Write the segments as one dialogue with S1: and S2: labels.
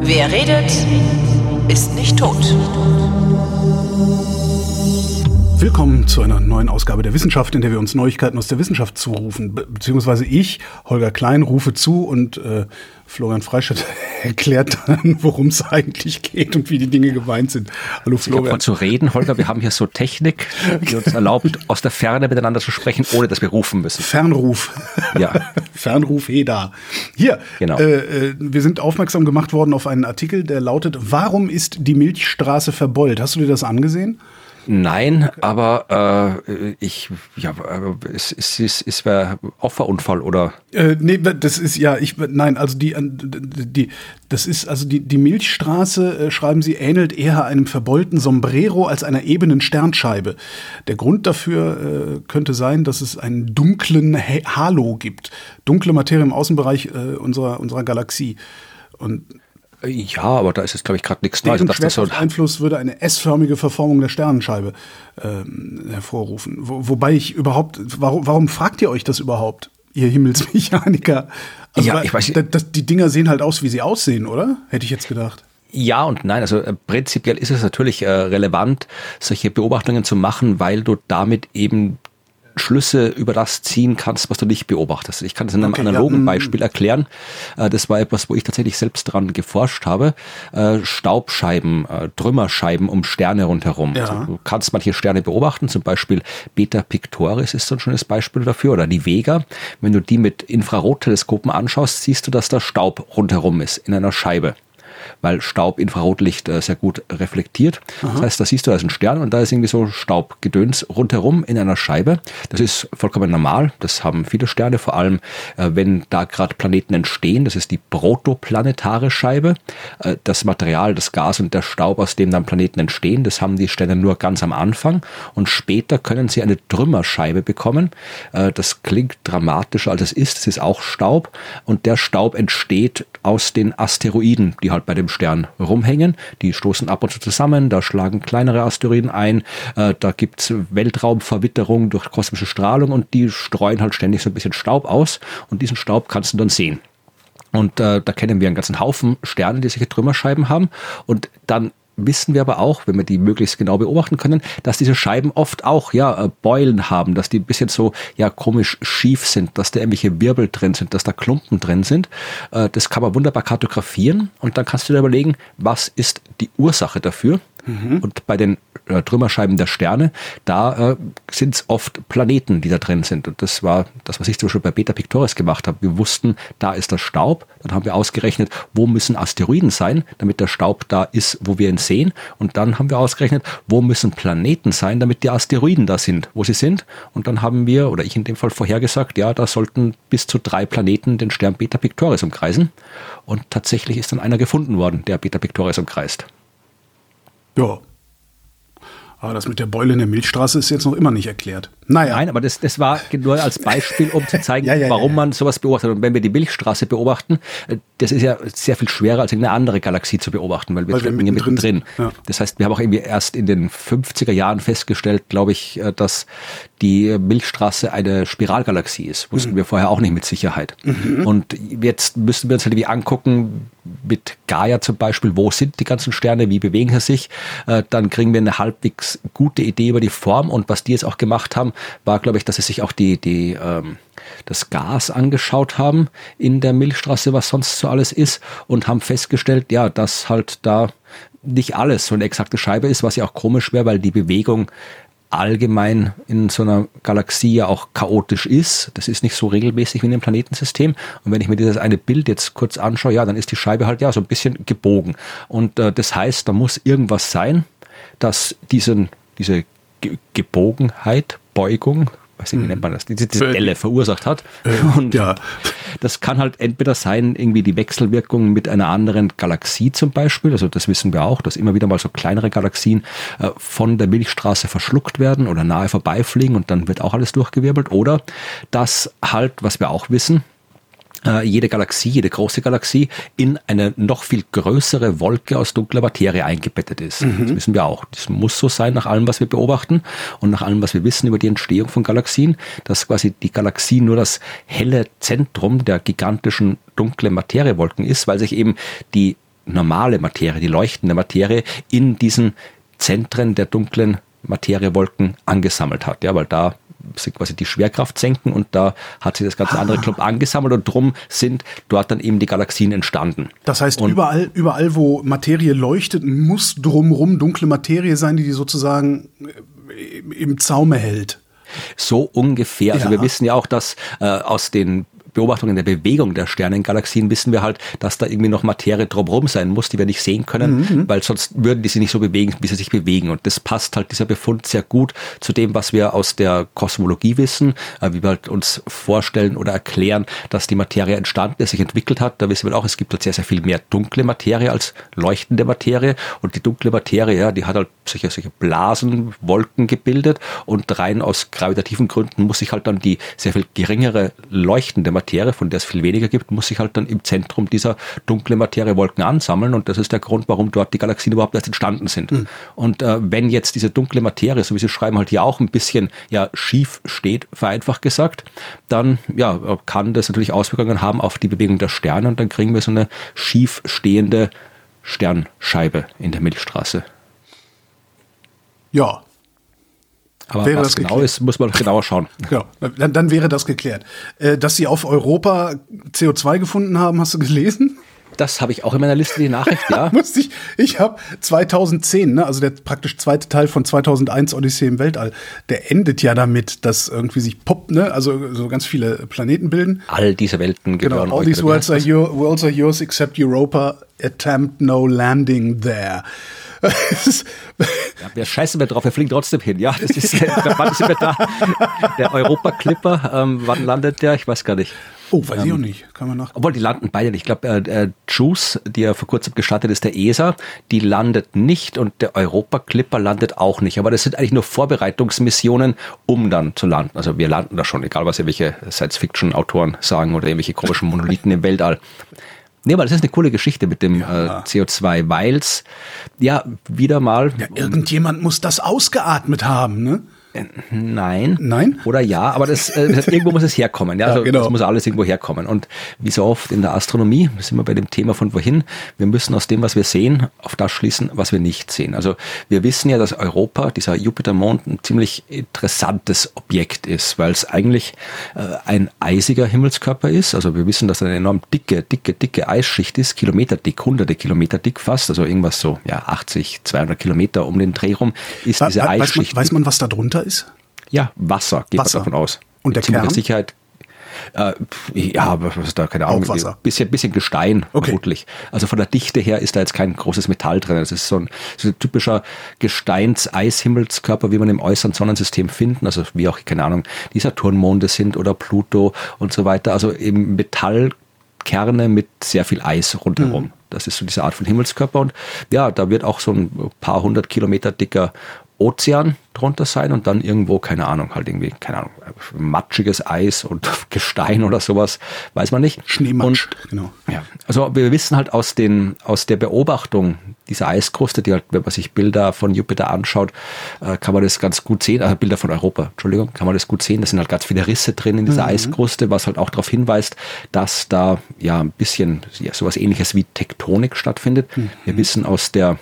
S1: Wer redet, ist nicht tot.
S2: Willkommen zu einer neuen Ausgabe der Wissenschaft, in der wir uns Neuigkeiten aus der Wissenschaft zurufen. Be beziehungsweise ich, Holger Klein, rufe zu und äh, Florian Freistadt erklärt dann, worum es eigentlich geht und wie die Dinge gemeint sind.
S3: Hallo Florian. Mal zu reden, Holger, wir haben hier so Technik, die uns erlaubt, aus der Ferne miteinander zu sprechen, ohne dass wir rufen müssen.
S2: Fernruf. Ja. Fernruf Heda. Hier, genau. Äh, äh, wir sind aufmerksam gemacht worden auf einen Artikel, der lautet, warum ist die Milchstraße verbeult? Hast du dir das angesehen?
S3: Nein, aber äh, ich, ja, äh, es, es, es, es wäre Opferunfall oder?
S2: Äh, nee, das ist ja, ich, nein, also die, die, das ist, also die, die Milchstraße, äh, schreiben sie, ähnelt eher einem verbeulten Sombrero als einer ebenen Sternscheibe. Der Grund dafür äh, könnte sein, dass es einen dunklen Halo gibt. Dunkle Materie im Außenbereich äh, unserer, unserer Galaxie. Und
S3: ja, aber da ist jetzt, glaube ich, gerade nichts
S2: da. Also, das so Einfluss würde eine S-förmige Verformung der Sternenscheibe ähm, hervorrufen. Wo, wobei ich überhaupt, warum, warum fragt ihr euch das überhaupt, ihr Himmelsmechaniker? Also, ja, ich weiß, das, die Dinger sehen halt aus, wie sie aussehen, oder? Hätte ich jetzt gedacht.
S3: Ja und nein. Also äh, prinzipiell ist es natürlich äh, relevant, solche Beobachtungen zu machen, weil du damit eben Schlüsse über das ziehen kannst, was du nicht beobachtest. Ich kann das in einem okay, analogen ja, mm. Beispiel erklären. Äh, das war etwas, wo ich tatsächlich selbst dran geforscht habe. Äh, Staubscheiben, äh, Trümmerscheiben um Sterne rundherum. Ja. Also du kannst manche Sterne beobachten, zum Beispiel Beta Pictoris ist so ein schönes Beispiel dafür oder die Vega. Wenn du die mit Infrarotteleskopen anschaust, siehst du, dass da Staub rundherum ist in einer Scheibe weil Staub Infrarotlicht äh, sehr gut reflektiert. Aha. Das heißt, da siehst du, da ist ein Stern und da ist irgendwie so Staubgedöns rundherum in einer Scheibe. Das ist vollkommen normal. Das haben viele Sterne, vor allem äh, wenn da gerade Planeten entstehen. Das ist die protoplanetare Scheibe. Äh, das Material, das Gas und der Staub, aus dem dann Planeten entstehen, das haben die Sterne nur ganz am Anfang und später können sie eine Trümmerscheibe bekommen. Äh, das klingt dramatischer als es ist. Es ist auch Staub und der Staub entsteht aus den Asteroiden, die halt bei dem Stern rumhängen. Die stoßen ab und zu zusammen, da schlagen kleinere Asteroiden ein, äh, da gibt's Weltraumverwitterung durch kosmische Strahlung und die streuen halt ständig so ein bisschen Staub aus und diesen Staub kannst du dann sehen. Und äh, da kennen wir einen ganzen Haufen Sterne, die solche Trümmerscheiben haben. Und dann wissen wir aber auch, wenn wir die möglichst genau beobachten können, dass diese Scheiben oft auch ja äh, Beulen haben, dass die ein bisschen so ja komisch schief sind, dass da irgendwelche Wirbel drin sind, dass da Klumpen drin sind. Äh, das kann man wunderbar kartografieren und dann kannst du dir überlegen, was ist die Ursache dafür? Mhm. Und bei den äh, Trümmerscheiben der Sterne, da äh, sind es oft Planeten, die da drin sind. Und das war das, was ich zum Beispiel bei Beta Pictoris gemacht habe. Wir wussten, da ist der Staub. Dann haben wir ausgerechnet, wo müssen Asteroiden sein, damit der Staub da ist, wo wir ihn sehen. Und dann haben wir ausgerechnet, wo müssen Planeten sein, damit die Asteroiden da sind, wo sie sind. Und dann haben wir, oder ich in dem Fall vorhergesagt, ja, da sollten bis zu drei Planeten den Stern Beta Pictoris umkreisen. Und tatsächlich ist dann einer gefunden worden, der Beta Pictoris umkreist.
S2: Ja. Aber das mit der Beule in der Milchstraße ist jetzt noch immer nicht erklärt. Naja.
S3: Nein, aber das, das war nur als Beispiel, um zu zeigen, ja, ja, warum ja, man sowas beobachtet. Und wenn wir die Milchstraße beobachten, äh, das ist ja sehr viel schwerer als eine andere Galaxie zu beobachten, weil wir weil stecken hier mittendrin. Ja. Das heißt, wir haben auch irgendwie erst in den 50er Jahren festgestellt, glaube ich, äh, dass die Milchstraße eine Spiralgalaxie ist. Wussten mhm. wir vorher auch nicht mit Sicherheit. Mhm. Und jetzt müssen wir uns halt wie angucken, mit Gaia zum Beispiel, wo sind die ganzen Sterne, wie bewegen sie sich, äh, dann kriegen wir eine halbwegs gute Idee über die Form und was die jetzt auch gemacht haben, war, glaube ich, dass sie sich auch die, die, ähm, das Gas angeschaut haben in der Milchstraße, was sonst so alles ist und haben festgestellt, ja, dass halt da nicht alles so eine exakte Scheibe ist, was ja auch komisch wäre, weil die Bewegung allgemein in so einer Galaxie ja auch chaotisch ist. Das ist nicht so regelmäßig wie in einem Planetensystem. Und wenn ich mir dieses eine Bild jetzt kurz anschaue, ja, dann ist die Scheibe halt ja so ein bisschen gebogen. Und äh, das heißt, da muss irgendwas sein, das diesen, diese Gebogenheit, Beugung, weiß nicht, wie nennt man das, diese, diese Delle verursacht hat.
S2: Äh,
S3: und ja. das kann halt entweder sein, irgendwie die Wechselwirkung mit einer anderen Galaxie zum Beispiel, also das wissen wir auch, dass immer wieder mal so kleinere Galaxien äh, von der Milchstraße verschluckt werden oder nahe vorbeifliegen und dann wird auch alles durchgewirbelt. Oder dass halt, was wir auch wissen, jede Galaxie, jede große Galaxie in eine noch viel größere Wolke aus dunkler Materie eingebettet ist. Mhm. Das wissen wir auch. Das muss so sein nach allem, was wir beobachten und nach allem, was wir wissen über die Entstehung von Galaxien, dass quasi die Galaxie nur das helle Zentrum der gigantischen dunklen Materiewolken ist, weil sich eben die normale Materie, die leuchtende Materie in diesen Zentren der dunklen Materiewolken angesammelt hat. Ja, weil da quasi die Schwerkraft senken und da hat sich das ganze andere Club ah. angesammelt und drum sind dort dann eben die Galaxien entstanden.
S2: Das heißt, und überall, überall, wo Materie leuchtet, muss drumherum dunkle Materie sein, die die sozusagen äh, im Zaume hält.
S3: So ungefähr. Also ja. wir wissen ja auch, dass äh, aus den Beobachtungen der Bewegung der Sternengalaxien wissen wir halt, dass da irgendwie noch Materie drumherum sein muss, die wir nicht sehen können, mhm, mhm. weil sonst würden die sich nicht so bewegen, wie sie sich bewegen. Und das passt halt dieser Befund sehr gut zu dem, was wir aus der Kosmologie wissen, äh, wie wir halt uns vorstellen oder erklären, dass die Materie entstanden ist, sich entwickelt hat. Da wissen wir auch, es gibt halt sehr, sehr viel mehr dunkle Materie als leuchtende Materie. Und die dunkle Materie, ja, die hat halt solche, solche Blasen, Wolken gebildet und rein aus gravitativen Gründen muss sich halt dann die sehr viel geringere leuchtende Materie Materie, von der es viel weniger gibt, muss sich halt dann im Zentrum dieser dunklen Materiewolken ansammeln und das ist der Grund, warum dort die Galaxien überhaupt erst entstanden sind. Mhm. Und äh, wenn jetzt diese dunkle Materie, so wie Sie schreiben, halt hier auch ein bisschen ja schief steht, vereinfacht gesagt, dann ja kann das natürlich Auswirkungen haben auf die Bewegung der Sterne und dann kriegen wir so eine schief stehende Sternscheibe in der Milchstraße.
S2: Ja,
S3: aber wäre was das genau geklärt. ist, muss man genauer schauen.
S2: Genau, dann, dann wäre das geklärt. Äh, dass sie auf Europa CO2 gefunden haben, hast du gelesen?
S3: Das habe ich auch in meiner Liste, die Nachricht, ja.
S2: Musste ich ich habe 2010, ne, also der praktisch zweite Teil von 2001 Odyssee im Weltall, der endet ja damit, dass irgendwie sich poppt, ne, also so ganz viele Planeten bilden.
S3: All diese Welten
S2: genau, All these worlds are, your, worlds are yours except Europa, attempt no landing there
S3: ja, wir scheißen wir drauf, wir fliegen trotzdem hin. Ja, das ist, wann sind wir da? Der Europa-Clipper, ähm, wann landet der? Ich weiß gar nicht.
S2: Oh, weiß ähm, ich auch nicht. Kann man nach.
S3: Obwohl, die landen beide nicht. Ich glaube, äh, äh, Juice, die ja vor kurzem gestartet ist, der ESA, die landet nicht und der Europa-Clipper landet auch nicht. Aber das sind eigentlich nur Vorbereitungsmissionen, um dann zu landen. Also wir landen da schon, egal was irgendwelche Science-Fiction-Autoren sagen oder irgendwelche komischen Monolithen im Weltall. Nee, aber das ist eine coole Geschichte mit dem ja. äh, CO2, weil's ja wieder mal. Ja,
S2: irgendjemand muss das ausgeatmet haben, ne?
S3: Nein.
S2: Nein?
S3: Oder ja, aber das, äh, irgendwo muss es herkommen. Ja, also ja, genau. Das muss alles irgendwo herkommen. Und wie so oft in der Astronomie, sind wir bei dem Thema von wohin, wir müssen aus dem, was wir sehen, auf das schließen, was wir nicht sehen. Also wir wissen ja, dass Europa, dieser Jupitermond, ein ziemlich interessantes Objekt ist, weil es eigentlich äh, ein eisiger Himmelskörper ist. Also wir wissen, dass er eine enorm dicke, dicke, dicke Eisschicht ist, Kilometer dick, hunderte Kilometer dick fast, also irgendwas so, ja, 80, 200 Kilometer um den Dreh rum ist diese
S2: Eisschicht. Weiß man, weiß man, was da drunter ist?
S3: Ja, Wasser, geht Wasser. man davon aus.
S2: Und der Kern?
S3: Sicherheit äh, ja, was ist da, keine Ahnung.
S2: Wasser.
S3: Bisschen, bisschen Gestein, okay. vermutlich. Also von der Dichte her ist da jetzt kein großes Metall drin. Es ist so ein, so ein typischer Gesteins-Eishimmelskörper, wie man im äußeren Sonnensystem finden. Also wie auch, keine Ahnung, die Saturnmonde sind oder Pluto und so weiter. Also eben Metallkerne mit sehr viel Eis rundherum. Mhm. Das ist so diese Art von Himmelskörper. Und ja, da wird auch so ein paar hundert Kilometer dicker Ozean drunter sein und dann irgendwo, keine Ahnung, halt irgendwie, keine Ahnung, matschiges Eis und Gestein oder sowas, weiß man nicht.
S2: Schneematsch,
S3: und, genau. Ja, also wir wissen halt aus, den, aus der Beobachtung dieser Eiskruste, die halt, wenn man sich Bilder von Jupiter anschaut, äh, kann man das ganz gut sehen, also Bilder von Europa, Entschuldigung, kann man das gut sehen, da sind halt ganz viele Risse drin in dieser mhm. Eiskruste, was halt auch darauf hinweist, dass da ja ein bisschen ja, sowas ähnliches wie Tektonik stattfindet. Mhm. Wir wissen aus der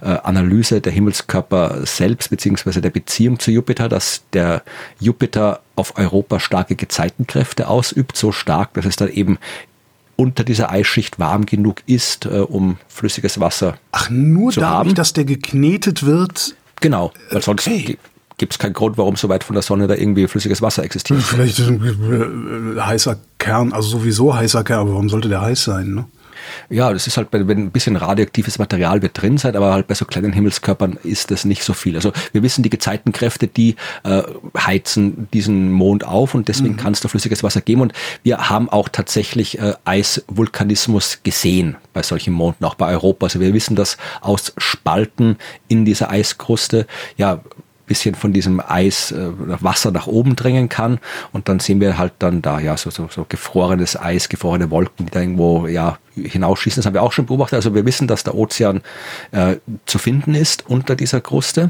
S3: äh, Analyse der Himmelskörper selbst, beziehungsweise der Beziehung zu Jupiter, dass der Jupiter auf Europa starke Gezeitenkräfte ausübt, so stark, dass es dann eben unter dieser Eisschicht warm genug ist, äh, um flüssiges Wasser
S2: Ach, nur zu dadurch, haben. dass der geknetet wird?
S3: Genau, weil sonst okay. gibt es keinen Grund, warum so weit von der Sonne da irgendwie flüssiges Wasser existiert.
S2: Vielleicht ist ein äh, heißer Kern, also sowieso heißer Kern, aber warum sollte der heiß sein? Ne?
S3: Ja, das ist halt, wenn ein bisschen radioaktives Material wird drin sein, aber halt bei so kleinen Himmelskörpern ist das nicht so viel. Also wir wissen, die Gezeitenkräfte, die äh, heizen diesen Mond auf und deswegen mhm. kann es da flüssiges Wasser geben. Und wir haben auch tatsächlich äh, Eisvulkanismus gesehen bei solchen Monden, auch bei Europa. Also wir wissen, dass aus Spalten in dieser Eiskruste ja bisschen von diesem Eis äh, Wasser nach oben drängen kann und dann sehen wir halt dann da ja so, so, so gefrorenes Eis, gefrorene Wolken, die da irgendwo ja hinausschießen. Das haben wir auch schon beobachtet. Also wir wissen, dass der Ozean äh, zu finden ist unter dieser Kruste,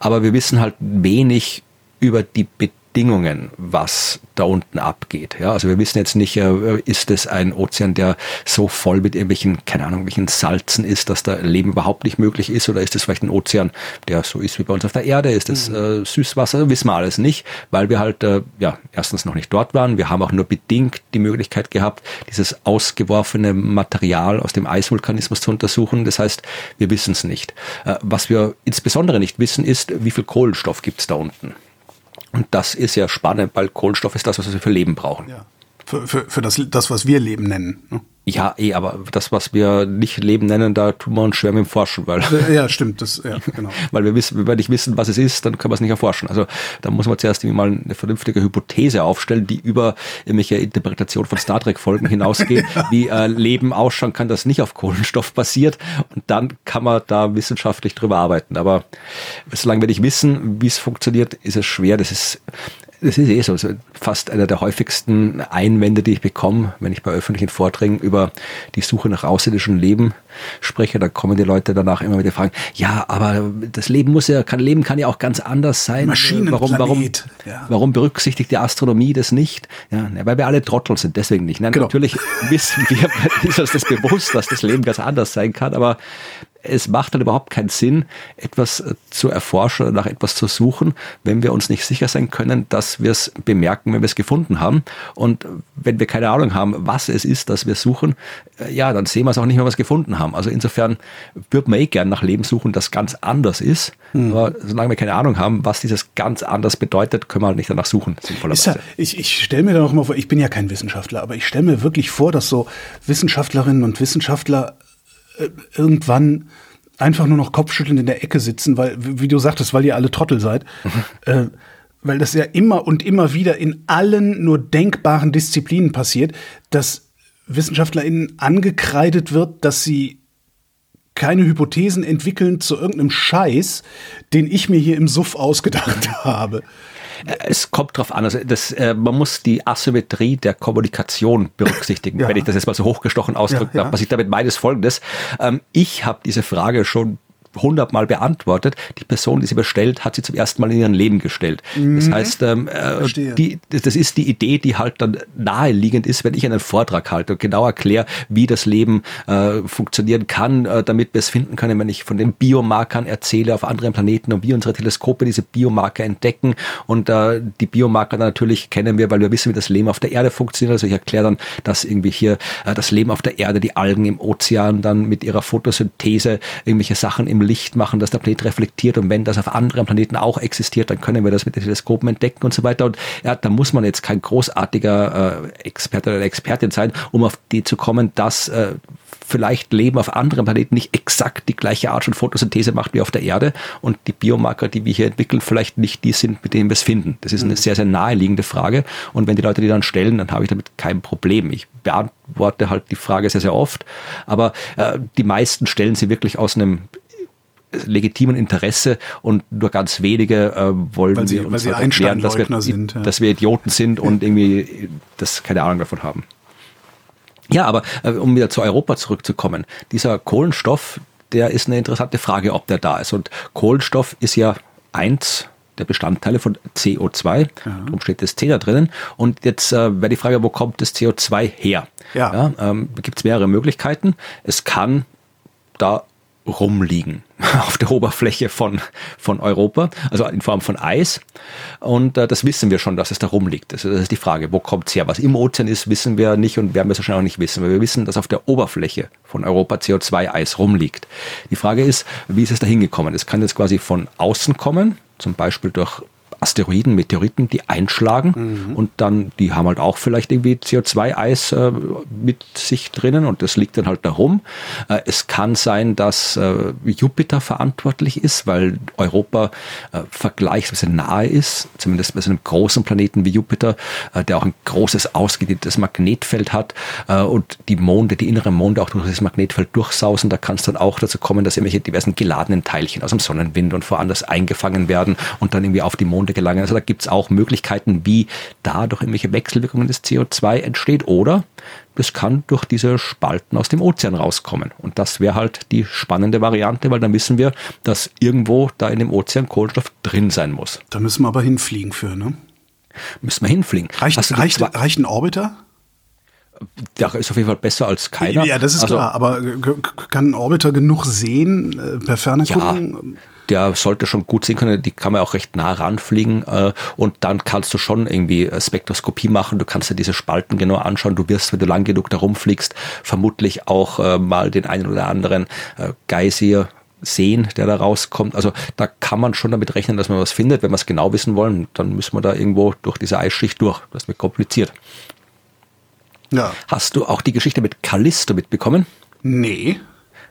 S3: aber wir wissen halt wenig über die Bedingungen Bedingungen, was da unten abgeht. Ja, also wir wissen jetzt nicht, äh, ist es ein Ozean, der so voll mit irgendwelchen, keine Ahnung, welchen Salzen ist, dass da Leben überhaupt nicht möglich ist, oder ist es vielleicht ein Ozean, der so ist wie bei uns auf der Erde? Ist es mhm. äh, Süßwasser? Wissen wir alles nicht, weil wir halt äh, ja erstens noch nicht dort waren. Wir haben auch nur bedingt die Möglichkeit gehabt, dieses ausgeworfene Material aus dem Eisvulkanismus zu untersuchen. Das heißt, wir wissen es nicht. Äh, was wir insbesondere nicht wissen, ist, wie viel Kohlenstoff gibt es da unten. Und das ist ja spannend, weil Kohlenstoff ist das, was wir für Leben brauchen.
S2: Ja. Für, für, für das, das, was wir Leben nennen. Ne?
S3: Ja, eh, aber das, was wir nicht Leben nennen, da tun wir uns schwer mit dem Forschen, weil.
S2: Ja, stimmt, das, ja,
S3: genau. weil wir wissen, wenn wir nicht wissen, was es ist, dann können wir es nicht erforschen. Also, da muss man zuerst mal eine vernünftige Hypothese aufstellen, die über irgendwelche Interpretation von Star Trek Folgen hinausgeht, ja. wie äh, Leben ausschauen kann, das nicht auf Kohlenstoff basiert. Und dann kann man da wissenschaftlich drüber arbeiten. Aber solange wir nicht wissen, wie es funktioniert, ist es schwer. Das ist, das ist eh so, so fast einer der häufigsten Einwände, die ich bekomme, wenn ich bei öffentlichen Vorträgen über die Suche nach außerirdischem Leben spreche. Da kommen die Leute danach immer wieder fragen, ja, aber das Leben muss ja, kann, Leben kann ja auch ganz anders sein.
S2: Maschinenplanet.
S3: Warum, warum, ja. warum berücksichtigt die Astronomie das nicht? Ja, weil wir alle Trottel sind, deswegen nicht. Nein, genau. Natürlich wissen wir, ist uns das bewusst, dass das Leben ganz anders sein kann, aber es macht dann überhaupt keinen Sinn, etwas äh, zu erforschen oder nach etwas zu suchen, wenn wir uns nicht sicher sein können, dass wir es bemerken, wenn wir es gefunden haben. Und wenn wir keine Ahnung haben, was es ist, das wir suchen, äh, ja, dann sehen wir es auch nicht mehr, was wir gefunden haben. Also insofern würde man eh gern nach Leben suchen, das ganz anders ist. Mhm. Aber solange wir keine Ahnung haben, was dieses ganz anders bedeutet, können wir halt nicht danach suchen,
S2: sinnvollerweise. Ja, ich ich stelle mir da noch mal vor, ich bin ja kein Wissenschaftler, aber ich stelle mir wirklich vor, dass so Wissenschaftlerinnen und Wissenschaftler äh, irgendwann einfach nur noch kopfschüttelnd in der Ecke sitzen, weil, wie du sagtest, weil ihr alle Trottel seid. Äh, weil das ja immer und immer wieder in allen nur denkbaren Disziplinen passiert, dass WissenschaftlerInnen angekreidet wird, dass sie keine Hypothesen entwickeln zu irgendeinem Scheiß, den ich mir hier im Suff ausgedacht habe.
S3: Es kommt drauf an. Also das, äh, man muss die Asymmetrie der Kommunikation berücksichtigen, ja. wenn ich das jetzt mal so hochgestochen ausdrücken ja, ja. darf. Was ich damit meine, ist folgendes. Ähm, ich habe diese Frage schon hundertmal beantwortet. Die Person, die sie bestellt, hat sie zum ersten Mal in ihrem Leben gestellt. Mhm. Das heißt, ähm, äh, die, das ist die Idee, die halt dann naheliegend ist, wenn ich einen Vortrag halte und genau erkläre, wie das Leben äh, funktionieren kann, äh, damit wir es finden können, wenn ich von den Biomarkern erzähle auf anderen Planeten und wie unsere Teleskope diese Biomarker entdecken. Und äh, die Biomarker natürlich kennen wir, weil wir wissen, wie das Leben auf der Erde funktioniert. Also ich erkläre dann, dass irgendwie hier äh, das Leben auf der Erde, die Algen im Ozean dann mit ihrer Photosynthese irgendwelche Sachen im Licht machen, dass der Planet reflektiert und wenn das auf anderen Planeten auch existiert, dann können wir das mit den Teleskopen entdecken und so weiter. Und ja, da muss man jetzt kein großartiger äh, Experte oder Expertin sein, um auf die zu kommen, dass äh, vielleicht Leben auf anderen Planeten nicht exakt die gleiche Art von Photosynthese macht wie auf der Erde und die Biomarker, die wir hier entwickeln, vielleicht nicht die sind, mit denen wir es finden. Das ist eine mhm. sehr, sehr naheliegende Frage. Und wenn die Leute die dann stellen, dann habe ich damit kein Problem. Ich beantworte halt die Frage sehr, sehr oft. Aber äh, die meisten stellen sie wirklich aus einem legitimen Interesse und nur ganz wenige äh, wollen
S2: weil sie, wir uns weil sie halt erklären, dass wir, sind,
S3: ja. dass wir Idioten sind und irgendwie das keine Ahnung davon haben. Ja, aber äh, um wieder zu Europa zurückzukommen, dieser Kohlenstoff, der ist eine interessante Frage, ob der da ist. Und Kohlenstoff ist ja eins der Bestandteile von CO2. Ja. Darum steht das C da drinnen. Und jetzt äh, wäre die Frage, wo kommt das CO2 her? Ja. ja ähm, Gibt es mehrere Möglichkeiten. Es kann da rumliegen auf der Oberfläche von, von Europa, also in Form von Eis. Und äh, das wissen wir schon, dass es da rumliegt. Das, das ist die Frage, wo kommt es her? Was im Ozean ist, wissen wir nicht und werden wir so schnell auch nicht wissen. Weil wir wissen, dass auf der Oberfläche von Europa CO2-Eis rumliegt. Die Frage ist, wie ist es da hingekommen? Es kann jetzt quasi von außen kommen, zum Beispiel durch Asteroiden, Meteoriten, die einschlagen mhm. und dann, die haben halt auch vielleicht irgendwie CO2-Eis äh, mit sich drinnen und das liegt dann halt da rum. Äh, es kann sein, dass äh, Jupiter verantwortlich ist, weil Europa äh, vergleichsweise nahe ist, zumindest bei so einem großen Planeten wie Jupiter, äh, der auch ein großes ausgedehntes Magnetfeld hat äh, und die Monde, die inneren Monde auch durch das Magnetfeld durchsausen. Da kann es dann auch dazu kommen, dass irgendwelche diversen geladenen Teilchen aus dem Sonnenwind und woanders eingefangen werden und dann irgendwie auf die Monde gelangen. Also da gibt es auch Möglichkeiten, wie da durch irgendwelche Wechselwirkungen des CO2 entsteht oder das kann durch diese Spalten aus dem Ozean rauskommen. Und das wäre halt die spannende Variante, weil dann wissen wir, dass irgendwo da in dem Ozean Kohlenstoff drin sein muss.
S2: Da müssen wir aber hinfliegen für, ne?
S3: Müssen wir hinfliegen.
S2: Reicht, reicht, reicht ein Orbiter?
S3: Der ist auf jeden Fall besser als keiner.
S2: Ja, das ist also, klar, aber kann ein Orbiter genug sehen äh, per Ferne
S3: gucken? Der sollte schon gut sehen können, die kann man auch recht nah ranfliegen äh, und dann kannst du schon irgendwie Spektroskopie machen, du kannst dir diese Spalten genau anschauen, du wirst, wenn du lang genug da rumfliegst, vermutlich auch äh, mal den einen oder anderen äh, Geysir sehen, der da rauskommt. Also da kann man schon damit rechnen, dass man was findet. Wenn wir es genau wissen wollen, dann müssen wir da irgendwo durch diese Eisschicht durch. Das wird kompliziert. Ja. Hast du auch die Geschichte mit Callisto mitbekommen?
S2: Nee.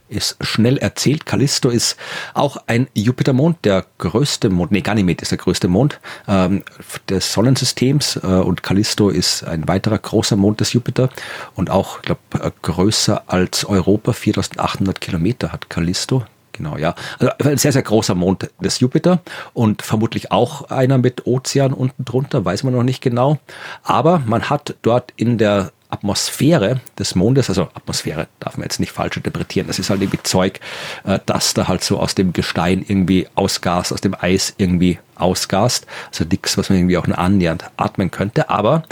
S3: Ist schnell erzählt. Callisto ist auch ein Jupitermond, der größte Mond, nee, Ganymed ist der größte Mond ähm, des Sonnensystems äh, und Callisto ist ein weiterer großer Mond des Jupiter und auch, ich glaube, äh, größer als Europa. 4800 Kilometer hat Callisto. Genau, ja. Also ein sehr, sehr großer Mond des Jupiter und vermutlich auch einer mit Ozean unten drunter, weiß man noch nicht genau. Aber man hat dort in der Atmosphäre des Mondes, also Atmosphäre darf man jetzt nicht falsch interpretieren, das ist halt irgendwie Zeug, äh, das da halt so aus dem Gestein irgendwie ausgast, aus dem Eis irgendwie ausgast. Also nichts, was man irgendwie auch nur annähernd atmen könnte, aber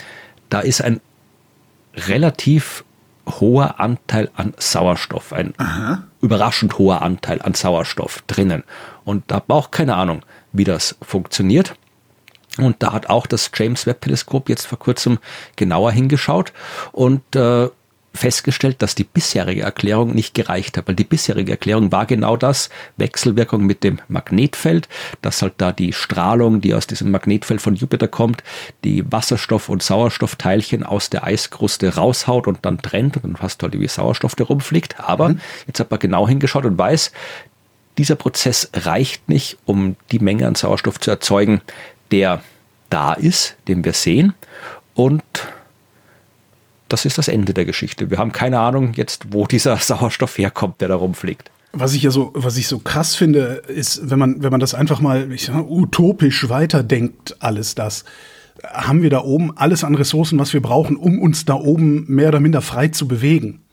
S3: da ist ein relativ hoher Anteil an Sauerstoff, ein Aha. überraschend hoher Anteil an Sauerstoff drinnen. Und da braucht keine Ahnung, wie das funktioniert. Und da hat auch das James Webb Teleskop jetzt vor kurzem genauer hingeschaut und äh, festgestellt, dass die bisherige Erklärung nicht gereicht hat, weil die bisherige Erklärung war genau das, Wechselwirkung mit dem Magnetfeld, dass halt da die Strahlung, die aus diesem Magnetfeld von Jupiter kommt, die Wasserstoff- und Sauerstoffteilchen aus der Eiskruste raushaut und dann trennt und dann hast du halt wie Sauerstoff, der rumfliegt. Aber mhm. jetzt hat man genau hingeschaut und weiß, dieser Prozess reicht nicht, um die Menge an Sauerstoff zu erzeugen, der da ist, den wir sehen. Und das ist das Ende der Geschichte. Wir haben keine Ahnung jetzt, wo dieser Sauerstoff herkommt, der da rumfliegt.
S2: Was ich ja so, was ich so krass finde, ist, wenn man, wenn man das einfach mal sag, utopisch weiterdenkt, alles das, haben wir da oben alles an Ressourcen, was wir brauchen, um uns da oben mehr oder minder frei zu bewegen.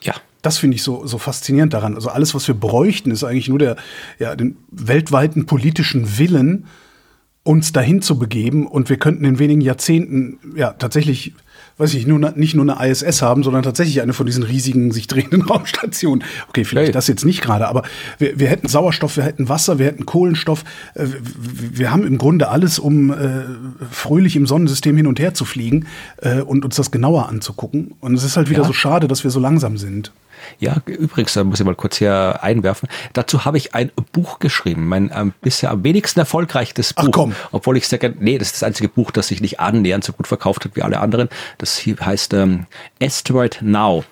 S3: Ja.
S2: Das finde ich so, so faszinierend daran. Also alles, was wir bräuchten, ist eigentlich nur der, ja, den weltweiten politischen Willen, uns dahin zu begeben und wir könnten in wenigen Jahrzehnten ja tatsächlich, weiß ich, nur, nicht nur eine ISS haben, sondern tatsächlich eine von diesen riesigen sich drehenden Raumstationen. Okay, vielleicht hey. das jetzt nicht gerade, aber wir, wir hätten Sauerstoff, wir hätten Wasser, wir hätten Kohlenstoff. Äh, wir haben im Grunde alles, um äh, fröhlich im Sonnensystem hin und her zu fliegen äh, und uns das genauer anzugucken. Und es ist halt wieder ja. so schade, dass wir so langsam sind.
S3: Ja, übrigens, da muss ich mal kurz hier einwerfen. Dazu habe ich ein Buch geschrieben, mein ähm, bisher am wenigsten erfolgreiches Buch. Ach
S2: komm.
S3: Obwohl ich sehr gerne, nee, das ist das einzige Buch, das sich nicht annähernd so gut verkauft hat wie alle anderen. Das heißt ähm, Asteroid Now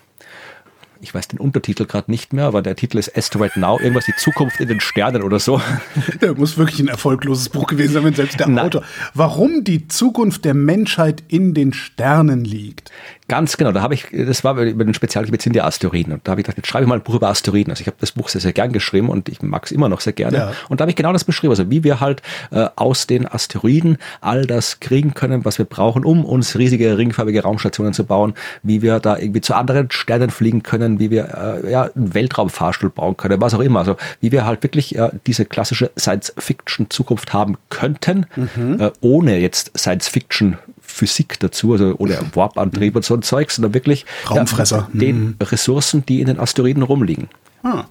S3: ich weiß den Untertitel gerade nicht mehr, aber der Titel ist Asteroid Now, irgendwas die Zukunft in den Sternen oder so.
S2: Der muss wirklich ein erfolgloses Buch gewesen sein, wenn selbst der Nein. Autor. Warum die Zukunft der Menschheit in den Sternen liegt.
S3: Ganz genau, da habe ich, das war über den Spezialgebiet sind die Asteroiden. Und da habe ich gedacht, jetzt schreibe ich mal ein Buch über Asteroiden. Also ich habe das Buch sehr, sehr gern geschrieben und ich mag es immer noch sehr gerne. Ja. Und da habe ich genau das beschrieben, also wie wir halt äh, aus den Asteroiden all das kriegen können, was wir brauchen, um uns riesige ringfarbige Raumstationen zu bauen, wie wir da irgendwie zu anderen Sternen fliegen können, wie wir äh, ja, einen Weltraumfahrstuhl bauen können, was auch immer. Also wie wir halt wirklich äh, diese klassische Science-Fiction-Zukunft haben könnten, mhm. äh, ohne jetzt Science-Fiction Physik dazu, also ohne Warp-Antrieb und so ein Zeug, sondern wirklich
S2: Raumfresser.
S3: Ja, den mhm. Ressourcen, die in den Asteroiden rumliegen. Ah.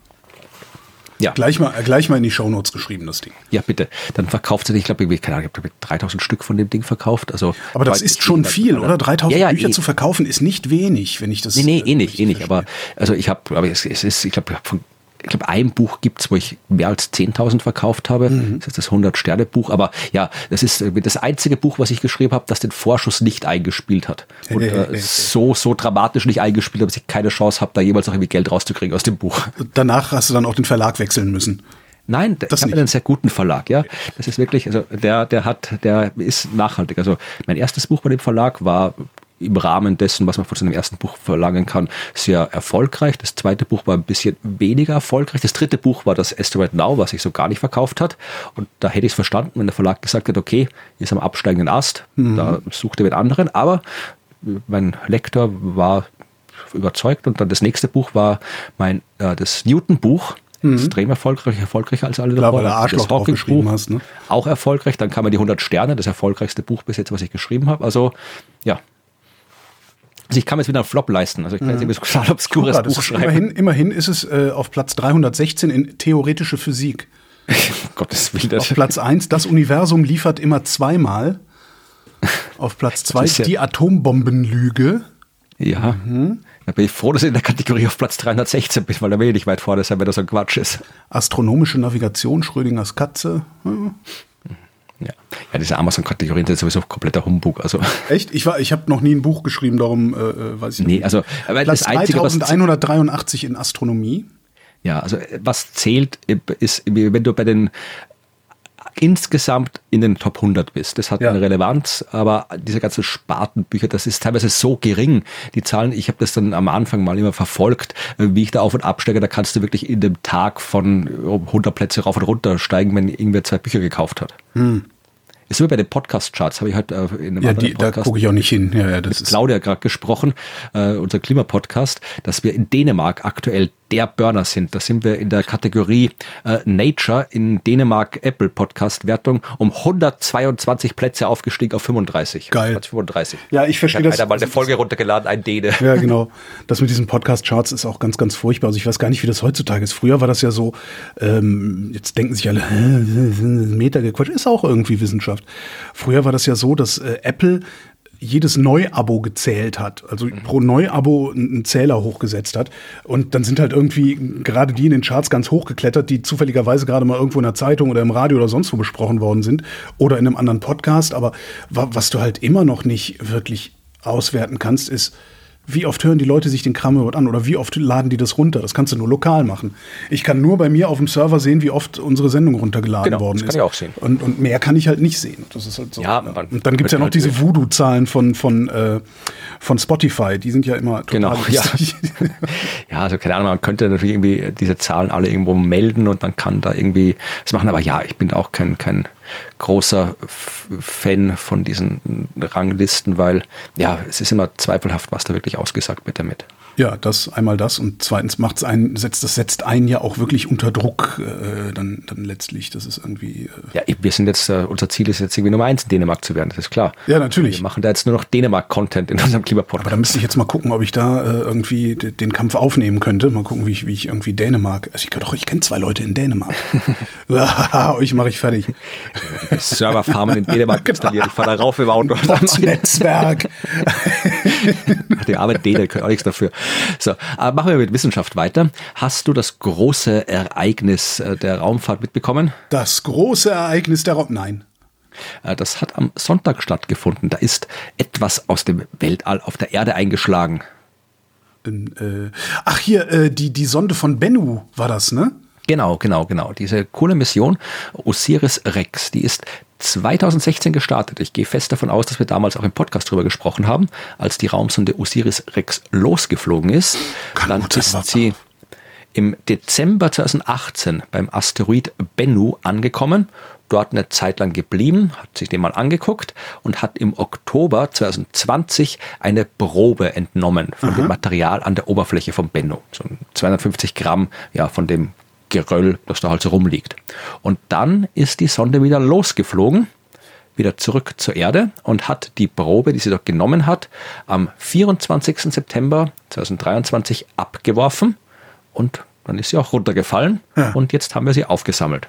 S2: Ja. Gleich mal, gleich mal in die Shownotes geschrieben, das Ding.
S3: Ja, bitte. Dann verkauft es, ich glaube, ich keine Ahnung, ich habe 3000 Stück von dem Ding verkauft. Also,
S2: aber das ist schon viel, oder? 3000 ja, ja, Bücher eh. zu verkaufen ist nicht wenig, wenn ich das.
S3: Nee, nee, eh nicht, eh nicht. Aber, also ich habe, aber es, es ist, ich glaube, von ich glaube, ein Buch gibt es, wo ich mehr als 10.000 verkauft habe. Mhm. Das ist das 100-Sterne-Buch. Aber ja, das ist äh, das einzige Buch, was ich geschrieben habe, das den Vorschuss nicht eingespielt hat. Und äh, so, so dramatisch nicht eingespielt hat, dass ich keine Chance habe, da jemals noch irgendwie Geld rauszukriegen aus dem Buch.
S2: Danach hast du dann auch den Verlag wechseln müssen.
S3: Nein, das ich habe einen sehr guten Verlag, ja. Das ist wirklich, also der, der hat, der ist nachhaltig. Also mein erstes Buch bei dem Verlag war im Rahmen dessen, was man von seinem ersten Buch verlangen kann, sehr erfolgreich. Das zweite Buch war ein bisschen weniger erfolgreich. Das dritte Buch war das Estimate Now, was sich so gar nicht verkauft hat. Und da hätte ich es verstanden, wenn der Verlag gesagt hat, okay, ist am absteigenden Ast, mhm. da sucht er mit anderen. Aber mein Lektor war überzeugt und dann das nächste Buch war mein äh, das Newton-Buch. Mhm. Extrem erfolgreich, erfolgreicher als alle
S2: Klar, davor. Weil Arschloch das Hawking-Buch hast, ne?
S3: auch erfolgreich. Dann kamen die 100 Sterne, das erfolgreichste Buch bis jetzt, was ich geschrieben habe. Also ja, also ich kann mir jetzt wieder einen Flop leisten. Also ich kann jetzt mhm. irgendwie total obskures Super, Buch schreiben.
S2: Immerhin, immerhin ist es äh, auf Platz 316 in theoretische Physik.
S3: Gottes Willen.
S2: Auf Platz 1, das Universum liefert immer zweimal. Auf Platz 2, ja die Atombombenlüge.
S3: Ja. Mhm. Da bin ich froh, dass ich in der Kategorie auf Platz 316 bin, weil da will ich nicht weit vorne sein, wenn das so ein Quatsch ist.
S2: Astronomische Navigation, Schrödingers Katze. Hm.
S3: Ja, ja diese Amazon-Kategorien sind sowieso kompletter Humbug. Also.
S2: Echt? Ich, ich habe noch nie ein Buch geschrieben, darum äh, äh weiß ich
S3: nicht. Nee, also
S2: aber Platz das Einzige, 3183 in Astronomie.
S3: Ja, also was zählt, ist, wenn du bei den insgesamt in den Top 100 bist. Das hat ja. eine Relevanz, aber diese ganzen Spartenbücher, das ist teilweise so gering. Die Zahlen, ich habe das dann am Anfang mal immer verfolgt, wie ich da auf und absteige, da kannst du wirklich in dem Tag von 100 Plätze rauf und runter steigen, wenn irgendwer zwei Bücher gekauft hat. Hm. Ist wie bei den Podcast-Charts, habe ich halt äh, in
S2: einem ja, die, Podcast da gucke ich auch nicht hin. Ja,
S3: ja, das mit Claudia gerade gesprochen, äh, unser Klimapodcast, dass wir in Dänemark aktuell der Burner sind. Da sind wir in der Kategorie äh, Nature in Dänemark Apple Podcast Wertung um 122 Plätze aufgestiegen auf 35.
S2: Geil.
S3: Platz 35.
S2: Ja, ich verstehe
S3: das. Einer mal eine Folge runtergeladen, ein Däne.
S2: Ja, genau. Das mit diesen Podcast Charts ist auch ganz, ganz furchtbar. Also ich weiß gar nicht, wie das heutzutage ist. Früher war das ja so, ähm, jetzt denken sich alle, Meter gequatscht, ist auch irgendwie Wissenschaft. Früher war das ja so, dass äh, Apple jedes Neuabo gezählt hat, also mhm. pro Neuabo einen Zähler hochgesetzt hat. Und dann sind halt irgendwie gerade die in den Charts ganz hochgeklettert, die zufälligerweise gerade mal irgendwo in der Zeitung oder im Radio oder sonst wo besprochen worden sind oder in einem anderen Podcast. Aber was du halt immer noch nicht wirklich auswerten kannst, ist, wie oft hören die Leute sich den Kram überhaupt an oder wie oft laden die das runter? Das kannst du nur lokal machen. Ich kann nur bei mir auf dem Server sehen, wie oft unsere Sendung runtergeladen genau, worden ist. Das
S3: kann ich auch sehen.
S2: Und, und mehr kann ich halt nicht sehen. Das ist halt so.
S3: Ja,
S2: ja. Und dann gibt es ja noch halt diese Voodoo-Zahlen von, von, äh, von Spotify. Die sind ja immer
S3: total genau, ja. ja, also keine Ahnung, man könnte natürlich irgendwie diese Zahlen alle irgendwo melden und dann kann da irgendwie das machen. Aber ja, ich bin auch kein, kein großer Fan von diesen Ranglisten, weil ja, es ist immer zweifelhaft, was da wirklich ausgesagt wird damit.
S2: Ja, das einmal das und zweitens macht's einen, setzt, das setzt einen ja auch wirklich unter Druck äh, dann, dann letztlich. Das ist irgendwie.
S3: Äh ja, wir sind jetzt, äh, unser Ziel ist jetzt irgendwie Nummer eins in Dänemark zu werden, das ist klar.
S2: Ja, natürlich.
S3: Wir machen da jetzt nur noch Dänemark-Content in unserem Klimapodcast.
S2: Aber da müsste ich jetzt mal gucken, ob ich da äh, irgendwie den Kampf aufnehmen könnte. Mal gucken, wie ich, wie ich irgendwie Dänemark. Also ich doch, ich kenne zwei Leute in Dänemark. Euch mache ich fertig.
S3: Serverfarmen in Dänemark genau. installiert. Ich fahre da rauf im Auto.
S2: Netzwerk.
S3: Die arme Däne können auch nichts dafür. So, aber machen wir mit Wissenschaft weiter. Hast du das große Ereignis äh, der Raumfahrt mitbekommen?
S2: Das große Ereignis der Raumfahrt? Nein.
S3: Äh, das hat am Sonntag stattgefunden. Da ist etwas aus dem Weltall auf der Erde eingeschlagen.
S2: Äh, ach hier, äh, die, die Sonde von Bennu war das, ne?
S3: Genau, genau, genau. Diese coole Mission Osiris Rex, die ist 2016 gestartet. Ich gehe fest davon aus, dass wir damals auch im Podcast drüber gesprochen haben, als die Raumsonde Osiris Rex losgeflogen ist.
S2: Kann
S3: dann ist sie im Dezember 2018 beim Asteroid Bennu angekommen, dort eine Zeit lang geblieben, hat sich den mal angeguckt und hat im Oktober 2020 eine Probe entnommen von Aha. dem Material an der Oberfläche von Bennu. So 250 Gramm ja, von dem Geröll, das da halt so rumliegt. Und dann ist die Sonde wieder losgeflogen, wieder zurück zur Erde und hat die Probe, die sie dort genommen hat, am 24. September 2023 abgeworfen und dann ist sie auch runtergefallen ja. und jetzt haben wir sie aufgesammelt.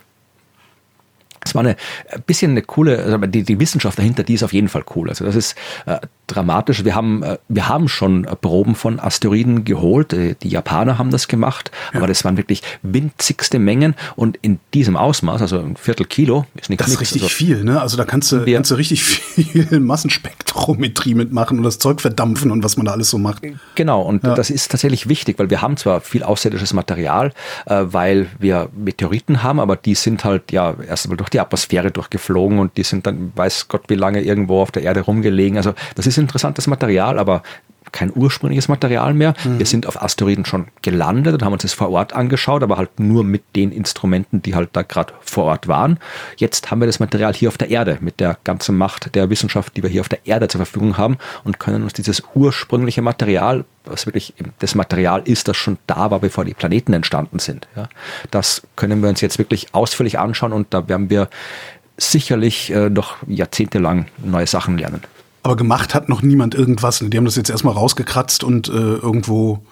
S3: Es war eine ein bisschen eine coole, also die, die Wissenschaft dahinter, die ist auf jeden Fall cool. Also das ist äh, dramatisch. Wir haben, äh, wir haben schon Proben von Asteroiden geholt. Äh, die Japaner haben das gemacht, ja. aber das waren wirklich winzigste Mengen und in diesem Ausmaß, also ein Viertel Kilo,
S2: ist nichts. Das ist richtig also, viel, ne? Also da kannst du, kannst du richtig viel Massenspektrometrie mitmachen und das Zeug verdampfen und was man da alles so macht.
S3: Genau, und ja. das ist tatsächlich wichtig, weil wir haben zwar viel außerirdisches Material, äh, weil wir Meteoriten haben, aber die sind halt ja erst einmal durch die Atmosphäre durchgeflogen und die sind dann, weiß Gott wie lange irgendwo auf der Erde rumgelegen. Also das ist interessantes Material, aber kein ursprüngliches Material mehr. Mhm. Wir sind auf Asteroiden schon gelandet und haben uns das vor Ort angeschaut, aber halt nur mit den Instrumenten, die halt da gerade vor Ort waren. Jetzt haben wir das Material hier auf der Erde mit der ganzen Macht der Wissenschaft, die wir hier auf der Erde zur Verfügung haben und können uns dieses ursprüngliche Material, was wirklich das Material ist, das schon da war, bevor die Planeten entstanden sind. Ja, das können wir uns jetzt wirklich ausführlich anschauen und da werden wir sicherlich äh, noch jahrzehntelang neue Sachen lernen.
S2: Aber gemacht hat noch niemand irgendwas. Die haben das jetzt erstmal rausgekratzt und äh, irgendwo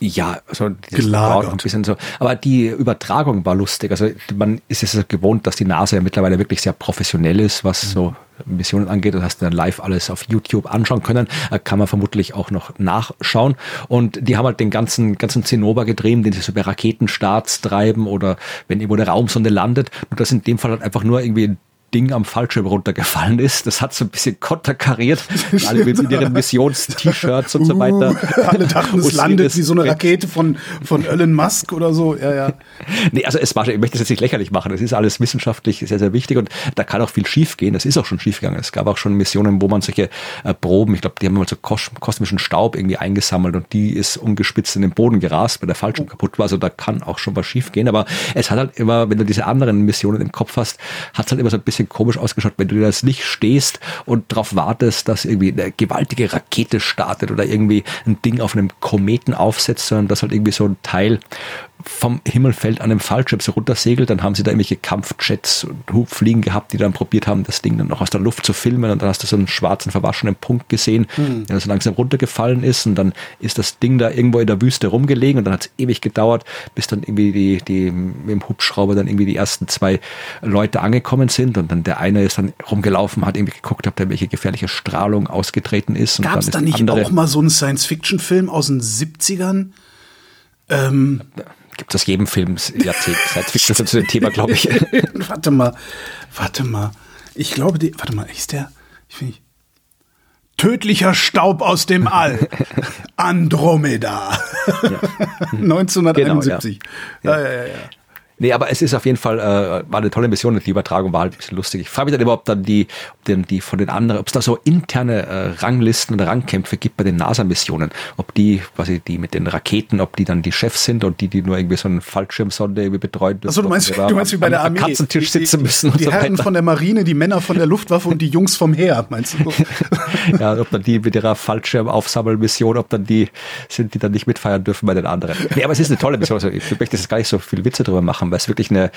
S3: ja, also gelagert. Ein bisschen so. Aber die Übertragung war lustig. Also man ist es gewohnt, dass die NASA ja mittlerweile wirklich sehr professionell ist, was mhm. so Missionen angeht. Das heißt, dann live alles auf YouTube anschauen können. Kann man vermutlich auch noch nachschauen. Und die haben halt den ganzen, ganzen Zinnober gedreht, den sie so bei Raketenstarts treiben oder wenn irgendwo eine Raumsonde landet. Und das in dem Fall halt einfach nur irgendwie Ding am Fallschirm runtergefallen ist. Das hat so ein bisschen konterkariert. Alle mit ihren Missions-T-Shirts und so weiter.
S2: Uh, alle dachten, es landet wie so eine Rakete von, von Elon Musk oder so. Ja, ja.
S3: Nee, also es war, ich möchte es jetzt nicht lächerlich machen. Das ist alles wissenschaftlich sehr, sehr wichtig und da kann auch viel schief gehen. Das ist auch schon schief gegangen. Es gab auch schon Missionen, wo man solche äh, Proben, ich glaube, die haben mal so kos kosmischen Staub irgendwie eingesammelt und die ist ungespitzt in den Boden gerast, weil der Fallschirm oh. kaputt war. Also da kann auch schon was schief gehen. Aber es hat halt immer, wenn du diese anderen Missionen im Kopf hast, hat es halt immer so ein bisschen bisschen komisch ausgeschaut, wenn du das nicht stehst und darauf wartest, dass irgendwie eine gewaltige Rakete startet oder irgendwie ein Ding auf einem Kometen aufsetzt, sondern dass halt irgendwie so ein Teil vom Himmel fällt an dem Fallschirm so runtersegelt, dann haben sie da irgendwelche Kampfjets und Hubfliegen gehabt, die dann probiert haben, das Ding dann noch aus der Luft zu filmen und dann hast du so einen schwarzen, verwaschenen Punkt gesehen, mhm. der so langsam runtergefallen ist und dann ist das Ding da irgendwo in der Wüste rumgelegen und dann hat es ewig gedauert, bis dann irgendwie die, die mit dem Hubschrauber dann irgendwie die ersten zwei Leute angekommen sind und dann der eine ist dann rumgelaufen, hat irgendwie geguckt, ob da welche gefährliche Strahlung ausgetreten ist.
S2: Gab es da nicht auch mal so einen Science-Fiction-Film aus den 70ern?
S3: Ähm, gibt es aus jedem Film Jahrzehnt Science Fiction zu dem Thema, glaube ich.
S2: warte mal, warte mal. Ich glaube, die, warte mal, ist der, ich finde, Tödlicher Staub aus dem All. Andromeda. Ja. 1971.
S3: Genau, ja. Ja, ja, ja. Nee, aber es ist auf jeden Fall, äh, war eine tolle Mission die Übertragung war halt ein bisschen lustig. Ich frage mich dann immer, ob dann die, ob denn die von den anderen, ob es da so interne äh, Ranglisten oder Rangkämpfe gibt bei den NASA-Missionen, ob die, quasi die mit den Raketen, ob die dann die Chefs sind und die, die nur irgendwie so einen Fallschirmsonde irgendwie betreuen
S2: dürfen. Achso, du meinst, du meinst wie bei der Armee.
S3: Katzentisch sitzen müssen.
S2: Die, die, die Herren von der Marine, die Männer von der Luftwaffe und die Jungs vom Heer, meinst du?
S3: ja, ob dann die mit ihrer Fallschirmaufsammelmission, ob dann die sind, die dann nicht mitfeiern dürfen bei den anderen. Nee, aber es ist eine tolle Mission. Also ich möchte jetzt gar nicht so viel Witze drüber machen haben, weil es wirklich eine,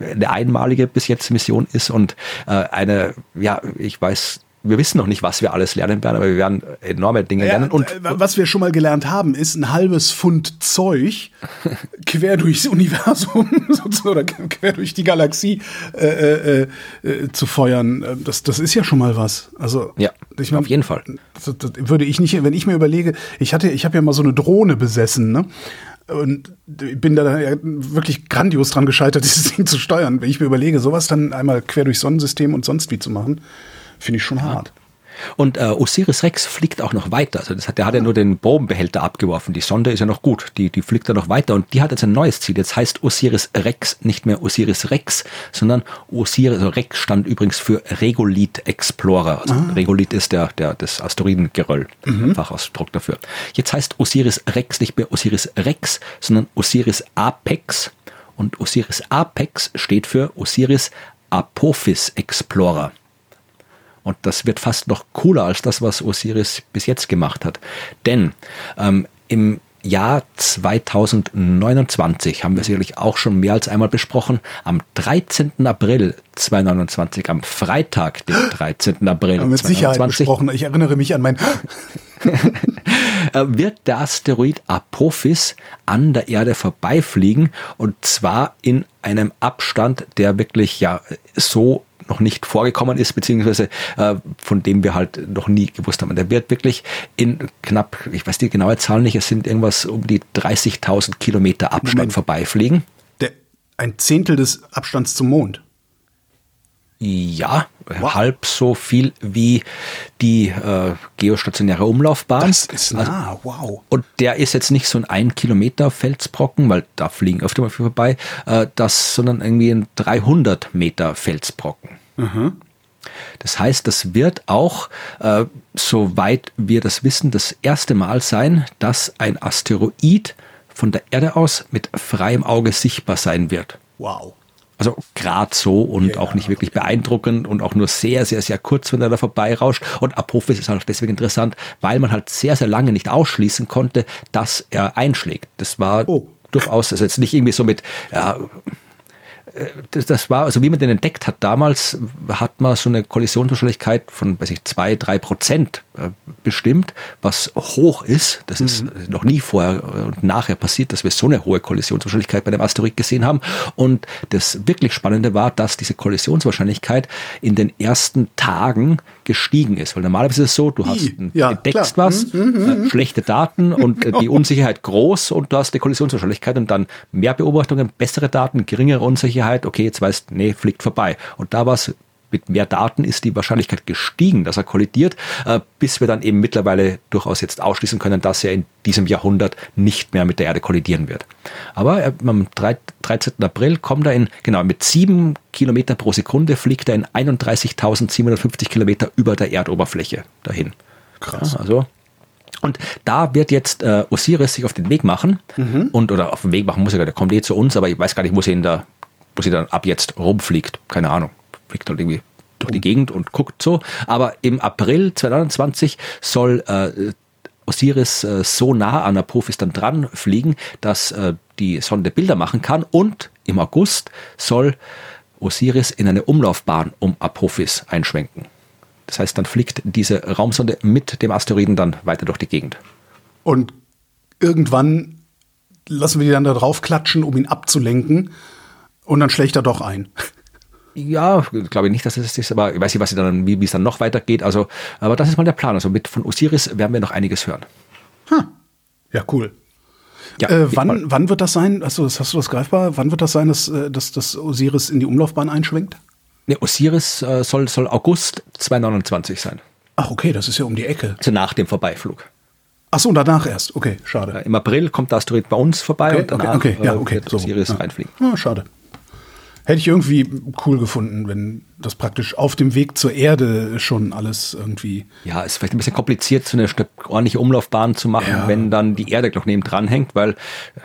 S3: eine einmalige bis jetzt Mission ist und äh, eine, ja, ich weiß wir wissen noch nicht, was wir alles lernen werden, aber wir werden enorme Dinge ja, lernen. Und
S2: äh, was wir schon mal gelernt haben, ist ein halbes Pfund Zeug quer durchs Universum oder quer durch die Galaxie äh, äh, äh, zu feuern. Das, das ist ja schon mal was. Also
S3: ja, ich mein, auf jeden Fall.
S2: Das, das würde ich nicht, wenn ich mir überlege, ich hatte, ich habe ja mal so eine Drohne besessen, ne? Und bin da wirklich grandios dran gescheitert, dieses Ding zu steuern. Wenn ich mir überlege, sowas dann einmal quer durch Sonnensystem und sonst wie zu machen, finde ich schon hart.
S3: Und äh, Osiris Rex fliegt auch noch weiter. Also das hat, der hat ja nur den Bogenbehälter abgeworfen. Die Sonde ist ja noch gut. Die, die fliegt da noch weiter. Und die hat jetzt ein neues Ziel. Jetzt heißt Osiris Rex nicht mehr Osiris Rex, sondern Osiris also Rex stand übrigens für Regolith Explorer. Also ah. Regolith ist der, der, das Asteroidengeröll. Mhm. Fachausdruck dafür. Jetzt heißt Osiris Rex nicht mehr Osiris Rex, sondern Osiris Apex. Und Osiris Apex steht für Osiris Apophis Explorer. Und das wird fast noch cooler als das, was Osiris bis jetzt gemacht hat. Denn ähm, im Jahr 2029 haben wir sicherlich auch schon mehr als einmal besprochen. Am 13. April 2029, am Freitag, den 13. April
S2: mit Sicherheit besprochen. Ich erinnere mich an mein
S3: äh, wird der Asteroid Apophis an der Erde vorbeifliegen und zwar in einem Abstand, der wirklich ja so noch nicht vorgekommen ist, beziehungsweise äh, von dem wir halt noch nie gewusst haben. Der wird wirklich in knapp, ich weiß die genaue Zahl nicht, es sind irgendwas um die 30.000 Kilometer Abstand Moment. vorbeifliegen.
S2: Der, ein Zehntel des Abstands zum Mond.
S3: Ja, wow. halb so viel wie die äh, geostationäre Umlaufbahn.
S2: Das ist nah, also, wow.
S3: Und der ist jetzt nicht so ein 1 Kilometer Felsbrocken, weil da fliegen öfter mal vorbei, äh, das, sondern irgendwie ein 300 Meter Felsbrocken. Mhm. Das heißt, das wird auch, äh, soweit wir das wissen, das erste Mal sein, dass ein Asteroid von der Erde aus mit freiem Auge sichtbar sein wird.
S2: Wow.
S3: Also gerade so und ja, auch nicht wirklich beeindruckend und auch nur sehr, sehr, sehr kurz, wenn er da vorbeirauscht. Und Apophis ist halt deswegen interessant, weil man halt sehr, sehr lange nicht ausschließen konnte, dass er einschlägt. Das war oh. durchaus, also jetzt nicht irgendwie so mit, ja, das, das war, also wie man den entdeckt hat, damals hat man so eine Kollisionswahrscheinlichkeit von, weiß ich, zwei, drei Prozent bestimmt, was hoch ist. Das mhm. ist noch nie vorher und nachher passiert, dass wir so eine hohe Kollisionswahrscheinlichkeit bei dem Asteroid gesehen haben. Und das wirklich Spannende war, dass diese Kollisionswahrscheinlichkeit in den ersten Tagen gestiegen ist. Weil normalerweise ist es so, du hast ja, entdeckst klar. was, mhm, mhm, äh, mhm. schlechte Daten und äh, die Unsicherheit groß und du hast die Kollisionswahrscheinlichkeit und dann mehr Beobachtungen, bessere Daten, geringere Unsicherheit, okay, jetzt weißt, nee, fliegt vorbei. Und da war es mit mehr Daten ist die Wahrscheinlichkeit gestiegen, dass er kollidiert, äh, bis wir dann eben mittlerweile durchaus jetzt ausschließen können, dass er in diesem Jahrhundert nicht mehr mit der Erde kollidieren wird. Aber äh, am 13. April kommt er in, genau, mit sieben Kilometer pro Sekunde fliegt er in 31.750 Kilometer über der Erdoberfläche dahin. Krass. Ja, also und da wird jetzt äh, Osiris sich auf den Weg machen mhm. und oder auf den Weg machen muss er, der kommt eh zu uns, aber ich weiß gar nicht, wo sie in der, wo sie dann ab jetzt rumfliegt. Keine Ahnung fliegt halt irgendwie durch die Gegend und guckt so. Aber im April 2021 soll äh, Osiris äh, so nah an Apophis dann dran fliegen, dass äh, die Sonde Bilder machen kann. Und im August soll Osiris in eine Umlaufbahn um Apophis einschwenken. Das heißt, dann fliegt diese Raumsonde mit dem Asteroiden dann weiter durch die Gegend.
S2: Und irgendwann lassen wir die dann da drauf klatschen, um ihn abzulenken. Und dann schlägt er doch ein.
S3: Ja, glaube ich nicht, dass es das ist, aber ich weiß nicht, was dann, wie, es dann noch weitergeht. Also, aber das ist mal der Plan. Also mit von Osiris werden wir noch einiges hören.
S2: Hm. Ja, cool. Ja, äh, wann, wann wird das sein? Achso, das hast du das greifbar? Wann wird das sein, dass, äh, dass, dass Osiris in die Umlaufbahn einschwenkt?
S3: Ne, Osiris äh, soll, soll August 2029 sein.
S2: Ach, okay, das ist ja um die Ecke.
S3: Also nach dem Vorbeiflug.
S2: Ach so, danach erst. Okay, schade.
S3: Im April kommt der Asteroid bei uns vorbei
S2: okay, und danach okay, okay, ja, okay,
S3: wird Osiris
S2: so,
S3: ja. reinfliegen.
S2: Ah, schade. Hätte ich irgendwie cool gefunden, wenn das praktisch auf dem Weg zur Erde schon alles irgendwie.
S3: Ja, ist vielleicht ein bisschen kompliziert, so eine ordentliche Umlaufbahn zu machen, ja. wenn dann die Erde noch neben dran hängt, weil,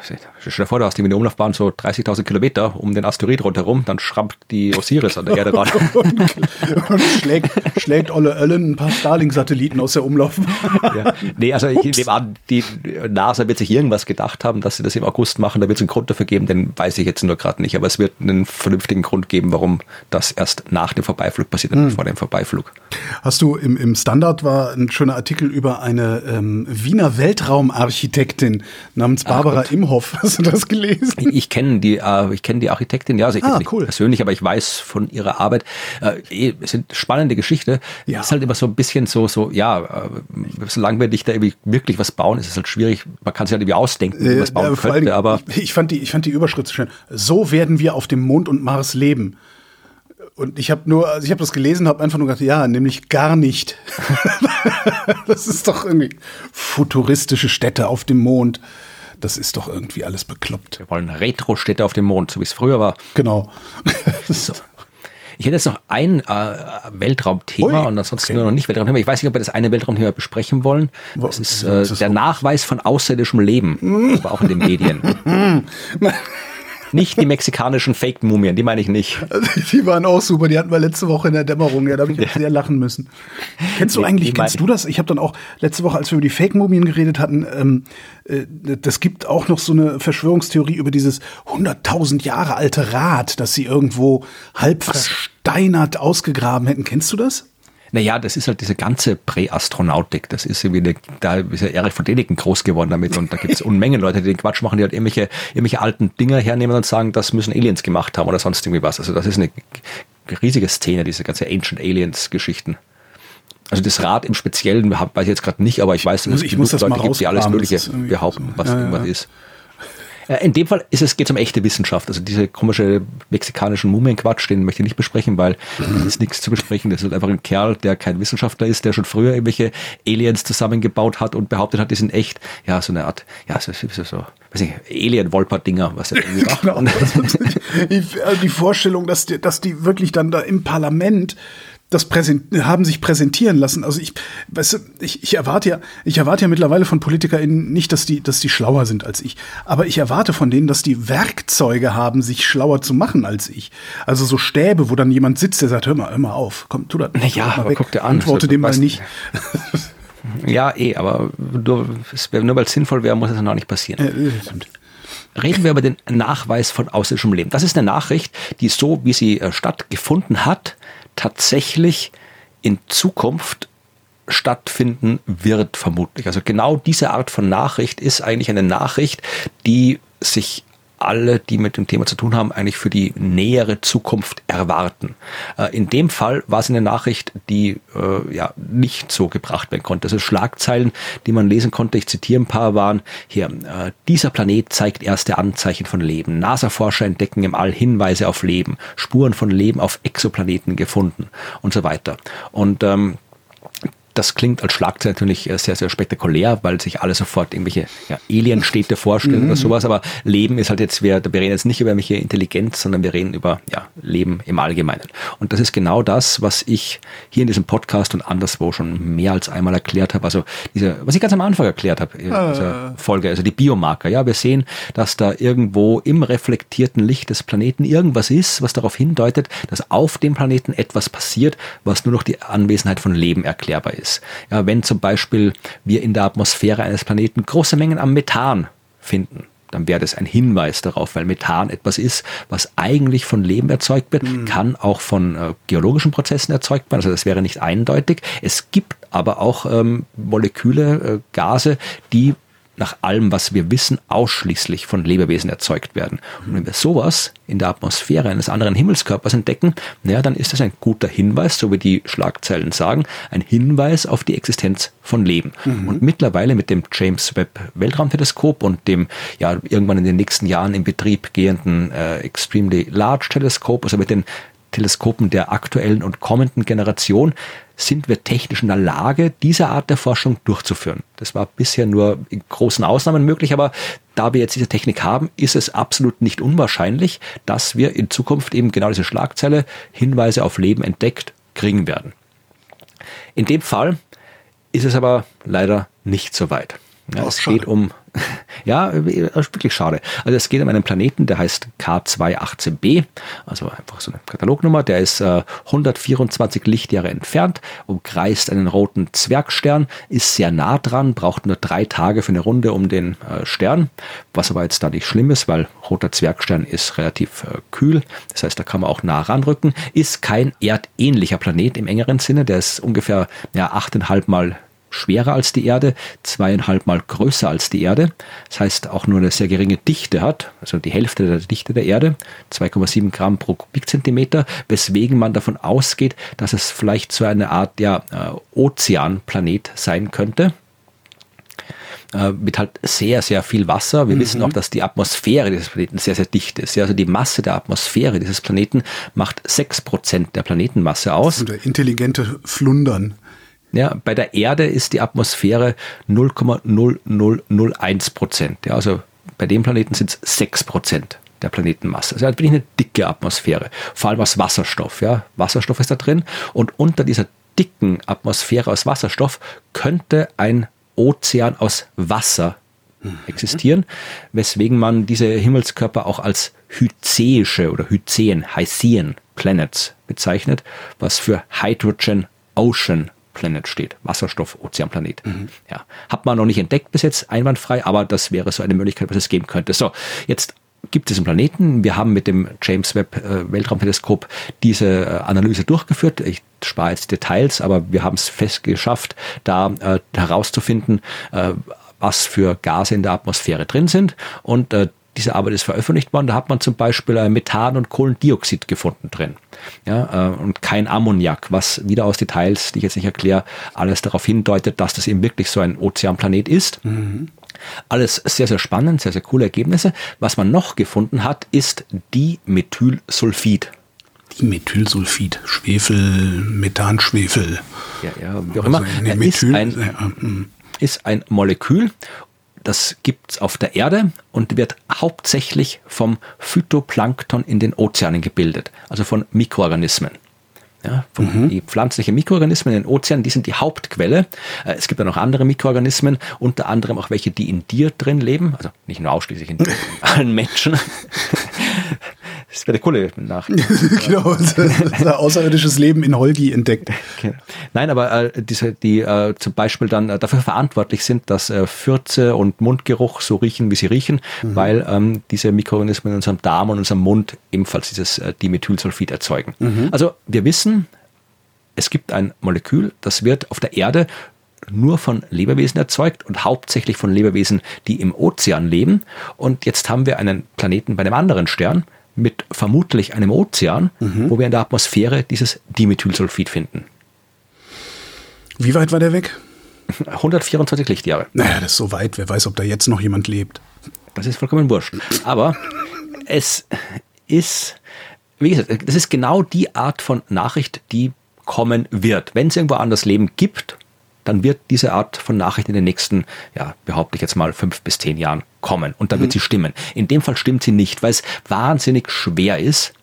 S3: stell dir vor, du hast eine Umlaufbahn so 30.000 Kilometer um den Asteroid rundherum, dann schrammt die Osiris an der Erde ran.
S2: und, und, schlägt, schlägt Olle Öllen ein paar Starlink-Satelliten aus der Umlaufbahn.
S3: ja. Nee, also ich nehme an, die NASA wird sich irgendwas gedacht haben, dass sie das im August machen, da wird es einen Grund dafür geben, den weiß ich jetzt nur gerade nicht, aber es wird einen vernünftigen Grund geben, warum das erst nach nach dem Vorbeiflug passiert, hm. vor dem Vorbeiflug.
S2: Hast du im, im Standard war ein schöner Artikel über eine ähm, Wiener Weltraumarchitektin namens Barbara Ach, Imhoff. Hast du das gelesen?
S3: Ich, ich kenne die, äh, ich kenne die Architektin, ja, also ich ah, nicht cool. persönlich, aber ich weiß von ihrer Arbeit. Äh, eh, sind spannende Geschichte. Ja. Es ist halt immer so ein bisschen so, so, ja, äh, solange wir nicht da wirklich was bauen, ist es halt schwierig. Man kann sich halt irgendwie ausdenken, wie man was bauen könnte, allem, aber.
S2: Ich fand die, ich fand die Überschrift so schön. So werden wir auf dem Mond und Mars leben. Und ich habe nur, also ich habe das gelesen, habe einfach nur gedacht, ja, nämlich gar nicht. das ist doch irgendwie futuristische Städte auf dem Mond. Das ist doch irgendwie alles bekloppt.
S3: Wir wollen Retro-Städte auf dem Mond, so wie es früher war.
S2: Genau.
S3: so. Ich hätte jetzt noch ein äh, Weltraumthema Ui, und ansonsten okay. nur noch nicht Weltraumthema. Ich weiß nicht, ob wir das eine Weltraumthema besprechen wollen. Das ist, äh, der Nachweis von außerirdischem Leben, aber auch in den Medien. Nicht die mexikanischen Fake-Mumien, die meine ich nicht.
S2: Die waren auch super, die hatten wir letzte Woche in der Dämmerung, ja, da habe ich ja. sehr lachen müssen. Kennst du eigentlich, kennst du das? Ich habe dann auch letzte Woche, als wir über die Fake-Mumien geredet hatten, ähm, äh, das gibt auch noch so eine Verschwörungstheorie über dieses 100.000 Jahre alte Rad, das sie irgendwo halb versteinert ausgegraben hätten. Kennst du das?
S3: Naja, das ist halt diese ganze Präastronautik. Das ist irgendwie, eine, da ist ja Erich von Däniken groß geworden damit und da gibt es Unmengen Leute, die den Quatsch machen, die halt irgendwelche, irgendwelche alten Dinger hernehmen und sagen, das müssen Aliens gemacht haben oder sonst irgendwie was. Also das ist eine riesige Szene, diese ganze Ancient Aliens Geschichten. Also das Rad im Speziellen weiß ich jetzt gerade nicht, aber ich weiß,
S2: dass es ich muss das Leute gibt,
S3: die alles Mögliche behaupten, was ja, irgendwas ja. ist. Äh, in dem Fall geht es um echte Wissenschaft. Also diese komische mexikanischen Mumienquatsch, den möchte ich nicht besprechen, weil mhm. ist nichts zu besprechen. Das ist einfach ein Kerl, der kein Wissenschaftler ist, der schon früher irgendwelche Aliens zusammengebaut hat und behauptet hat, die sind echt. Ja, so eine Art, ja, so, so, so weiß nicht, Alien-Wolper-Dinger, was macht.
S2: genau, die, die Vorstellung, dass die, dass die wirklich dann da im Parlament das präsent haben sich präsentieren lassen. Also ich, weißt du, ich, ich erwarte ja, ich erwarte ja mittlerweile von PolitikerInnen nicht, dass die, dass die schlauer sind als ich. Aber ich erwarte von denen, dass die Werkzeuge haben, sich schlauer zu machen als ich. Also so Stäbe, wo dann jemand sitzt, der sagt, hör mal, hör mal auf, komm, tu das.
S3: Naja, aber guck dir an.
S2: Antworte dem mal nicht.
S3: ja, eh, aber nur, nur weil es sinnvoll wäre, muss es noch nicht passieren. Äh, Reden wir über den Nachweis von außerirdischem Leben. Das ist eine Nachricht, die so, wie sie äh, stattgefunden hat, tatsächlich in Zukunft stattfinden wird, vermutlich. Also genau diese Art von Nachricht ist eigentlich eine Nachricht, die sich alle, die mit dem Thema zu tun haben, eigentlich für die nähere Zukunft erwarten. Äh, in dem Fall war es eine Nachricht, die äh, ja nicht so gebracht werden konnte. Also Schlagzeilen, die man lesen konnte, ich zitiere ein paar, waren hier, äh, dieser Planet zeigt erste Anzeichen von Leben. NASA-Forscher entdecken im All Hinweise auf Leben, Spuren von Leben auf Exoplaneten gefunden und so weiter. Und ähm, das klingt als Schlagzeile natürlich äh, sehr, sehr spektakulär, weil sich alle sofort irgendwelche ja, Alienstädte vorstellen mhm. oder sowas. Aber Leben ist halt jetzt, wir, wir reden jetzt nicht über irgendwelche Intelligenz, sondern wir reden über ja, Leben im Allgemeinen. Und das ist genau das, was ich hier in diesem Podcast und anderswo schon mehr als einmal erklärt habe. Also diese, was ich ganz am Anfang erklärt habe in äh. dieser Folge, also die Biomarker. Ja, wir sehen, dass da irgendwo im reflektierten Licht des Planeten irgendwas ist, was darauf hindeutet, dass auf dem Planeten etwas passiert, was nur noch die Anwesenheit von Leben erklärbar ist ist. Ja, wenn zum Beispiel wir in der Atmosphäre eines Planeten große Mengen an Methan finden, dann wäre das ein Hinweis darauf, weil Methan etwas ist, was eigentlich von Leben erzeugt wird, mhm. kann auch von äh, geologischen Prozessen erzeugt werden. Also das wäre nicht eindeutig. Es gibt aber auch ähm, Moleküle, äh, Gase, die nach allem, was wir wissen, ausschließlich von Lebewesen erzeugt werden. Und wenn wir sowas in der Atmosphäre eines anderen Himmelskörpers entdecken, naja, dann ist das ein guter Hinweis, so wie die Schlagzeilen sagen, ein Hinweis auf die Existenz von Leben. Mhm. Und mittlerweile mit dem James Webb Weltraumteleskop und dem ja irgendwann in den nächsten Jahren in Betrieb gehenden äh, Extremely Large Teleskop, also mit den Teleskopen der aktuellen und kommenden Generation, sind wir technisch in der Lage, diese Art der Forschung durchzuführen. Das war bisher nur in großen Ausnahmen möglich, aber da wir jetzt diese Technik haben, ist es absolut nicht unwahrscheinlich, dass wir in Zukunft eben genau diese Schlagzeile Hinweise auf Leben entdeckt kriegen werden. In dem Fall ist es aber leider nicht so weit. Ja, es geht um, ja, wirklich schade. Also es geht um einen Planeten, der heißt K218b, also einfach so eine Katalognummer, der ist äh, 124 Lichtjahre entfernt, umkreist einen roten Zwergstern, ist sehr nah dran, braucht nur drei Tage für eine Runde um den äh, Stern, was aber jetzt da nicht schlimm ist, weil roter Zwergstern ist relativ äh, kühl, das heißt, da kann man auch nah ranrücken, ist kein erdähnlicher Planet im engeren Sinne, der ist ungefähr ja, 8,5 mal schwerer als die Erde, zweieinhalb Mal größer als die Erde. Das heißt, auch nur eine sehr geringe Dichte hat, also die Hälfte der Dichte der Erde, 2,7 Gramm pro Kubikzentimeter, weswegen man davon ausgeht, dass es vielleicht so eine Art ja, äh, Ozeanplanet sein könnte äh, mit halt sehr, sehr viel Wasser. Wir mhm. wissen auch, dass die Atmosphäre dieses Planeten sehr, sehr dicht ist. Also die Masse der Atmosphäre dieses Planeten macht 6% der Planetenmasse aus.
S2: Das sind intelligente Flundern.
S3: Ja, bei der Erde ist die Atmosphäre 0,0001 Prozent. Ja, also bei dem Planeten sind es 6 Prozent der Planetenmasse. Also wirklich eine dicke Atmosphäre. Vor allem aus Wasserstoff. Ja, Wasserstoff ist da drin. Und unter dieser dicken Atmosphäre aus Wasserstoff könnte ein Ozean aus Wasser existieren, weswegen man diese Himmelskörper auch als hyzäische oder Hyzeen, Hycean Planets bezeichnet, was für Hydrogen Ocean Planet steht. Wasserstoff, Ozeanplanet. Mhm. Ja. Hat man noch nicht entdeckt bis jetzt einwandfrei, aber das wäre so eine Möglichkeit, was es geben könnte. So, jetzt gibt es einen Planeten. Wir haben mit dem James Webb äh, Weltraumteleskop diese äh, Analyse durchgeführt. Ich spare jetzt Details, aber wir haben es fest geschafft, da äh, herauszufinden, äh, was für Gase in der Atmosphäre drin sind. Und äh, diese Arbeit ist veröffentlicht worden. Da hat man zum Beispiel äh, Methan und Kohlendioxid gefunden drin. Ja, äh, und kein Ammoniak, was wieder aus Details, die ich jetzt nicht erkläre, alles darauf hindeutet, dass das eben wirklich so ein Ozeanplanet ist. Mhm. Alles sehr, sehr spannend, sehr, sehr coole Ergebnisse. Was man noch gefunden hat, ist Dimethylsulfid.
S2: Dimethylsulfid, Schwefel, Methanschwefel.
S3: Ja, ja, wie auch immer. Also, nee, Methyl, ist, ein, hm. ist ein Molekül, das gibt es auf der Erde und wird hauptsächlich vom Phytoplankton in den Ozeanen gebildet, also von Mikroorganismen. Ja, mhm. Die pflanzlichen Mikroorganismen in den Ozeanen, die sind die Hauptquelle. Äh, es gibt dann noch andere Mikroorganismen, unter anderem auch welche, die in dir drin leben, also nicht nur ausschließlich in allen Menschen. Das wäre eine coole Nachricht. genau,
S2: außerirdisches Leben in Holgi entdeckt.
S3: Okay. Nein, aber äh, diese, die äh, zum Beispiel dann äh, dafür verantwortlich sind, dass äh, Fürze und Mundgeruch so riechen, wie sie riechen, mhm. weil ähm, diese Mikroorganismen in unserem Darm und unserem Mund ebenfalls dieses äh, Dimethylsulfid erzeugen. Mhm. Also wir wissen, es gibt ein Molekül, das wird auf der Erde nur von Lebewesen erzeugt und hauptsächlich von Lebewesen, die im Ozean leben. Und jetzt haben wir einen Planeten bei einem anderen Stern, mit vermutlich einem Ozean, mhm. wo wir in der Atmosphäre dieses Dimethylsulfid finden.
S2: Wie weit war der weg?
S3: 124 Lichtjahre.
S2: Naja, das ist so weit. Wer weiß, ob da jetzt noch jemand lebt.
S3: Das ist vollkommen wurscht. Aber es ist, wie gesagt, das ist genau die Art von Nachricht, die kommen wird. Wenn es irgendwo anders Leben gibt, dann wird diese Art von Nachricht in den nächsten, ja, behaupte ich jetzt mal, fünf bis zehn Jahren kommen. Und dann wird mhm. sie stimmen. In dem Fall stimmt sie nicht, weil es wahnsinnig schwer ist,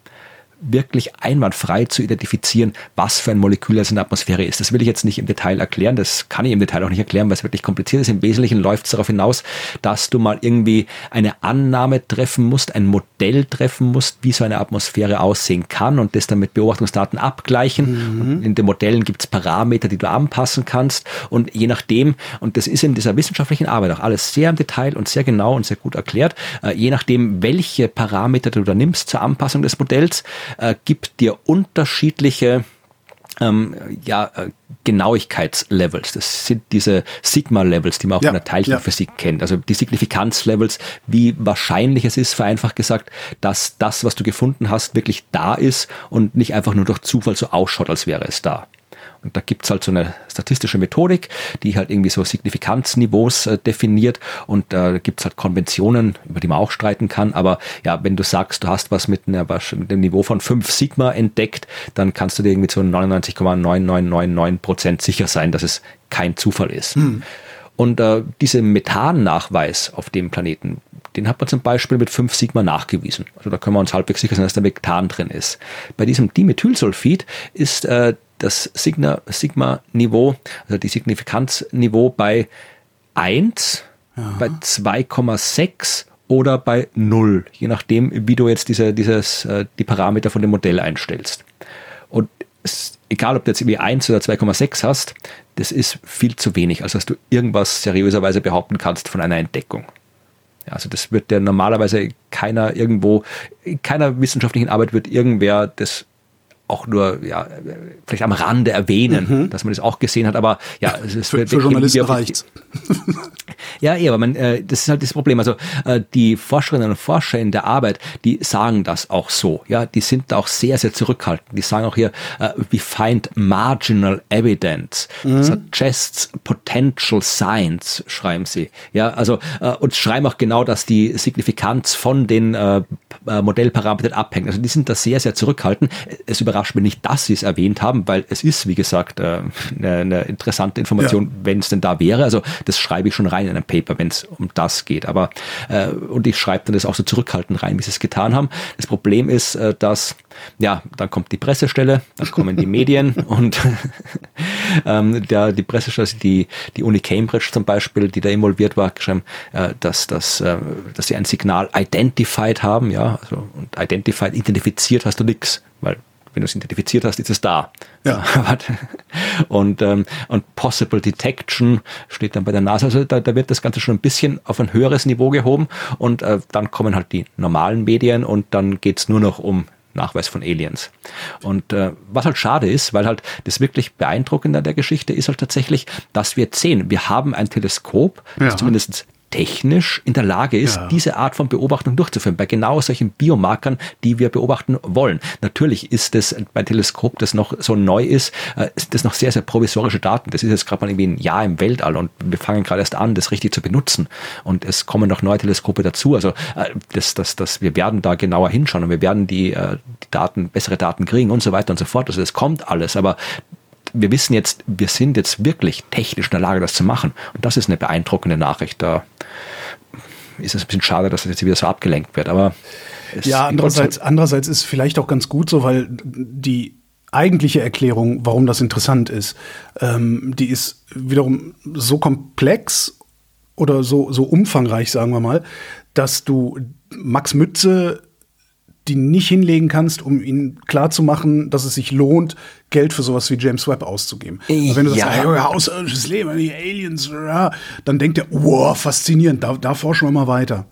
S3: wirklich einwandfrei zu identifizieren, was für ein Molekül es in der Atmosphäre ist. Das will ich jetzt nicht im Detail erklären, das kann ich im Detail auch nicht erklären, weil es wirklich kompliziert ist. Im Wesentlichen läuft es darauf hinaus, dass du mal irgendwie eine Annahme treffen musst, ein Modell treffen musst, wie so eine Atmosphäre aussehen kann und das dann mit Beobachtungsdaten abgleichen. Mhm. in den Modellen gibt es Parameter, die du anpassen kannst und je nachdem, und das ist in dieser wissenschaftlichen Arbeit auch alles sehr im Detail und sehr genau und sehr gut erklärt, äh, je nachdem, welche Parameter du da nimmst zur Anpassung des Modells, äh, gibt dir unterschiedliche ähm, ja, äh, Genauigkeitslevels. Das sind diese Sigma-Levels, die man auch ja, in der Teilchenphysik ja. kennt. Also die Signifikanzlevels, wie wahrscheinlich es ist, vereinfacht gesagt, dass das, was du gefunden hast, wirklich da ist und nicht einfach nur durch Zufall so ausschaut, als wäre es da. Und da gibt's halt so eine statistische Methodik, die halt irgendwie so Signifikanzniveaus äh, definiert und da äh, gibt's halt Konventionen, über die man auch streiten kann. Aber ja, wenn du sagst, du hast was mit, einer, mit einem Niveau von 5 Sigma entdeckt, dann kannst du dir irgendwie zu 99,9999 Prozent sicher sein, dass es kein Zufall ist. Hm. Und äh, diese Methan-Nachweis auf dem Planeten, den hat man zum Beispiel mit 5 Sigma nachgewiesen. Also da können wir uns halbwegs sicher sein, dass da Methan drin ist. Bei diesem Dimethylsulfid ist äh, das Sigma-Niveau, also die Signifikanzniveau bei 1, ja. bei 2,6 oder bei 0, je nachdem, wie du jetzt diese, dieses, äh, die Parameter von dem Modell einstellst. Und egal, ob du jetzt irgendwie 1 oder 2,6 hast, das ist viel zu wenig, als dass du irgendwas seriöserweise behaupten kannst von einer Entdeckung. Also das wird ja normalerweise keiner irgendwo, in keiner wissenschaftlichen Arbeit wird irgendwer das auch nur ja, vielleicht am Rande erwähnen, mhm. dass man das auch gesehen hat, aber ja,
S2: es ist für, für Journalisten reicht.
S3: ja, eh, aber man, äh, das ist halt das Problem. Also äh, die Forscherinnen und Forscher in der Arbeit, die sagen das auch so. Ja, die sind da auch sehr, sehr zurückhaltend. Die sagen auch hier, äh, we find marginal evidence, mhm. suggests potential science, schreiben sie. Ja, also äh, und schreiben auch genau, dass die Signifikanz von den äh, äh Modellparametern abhängt. Also die sind da sehr, sehr zurückhaltend. Es überrascht überrascht mich nicht, dass sie es erwähnt haben, weil es ist, wie gesagt, äh, eine, eine interessante Information, ja. wenn es denn da wäre. Also das schreibe ich schon rein in ein Paper, wenn es um das geht. Aber äh, und ich schreibe dann das auch so zurückhaltend rein, wie sie es getan haben. Das Problem ist, äh, dass ja, dann kommt die Pressestelle, dann kommen die Medien und ähm, der, die Pressestelle, also die, die Uni Cambridge zum Beispiel, die da involviert war, geschrieben, äh, dass, dass, äh, dass sie ein Signal identified haben, ja, also und identified, identifiziert hast du nichts, weil wenn du es identifiziert hast, ist es da. Ja. und, ähm, und Possible Detection steht dann bei der NASA. Also da, da wird das Ganze schon ein bisschen auf ein höheres Niveau gehoben und äh, dann kommen halt die normalen Medien und dann geht's nur noch um Nachweis von Aliens. Und äh, was halt schade ist, weil halt das wirklich beeindruckende der Geschichte ist halt tatsächlich, dass wir jetzt sehen, wir haben ein Teleskop, das ja. zumindest technisch in der Lage ist, ja. diese Art von Beobachtung durchzuführen, bei genau solchen Biomarkern, die wir beobachten wollen. Natürlich ist es bei Teleskop, das noch so neu ist, äh, ist das noch sehr, sehr provisorische Daten. Das ist jetzt gerade mal irgendwie ein Jahr im Weltall und wir fangen gerade erst an, das richtig zu benutzen. Und es kommen noch neue Teleskope dazu. Also äh, das, das, das, wir werden da genauer hinschauen und wir werden die, äh, die Daten, bessere Daten kriegen und so weiter und so fort. Also es kommt alles, aber wir wissen jetzt, wir sind jetzt wirklich technisch in der Lage, das zu machen. Und das ist eine beeindruckende Nachricht. Da ist es ein bisschen schade, dass das jetzt wieder so abgelenkt wird. Aber
S2: ja, andererseits, andererseits ist es vielleicht auch ganz gut so, weil die eigentliche Erklärung, warum das interessant ist, ähm, die ist wiederum so komplex oder so, so umfangreich, sagen wir mal, dass du Max Mütze die nicht hinlegen kannst, um ihnen klarzumachen, dass es sich lohnt, Geld für sowas wie James Webb auszugeben. Aber wenn du ja. sagst, ja, außerirdisches Leben, die Aliens, dann denkt er, wow, faszinierend, da, da forschen wir mal weiter.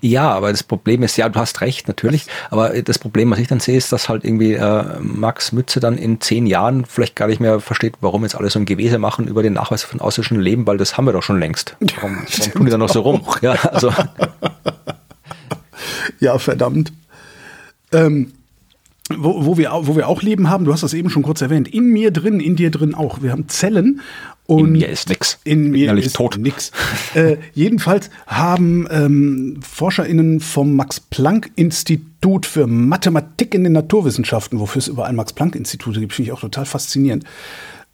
S3: Ja, aber das Problem ist, ja, du hast recht, natürlich. Aber das Problem, was ich dann sehe, ist, dass halt irgendwie äh, Max Mütze dann in zehn Jahren vielleicht gar nicht mehr versteht, warum jetzt alle so ein Gewese machen über den Nachweis von außerirdischen Leben, weil das haben wir doch schon längst. Warum, warum tun die dann noch so rum? Ja, also.
S2: ja, verdammt. Ähm, wo, wo, wir, wo wir auch Leben haben, du hast das eben schon kurz erwähnt, in mir drin, in dir drin auch. Wir haben Zellen und
S3: in mir ist nix.
S2: In mir Innerlich ist tot. nix. äh, jedenfalls haben ähm, ForscherInnen vom Max-Planck-Institut für Mathematik in den Naturwissenschaften, wofür es überall Max-Planck-Institute gibt, finde ich auch total faszinierend.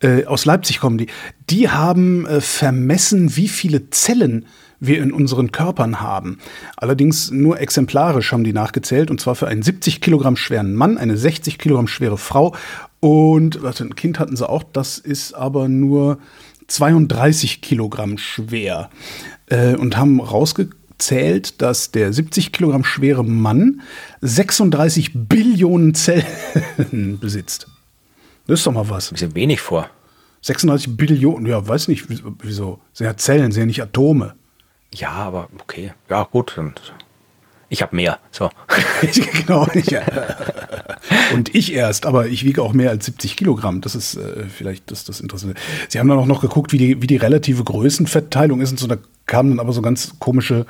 S2: Äh, aus Leipzig kommen die. Die haben äh, vermessen, wie viele Zellen wir in unseren Körpern haben. Allerdings nur exemplarisch haben die nachgezählt, und zwar für einen 70 Kilogramm schweren Mann, eine 60 Kilogramm schwere Frau und warte, ein Kind hatten sie auch, das ist aber nur 32 Kilogramm schwer äh, und haben rausgezählt, dass der 70 Kilogramm schwere Mann 36 Billionen Zellen besitzt. Das ist doch mal was.
S3: Ein bisschen wenig vor.
S2: 36 Billionen, ja, weiß nicht, wieso. Sind ja Zellen, sind ja nicht Atome.
S3: Ja, aber okay. Ja, gut. Ich habe mehr. So.
S2: genau. Ich, und ich erst, aber ich wiege auch mehr als 70 Kilogramm. Das ist äh, vielleicht das, das Interessante. Sie haben dann auch noch geguckt, wie die, wie die relative Größenverteilung ist und so. Da kamen dann aber so ganz komische,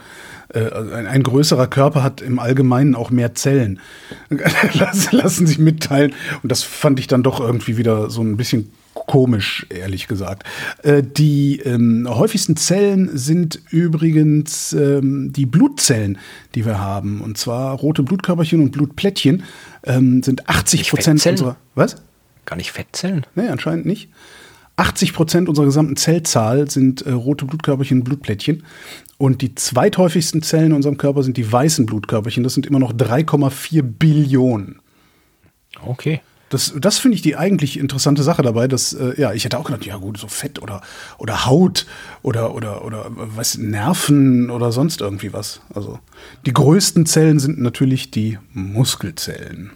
S2: äh, ein, ein, größerer Körper hat im Allgemeinen auch mehr Zellen. Lassen sich mitteilen. Und das fand ich dann doch irgendwie wieder so ein bisschen komisch, ehrlich gesagt. Äh, die ähm, häufigsten Zellen sind übrigens ähm, die Blutzellen, die wir haben. Und zwar rote Blutkörperchen und Blutplättchen ähm, sind 80 Prozent unserer.
S3: Was? Gar nicht Fettzellen?
S2: Nee, anscheinend nicht. 80 Prozent unserer gesamten Zellzahl sind äh, rote Blutkörperchen und Blutplättchen. Und die zweithäufigsten Zellen in unserem Körper sind die weißen Blutkörperchen. Das sind immer noch 3,4 Billionen.
S3: Okay.
S2: Das, das finde ich die eigentlich interessante Sache dabei, dass, äh, ja, ich hätte auch gedacht, ja gut, so Fett oder, oder Haut oder, oder, oder was, Nerven oder sonst irgendwie was. Also die größten Zellen sind natürlich die Muskelzellen.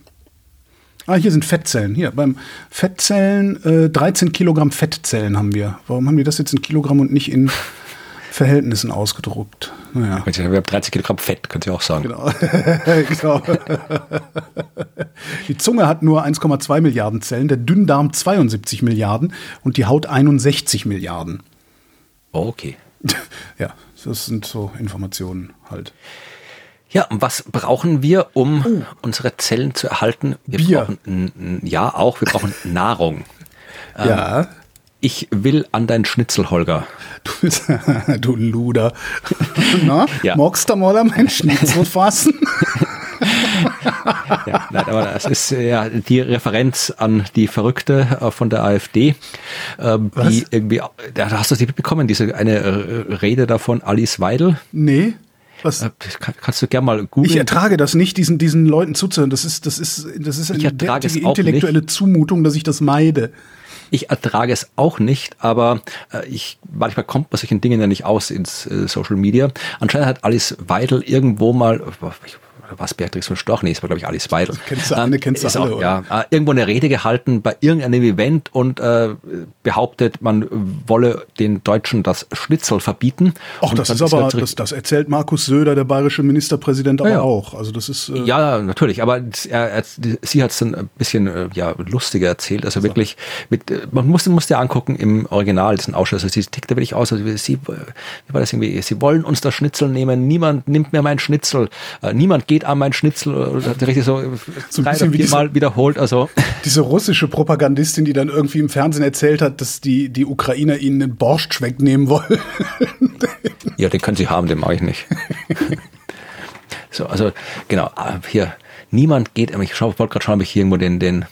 S2: Ah, hier sind Fettzellen. Hier, beim Fettzellen, äh, 13 Kilogramm Fettzellen haben wir. Warum haben wir das jetzt in Kilogramm und nicht in Verhältnissen ausgedruckt.
S3: Naja. Wir haben 30 Kilogramm Fett, könnt ihr auch sagen.
S2: Genau. genau. Die Zunge hat nur 1,2 Milliarden Zellen, der Dünndarm 72 Milliarden und die Haut 61 Milliarden.
S3: Oh, okay.
S2: Ja, das sind so Informationen halt.
S3: Ja, und was brauchen wir, um oh. unsere Zellen zu erhalten? Wir
S2: Bier.
S3: brauchen ja auch, wir brauchen Nahrung.
S2: ja. Ähm,
S3: ich will an dein Schnitzel, Holger.
S2: Du, du Luder. Na, ja. magst du mal an mein Schnitzel fassen?
S3: ja, nein, aber das ist ja die Referenz an die Verrückte äh, von der AfD, äh, die irgendwie, da hast du das nicht mitbekommen, diese eine Rede davon, Alice Weidel?
S2: Nee.
S3: Was? Äh, kannst du gerne mal googeln.
S2: Ich ertrage das nicht, diesen, diesen Leuten zuzuhören. Das ist, das ist, das ist eine intellektuelle. Zumutung, dass ich das meide.
S3: Ich ertrage es auch nicht, aber äh, ich manchmal kommt man solchen Dingen ja nicht aus ins äh, Social Media. Anscheinend hat Alice Weidel irgendwo mal, ich oder was Beatrix von Storch, nee, das war glaube ich Alice Weidel.
S2: Kennst du eine, kennst du alle,
S3: auch, ja, äh, irgendwo eine Rede gehalten bei irgendeinem Event und äh, behauptet, man wolle den Deutschen das Schnitzel verbieten.
S2: Ach, das ist aber, das, das erzählt Markus Söder, der bayerische Ministerpräsident, aber ja, auch. Also das ist
S3: äh ja natürlich, aber er, er, sie hat es ein bisschen äh, ja lustiger erzählt. Also so. wirklich mit, äh, man muss muss ja angucken im Original, das ein Ausschuss, also sie tickt da wirklich aus. Also sie, wie war das irgendwie? Sie wollen uns das Schnitzel nehmen. Niemand nimmt mir mein Schnitzel. Niemand geht an mein Schnitzel. Oder hat richtig so,
S2: so drei oder
S3: viermal wiederholt. Also
S2: diese russische Propagandistin, die dann irgendwie im Fernsehen erzählt hat, dass die die Ukrainer ihnen den Borscht wegnehmen wollen.
S3: ja, den können sie haben, den mache ich nicht. so, also genau äh, hier. Niemand geht, ich wollte gerade schauen, ob ich hier irgendwo den, den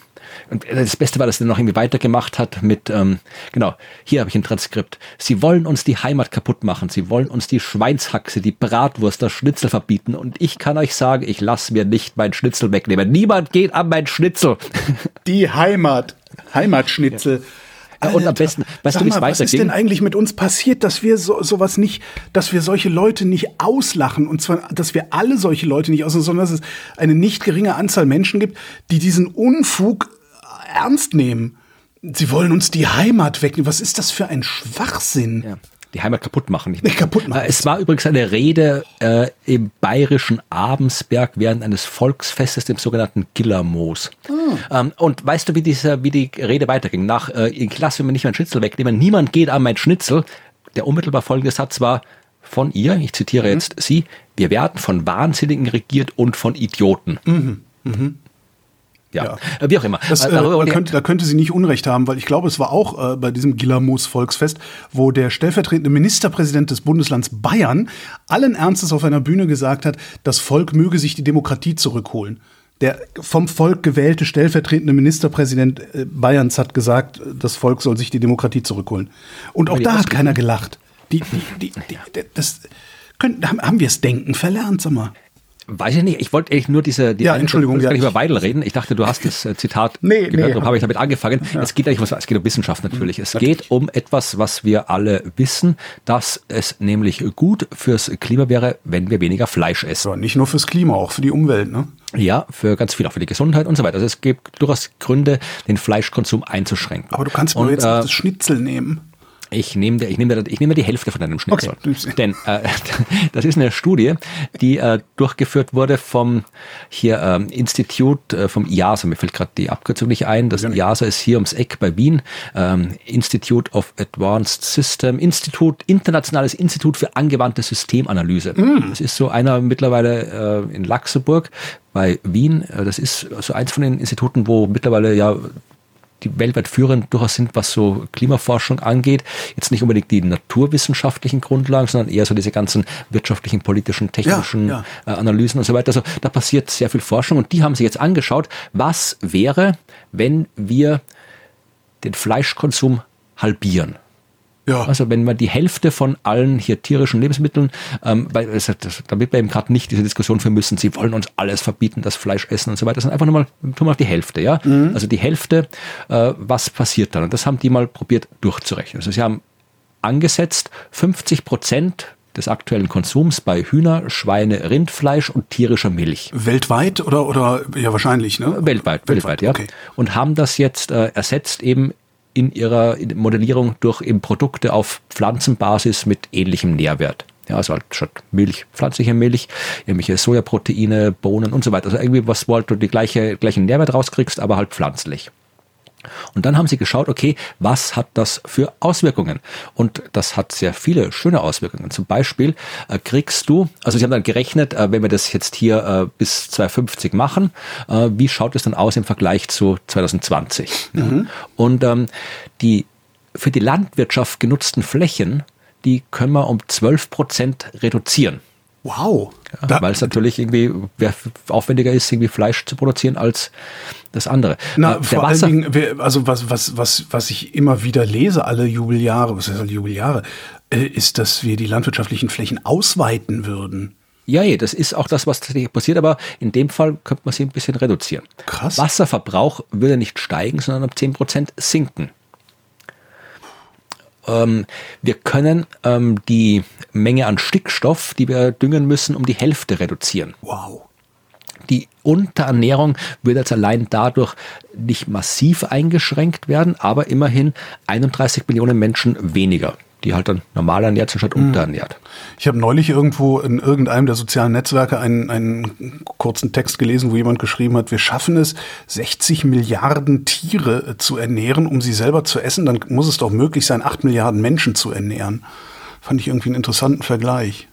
S3: und das Beste war, dass er noch irgendwie weitergemacht hat mit, ähm, genau, hier habe ich ein Transkript. Sie wollen uns die Heimat kaputt machen. Sie wollen uns die Schweinshaxe, die Bratwurst, das Schnitzel verbieten. Und ich kann euch sagen, ich lasse mir nicht mein Schnitzel wegnehmen. Niemand geht an mein Schnitzel.
S2: Die Heimat. Heimatschnitzel.
S3: Ja, und am besten, weißt du, wie es weitergeht? Was
S2: ist denn eigentlich mit uns passiert, dass wir so, sowas nicht, dass wir solche Leute nicht auslachen und zwar, dass wir alle solche Leute nicht auslachen, sondern dass es eine nicht geringe Anzahl Menschen gibt, die diesen Unfug ernst nehmen. Sie wollen uns die Heimat wegnehmen. Was ist das für ein Schwachsinn?
S3: Ja die Heimat kaputt machen.
S2: Nicht kaputt machen.
S3: Es war übrigens eine Rede äh, im bayerischen Abensberg während eines Volksfestes, dem sogenannten Gillermoos. Ah. Ähm, und weißt du, wie, diese, wie die Rede weiterging? Nach, äh, ich lasse mir nicht mein Schnitzel wegnehmen, niemand geht an mein Schnitzel. Der unmittelbar folgende Satz war von ihr, ich zitiere mhm. jetzt sie, wir werden von Wahnsinnigen regiert und von Idioten. Mhm. Ja, ja. Äh, wie auch immer.
S2: Das, äh, da, könnte, da könnte sie nicht Unrecht haben, weil ich glaube, es war auch äh, bei diesem Gilamos Volksfest, wo der stellvertretende Ministerpräsident des Bundeslands Bayern allen Ernstes auf einer Bühne gesagt hat, das Volk möge sich die Demokratie zurückholen. Der vom Volk gewählte stellvertretende Ministerpräsident äh, Bayerns hat gesagt, das Volk soll sich die Demokratie zurückholen. Und auch da hat keiner gelacht. Die, die, die, die, das, können, haben wir es denken verlernt, sag mal.
S3: Weiß ich nicht, ich wollte eigentlich nur diese,
S2: die ja, Entschuldigung,
S3: ich ja. über Weidel reden. Ich dachte, du hast das äh, Zitat
S2: nee,
S3: gehört, nee, darum habe ich damit angefangen. Ja. Es geht eigentlich was, es geht um Wissenschaft natürlich. Es natürlich. geht um etwas, was wir alle wissen, dass es nämlich gut fürs Klima wäre, wenn wir weniger Fleisch essen.
S2: Ja, nicht nur fürs Klima, auch für die Umwelt, ne?
S3: Ja, für ganz viel, auch für die Gesundheit und so weiter. Also es gibt durchaus Gründe, den Fleischkonsum einzuschränken.
S2: Aber du kannst nur jetzt äh, das Schnitzel nehmen.
S3: Ich nehme, ich nehme, ich nehme die Hälfte von deinem Schnitzel. Okay. Denn äh, das ist eine Studie, die äh, durchgeführt wurde vom hier ähm, Institut, äh, vom IASA, mir fällt gerade die Abkürzung nicht ein. Das IASA ist hier ums Eck bei Wien. Ähm, Institute of Advanced System, Institut, Internationales Institut für angewandte Systemanalyse. Mm. Das ist so einer mittlerweile äh, in Luxemburg bei Wien. Äh, das ist so eins von den Instituten, wo mittlerweile ja die weltweit führend durchaus sind, was so Klimaforschung angeht. Jetzt nicht unbedingt die naturwissenschaftlichen Grundlagen, sondern eher so diese ganzen wirtschaftlichen, politischen, technischen ja, ja. Äh, Analysen und so weiter. Also da passiert sehr viel Forschung und die haben sich jetzt angeschaut, was wäre, wenn wir den Fleischkonsum halbieren. Ja. Also wenn man die Hälfte von allen hier tierischen Lebensmitteln, ähm, weil damit wir eben gerade nicht diese Diskussion führen müssen, sie wollen uns alles verbieten, das Fleisch essen und so weiter, sondern einfach nur mal, tun mal die Hälfte, ja. Mhm. Also die Hälfte, äh, was passiert dann? Und das haben die mal probiert durchzurechnen. Also sie haben angesetzt 50 Prozent des aktuellen Konsums bei Hühner, Schweine, Rindfleisch und tierischer Milch.
S2: Weltweit oder oder ja wahrscheinlich, ne?
S3: Weltweit, weltweit, weltweit ja. Okay. Und haben das jetzt äh, ersetzt eben in ihrer Modellierung durch eben Produkte auf Pflanzenbasis mit ähnlichem Nährwert. Ja, also halt statt Milch, pflanzliche Milch, irgendwelche Sojaproteine, Bohnen und so weiter. Also irgendwie was, wo halt du die gleiche, gleichen Nährwert rauskriegst, aber halt pflanzlich. Und dann haben sie geschaut, okay, was hat das für Auswirkungen? Und das hat sehr viele schöne Auswirkungen. Zum Beispiel äh, kriegst du, also sie haben dann gerechnet, äh, wenn wir das jetzt hier äh, bis 2050 machen, äh, wie schaut es dann aus im Vergleich zu 2020? Mhm. Und ähm, die für die Landwirtschaft genutzten Flächen, die können wir um 12 Prozent reduzieren.
S2: Wow.
S3: Ja, weil es natürlich irgendwie aufwendiger ist, irgendwie Fleisch zu produzieren als das andere.
S2: Na, äh, vor allen Dingen, also was, was, was, was ich immer wieder lese, alle Jubeljahre, was heißt alle Jubeljahre, äh, ist, dass wir die landwirtschaftlichen Flächen ausweiten würden.
S3: Ja, ja, das ist auch das, was tatsächlich passiert, aber in dem Fall könnte man sie ein bisschen reduzieren.
S2: Krass.
S3: Wasserverbrauch würde nicht steigen, sondern um 10% sinken. Ähm, wir können ähm, die Menge an Stickstoff, die wir düngen müssen, um die Hälfte reduzieren.
S2: Wow.
S3: Die Unterernährung würde jetzt allein dadurch nicht massiv eingeschränkt werden, aber immerhin 31 Millionen Menschen weniger die halt dann normal ernährt sind statt mhm. unterernährt.
S2: Ich habe neulich irgendwo in irgendeinem der sozialen Netzwerke einen, einen kurzen Text gelesen, wo jemand geschrieben hat, wir schaffen es, 60 Milliarden Tiere zu ernähren, um sie selber zu essen, dann muss es doch möglich sein, 8 Milliarden Menschen zu ernähren. Fand ich irgendwie einen interessanten Vergleich.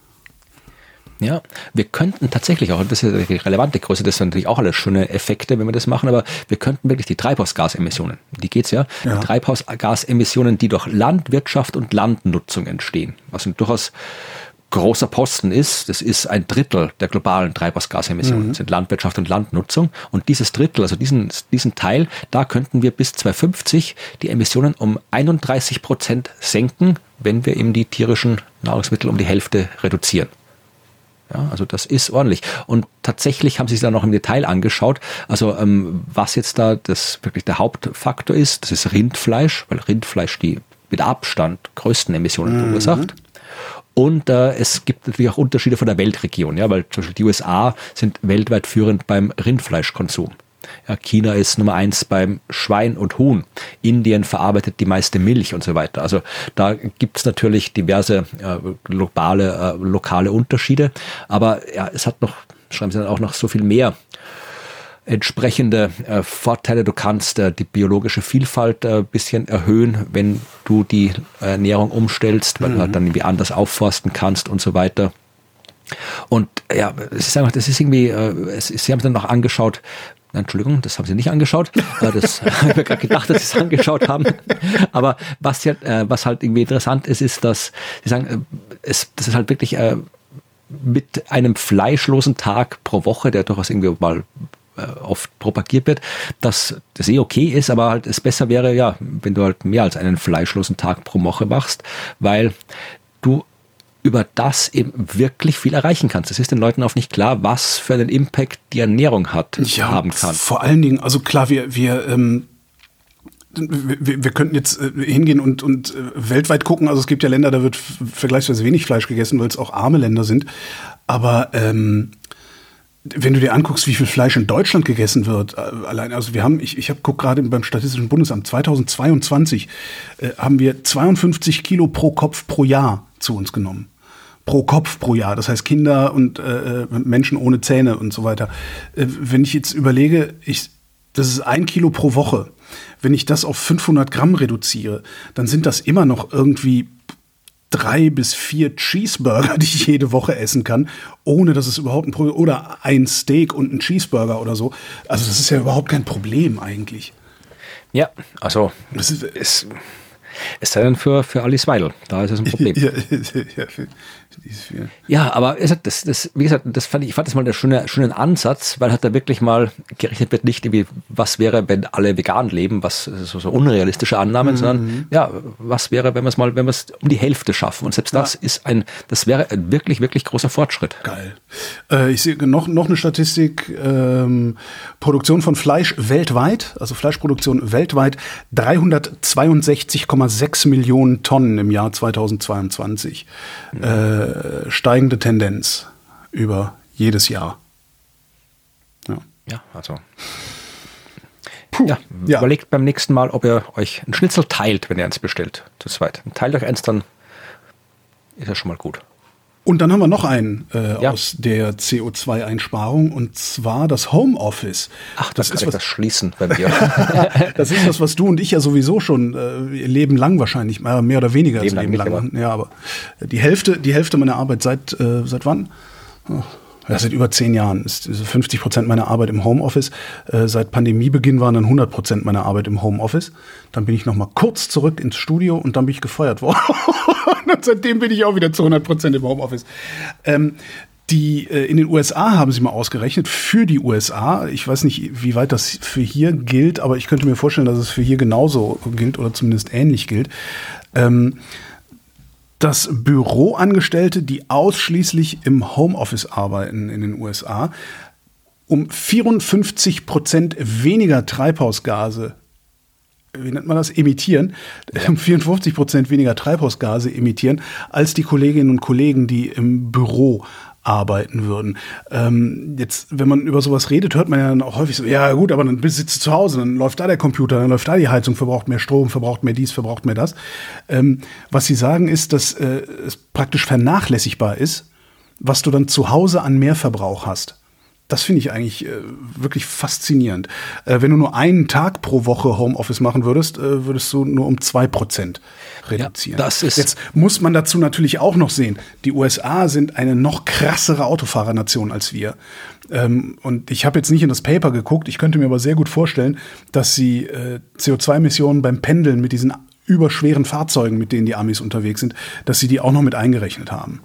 S3: Ja, wir könnten tatsächlich auch, das ist die relevante Größe, das sind natürlich auch alles schöne Effekte, wenn wir das machen, aber wir könnten wirklich die Treibhausgasemissionen, die geht's ja, ja. die Treibhausgasemissionen, die durch Landwirtschaft und Landnutzung entstehen, was ein durchaus großer Posten ist, das ist ein Drittel der globalen Treibhausgasemissionen, mhm. sind Landwirtschaft und Landnutzung. Und dieses Drittel, also diesen, diesen Teil, da könnten wir bis 2050 die Emissionen um 31 Prozent senken, wenn wir eben die tierischen Nahrungsmittel um die Hälfte reduzieren. Ja, also das ist ordentlich. Und tatsächlich haben sie sich da noch im Detail angeschaut. Also ähm, was jetzt da das wirklich der Hauptfaktor ist, das ist Rindfleisch, weil Rindfleisch die mit Abstand größten Emissionen mhm. verursacht. Und äh, es gibt natürlich auch Unterschiede von der Weltregion, ja, weil zum Beispiel die USA sind weltweit führend beim Rindfleischkonsum. Ja, China ist Nummer eins beim Schwein und Huhn. Indien verarbeitet die meiste Milch und so weiter. Also da gibt es natürlich diverse äh, globale, äh, lokale Unterschiede. Aber ja, es hat noch, schreiben Sie dann auch noch so viel mehr entsprechende äh, Vorteile. Du kannst äh, die biologische Vielfalt ein äh, bisschen erhöhen, wenn du die Ernährung umstellst, weil mhm. du halt mhm. dann irgendwie anders aufforsten kannst und so weiter. Und ja, es ist einfach, das ist irgendwie, äh, es, Sie haben dann noch angeschaut, Entschuldigung, das haben Sie nicht angeschaut. Das habe ich mir gerade gedacht, dass Sie es angeschaut haben. Aber was, ja, äh, was halt irgendwie interessant ist, ist, dass Sie sagen, äh, es, das ist halt wirklich äh, mit einem fleischlosen Tag pro Woche, der durchaus irgendwie mal oft propagiert wird, dass das eh okay ist, aber halt es besser wäre, ja, wenn du halt mehr als einen fleischlosen Tag pro Woche machst, weil du über das eben wirklich viel erreichen kannst. Es ist den Leuten auch nicht klar, was für einen Impact die Ernährung hat, ja, haben kann.
S2: Vor allen Dingen, also klar, wir, wir, ähm, wir, wir könnten jetzt äh, hingehen und, und äh, weltweit gucken. Also es gibt ja Länder, da wird vergleichsweise wenig Fleisch gegessen, weil es auch arme Länder sind. Aber ähm, wenn du dir anguckst, wie viel Fleisch in Deutschland gegessen wird, äh, allein, also wir haben, ich, ich habe guck gerade beim Statistischen Bundesamt, 2022 äh, haben wir 52 Kilo pro Kopf pro Jahr zu uns genommen pro Kopf pro Jahr. Das heißt Kinder und äh, Menschen ohne Zähne und so weiter. Äh, wenn ich jetzt überlege, ich, das ist ein Kilo pro Woche. Wenn ich das auf 500 Gramm reduziere, dann sind das immer noch irgendwie drei bis vier Cheeseburger, die ich jede Woche essen kann, ohne dass es überhaupt ein Problem oder ein Steak und ein Cheeseburger oder so. Also das ist ja überhaupt kein Problem eigentlich.
S3: Ja, also das ist, es, es sei denn für, für Alice Weidel, da ist es ein Problem. ja, ja, ja, aber das, das, wie gesagt, das fand ich, ich fand das mal einen schönen, schönen Ansatz, weil halt da wirklich mal gerechnet wird, nicht irgendwie, was wäre, wenn alle vegan leben, was so, so unrealistische Annahmen, mhm. sondern ja, was wäre, wenn wir es mal, wenn wir es um die Hälfte schaffen. Und selbst ja. das ist ein, das wäre ein wirklich, wirklich großer Fortschritt.
S2: Geil. Äh, ich sehe noch, noch eine Statistik, ähm, Produktion von Fleisch weltweit, also Fleischproduktion weltweit, 362,6 Millionen Tonnen im Jahr 2022. Mhm. Äh, äh, steigende Tendenz über jedes Jahr.
S3: Ja, ja also. Puh, ja, ja, überlegt beim nächsten Mal, ob ihr euch einen Schnitzel teilt, wenn ihr eins bestellt. Zu zweit. Teilt euch eins, dann ist ja schon mal gut.
S2: Und dann haben wir noch einen äh, ja. aus der CO2-Einsparung und zwar das Homeoffice.
S3: Ach, das, das ist was das Schließen bei mir.
S2: das ist was, was du und ich ja sowieso schon äh, Leben lang wahrscheinlich, äh, mehr oder weniger Leben, Leben lang. lang. Ja, aber die Hälfte, die Hälfte meiner Arbeit seit äh, seit wann? Oh, ja, seit über zehn Jahren ist 50 Prozent meiner Arbeit im Homeoffice. Äh, seit Pandemiebeginn waren dann 100 Prozent meiner Arbeit im Homeoffice. Dann bin ich noch mal kurz zurück ins Studio und dann bin ich gefeuert worden. und seitdem bin ich auch wieder zu 100 Prozent im Homeoffice. Ähm, die äh, in den USA haben sie mal ausgerechnet für die USA. Ich weiß nicht, wie weit das für hier gilt, aber ich könnte mir vorstellen, dass es für hier genauso gilt oder zumindest ähnlich gilt. Ähm, dass Büroangestellte, die ausschließlich im Homeoffice arbeiten in den USA, um 54 Prozent weniger Treibhausgase wie nennt man das, emittieren, ja. 54 Prozent weniger Treibhausgase emittieren, als die Kolleginnen und Kollegen, die im Büro arbeiten würden. Ähm, jetzt, wenn man über sowas redet, hört man ja dann auch häufig so, ja gut, aber dann sitzt du zu Hause, dann läuft da der Computer, dann läuft da die Heizung, verbraucht mehr Strom, verbraucht mehr dies, verbraucht mehr das. Ähm, was sie sagen ist, dass äh, es praktisch vernachlässigbar ist, was du dann zu Hause an Mehrverbrauch hast. Das finde ich eigentlich äh, wirklich faszinierend. Äh, wenn du nur einen Tag pro Woche Homeoffice machen würdest, äh, würdest du nur um zwei Prozent reduzieren.
S3: Ja, das ist
S2: Jetzt muss man dazu natürlich auch noch sehen, die USA sind eine noch krassere Autofahrernation als wir. Ähm, und ich habe jetzt nicht in das Paper geguckt, ich könnte mir aber sehr gut vorstellen, dass sie äh, CO2-Emissionen beim Pendeln mit diesen überschweren Fahrzeugen, mit denen die Amis unterwegs sind, dass sie die auch noch mit eingerechnet haben.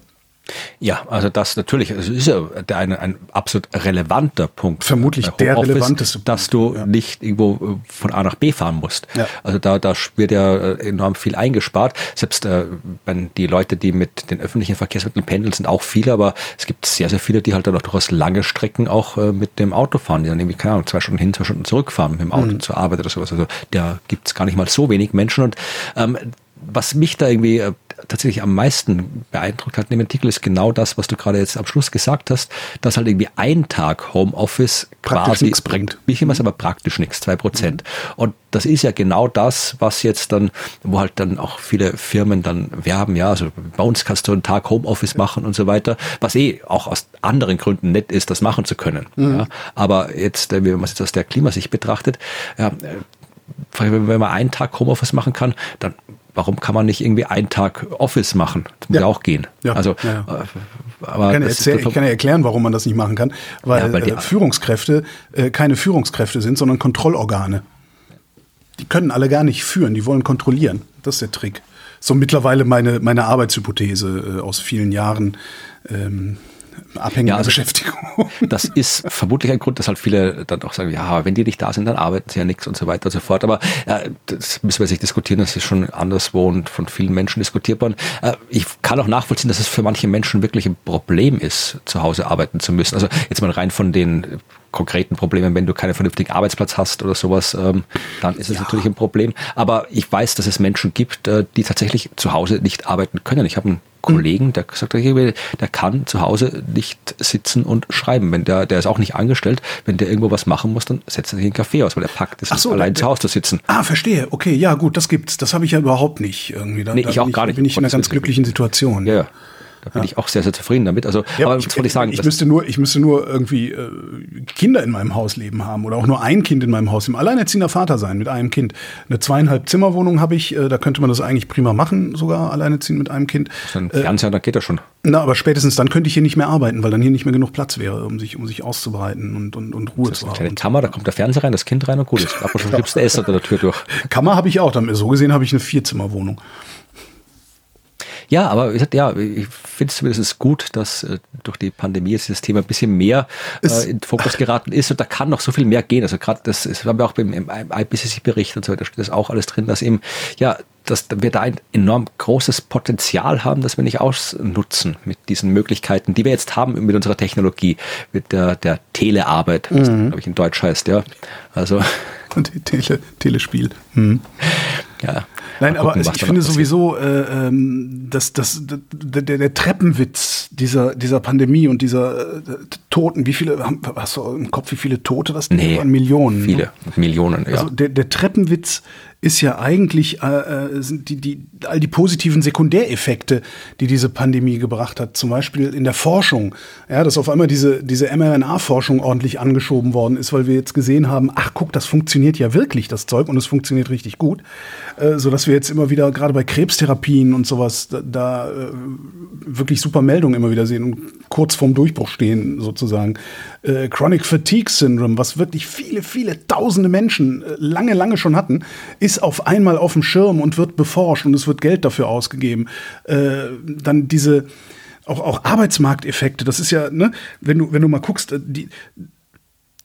S3: Ja, also das natürlich, es ist ja eine, ein absolut relevanter Punkt.
S2: Vermutlich der relevanteste
S3: Punkt. Dass du ja. nicht irgendwo äh, von A nach B fahren musst. Ja. Also da, da wird ja äh, enorm viel eingespart. Selbst äh, wenn die Leute, die mit den öffentlichen Verkehrsmitteln pendeln, sind auch viele, aber es gibt sehr, sehr viele, die halt dann auch durchaus lange Strecken auch äh, mit dem Auto fahren, die dann irgendwie, keine Ahnung, zwei Stunden hin, zwei Stunden zurückfahren mit dem Auto mhm. zur Arbeit oder sowas. Also da gibt's gar nicht mal so wenig Menschen und ähm, was mich da irgendwie äh, tatsächlich am meisten beeindruckt hat in dem Artikel ist genau das, was du gerade jetzt am Schluss gesagt hast, dass halt irgendwie ein Tag Homeoffice
S2: praktisch nichts bringt.
S3: Bisschen was, aber praktisch nichts, zwei Prozent. Mhm. Und das ist ja genau das, was jetzt dann, wo halt dann auch viele Firmen dann werben, ja, also bei uns kannst du einen Tag Homeoffice machen und so weiter, was eh auch aus anderen Gründen nett ist, das machen zu können. Mhm. Ja. Aber jetzt, äh, wenn man es jetzt aus der Klimasicht betrachtet, ja, äh, wenn man einen Tag Homeoffice machen kann, dann warum kann man nicht irgendwie einen Tag Office machen? Das muss ja, auch gehen.
S2: Ja,
S3: also,
S2: ja, ja. Äh, aber kann erzähl, ich kann ja erklären, warum man das nicht machen kann, weil, weil äh, Führungskräfte äh, keine Führungskräfte sind, sondern Kontrollorgane. Die können alle gar nicht führen, die wollen kontrollieren. Das ist der Trick. So mittlerweile meine, meine Arbeitshypothese äh, aus vielen Jahren. Ähm, abhängige ja, also Beschäftigung.
S3: Das ist vermutlich ein Grund, dass halt viele dann auch sagen, ja, wenn die nicht da sind, dann arbeiten sie ja nichts und so weiter und so fort. Aber äh, das müssen wir sich diskutieren, das ist schon anderswo und von vielen Menschen diskutiert worden. Äh, ich kann auch nachvollziehen, dass es für manche Menschen wirklich ein Problem ist, zu Hause arbeiten zu müssen. Also jetzt mal rein von den konkreten Problemen, wenn du keinen vernünftigen Arbeitsplatz hast oder sowas, ähm, dann ist es ja. natürlich ein Problem. Aber ich weiß, dass es Menschen gibt, äh, die tatsächlich zu Hause nicht arbeiten können. Ich habe einen Kollegen, der hat, der kann zu Hause nicht sitzen und schreiben. Wenn der, der ist auch nicht angestellt, wenn der irgendwo was machen muss, dann setzt er sich einen Kaffee aus, weil er packt es so, allein der, zu Hause zu sitzen.
S2: Ah, verstehe. Okay, ja gut, das gibt's. Das habe ich ja überhaupt nicht irgendwie.
S3: Da, nee, da ich auch
S2: ich,
S3: gar nicht.
S2: bin ich in einer ganz glücklichen Situation.
S3: Ja, ja. Da bin ja. ich auch sehr, sehr zufrieden damit. Also,
S2: ja, aber ich, wollte ich sagen. Ich müsste nur, ich müsste nur irgendwie äh, Kinder in meinem Haus leben haben oder auch nur ein Kind in meinem Haus. Im alleinerziehender Vater sein mit einem Kind. Eine zweieinhalb Zimmerwohnung habe ich. Äh, da könnte man das eigentlich prima machen, sogar alleinerziehend mit einem Kind.
S3: Dann äh, Fernseher, da geht das schon.
S2: Na, aber spätestens dann könnte ich hier nicht mehr arbeiten, weil dann hier nicht mehr genug Platz wäre, um sich, um sich auszubreiten und, und, und Ruhe zu haben. Eine
S3: Kammer, da kommt der Fernseher rein, das Kind rein und gut ist. Aber schon gibst du Essen unter der Tür durch.
S2: Kammer habe ich auch. So gesehen habe ich eine Vierzimmerwohnung.
S3: Ja, aber ja, ich finde es zumindest gut, dass äh, durch die Pandemie jetzt das Thema ein bisschen mehr äh, in den Fokus geraten ist und da kann noch so viel mehr gehen. Also gerade das, das haben wir auch beim IPCC-Bericht und so weiter, steht das auch alles drin, dass eben, ja, dass wir da ein enorm großes Potenzial haben, das wir nicht ausnutzen mit diesen Möglichkeiten, die wir jetzt haben mit unserer Technologie, mit der, der Telearbeit, was mhm. glaube ich in Deutsch heißt, ja. Also.
S2: Und Tele, Telespiel. Mhm.
S3: Ja.
S2: Nein, gucken, aber ich finde sowieso, äh, ähm, dass, dass der, der Treppenwitz dieser, dieser Pandemie und dieser äh, Toten, wie viele, hast du im Kopf, wie viele Tote das
S3: nee, waren? Millionen. Viele, ne? Millionen,
S2: ja. Also der, der Treppenwitz ist ja eigentlich äh, äh, sind die, die, all die positiven Sekundäreffekte, die diese Pandemie gebracht hat. Zum Beispiel in der Forschung, ja, dass auf einmal diese, diese mRNA-Forschung ordentlich angeschoben worden ist, weil wir jetzt gesehen haben, ach guck, das funktioniert ja wirklich, das Zeug, und es funktioniert richtig gut. Äh, so dass wir jetzt immer wieder, gerade bei Krebstherapien und sowas, da, da äh, wirklich super Meldungen immer wieder sehen und kurz vorm Durchbruch stehen, sozusagen. Äh, Chronic Fatigue Syndrome, was wirklich viele, viele tausende Menschen äh, lange, lange schon hatten, ist auf einmal auf dem Schirm und wird beforscht und es wird Geld dafür ausgegeben. Äh, dann diese auch, auch Arbeitsmarkteffekte, das ist ja, ne, wenn du, wenn du mal guckst, äh, die,